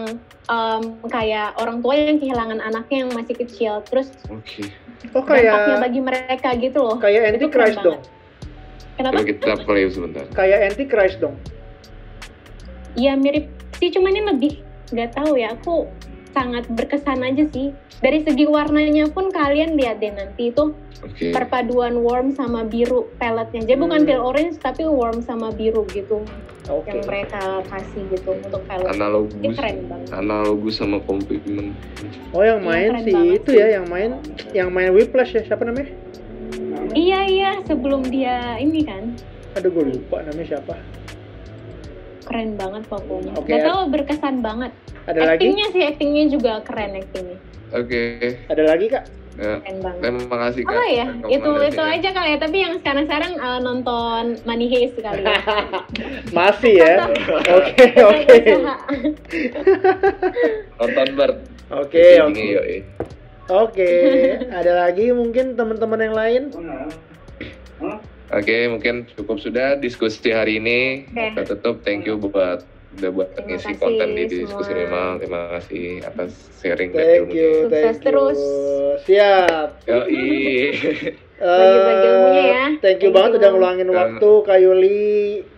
Speaker 1: em, kayak orang tua yang kehilangan anaknya yang masih kecil. Terus
Speaker 3: Oke.
Speaker 2: oh
Speaker 1: dampaknya
Speaker 2: kayak
Speaker 1: bagi mereka gitu loh.
Speaker 2: kayak
Speaker 1: Itu
Speaker 2: Antichrist
Speaker 1: keren
Speaker 2: dong
Speaker 1: Kenapa?
Speaker 3: Kita play sebentar.
Speaker 2: kayak Antichrist dong
Speaker 1: Iya mirip sih, cuman ini lebih nggak tahu ya. Aku sangat berkesan aja sih. Dari segi warnanya pun kalian lihat deh nanti itu
Speaker 3: Oke.
Speaker 1: perpaduan warm sama biru palette-nya. Jadi bukan
Speaker 2: Hmm.
Speaker 1: pale orange tapi warm sama biru gitu
Speaker 2: oke
Speaker 1: yang mereka kasih gitu untuk palette. Ini
Speaker 3: Analogus.
Speaker 1: keren banget.
Speaker 3: Analogus sama komplement.
Speaker 2: oh yang main
Speaker 1: keren
Speaker 2: sih
Speaker 1: banget
Speaker 2: itu
Speaker 1: sih.
Speaker 2: ya yang main yang main Whiplash ya siapa namanya
Speaker 1: Iya iya sebelum dia ini kan
Speaker 2: aduh gue lupa namanya siapa
Speaker 1: keren banget pokoknya.
Speaker 2: Oke.
Speaker 1: Gak tau berkesan banget.
Speaker 2: ada lagi
Speaker 1: Actingnya sih actingnya juga keren actingnya.
Speaker 3: Oke.
Speaker 2: ada lagi kak
Speaker 3: Ya,
Speaker 1: Keren banget.
Speaker 3: terima kasih Kak.
Speaker 1: Apa ya? Itu itu aja kali ya. Tapi yang sekarang-sekarang uh, nonton Money Heist kali ya.
Speaker 2: masih ya oke oke.
Speaker 3: Nonton Bert.
Speaker 2: oke oke. Oke, ada lagi mungkin teman-teman yang lain?
Speaker 3: Oke, mungkin cukup sudah diskusi hari ini.
Speaker 1: Oke.
Speaker 3: Kita tutup. Thank you buat udah buat
Speaker 1: Terima
Speaker 3: ngisi konten di
Speaker 1: semua.
Speaker 3: diskusi minimal. Terima kasih atas sharing dan
Speaker 2: Thank
Speaker 3: ilmunya.
Speaker 2: you,
Speaker 1: Sukses
Speaker 2: thank you.
Speaker 1: terus.
Speaker 2: Siap.
Speaker 3: Yoi.
Speaker 1: Bagi-bagi ilmunya ya.
Speaker 2: Eh, Thank you
Speaker 1: Thank
Speaker 2: banget
Speaker 1: you.
Speaker 2: udah ngeluangin
Speaker 3: Eh.
Speaker 2: waktu Kak Yuli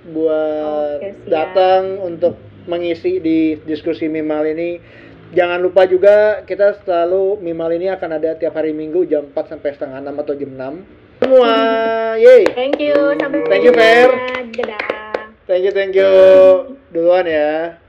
Speaker 2: buat
Speaker 1: siap.
Speaker 2: datang untuk mengisi di diskusi Mimal ini. Jangan lupa juga kita selalu Mimal ini akan ada tiap hari Minggu jam 4 sampai setengah 6 atau jam 6. Semua, yeay.
Speaker 1: Thank you. Sampai
Speaker 2: Thank you, Fer.
Speaker 1: Dadah.
Speaker 2: Thank you, thank you. Duluan ya.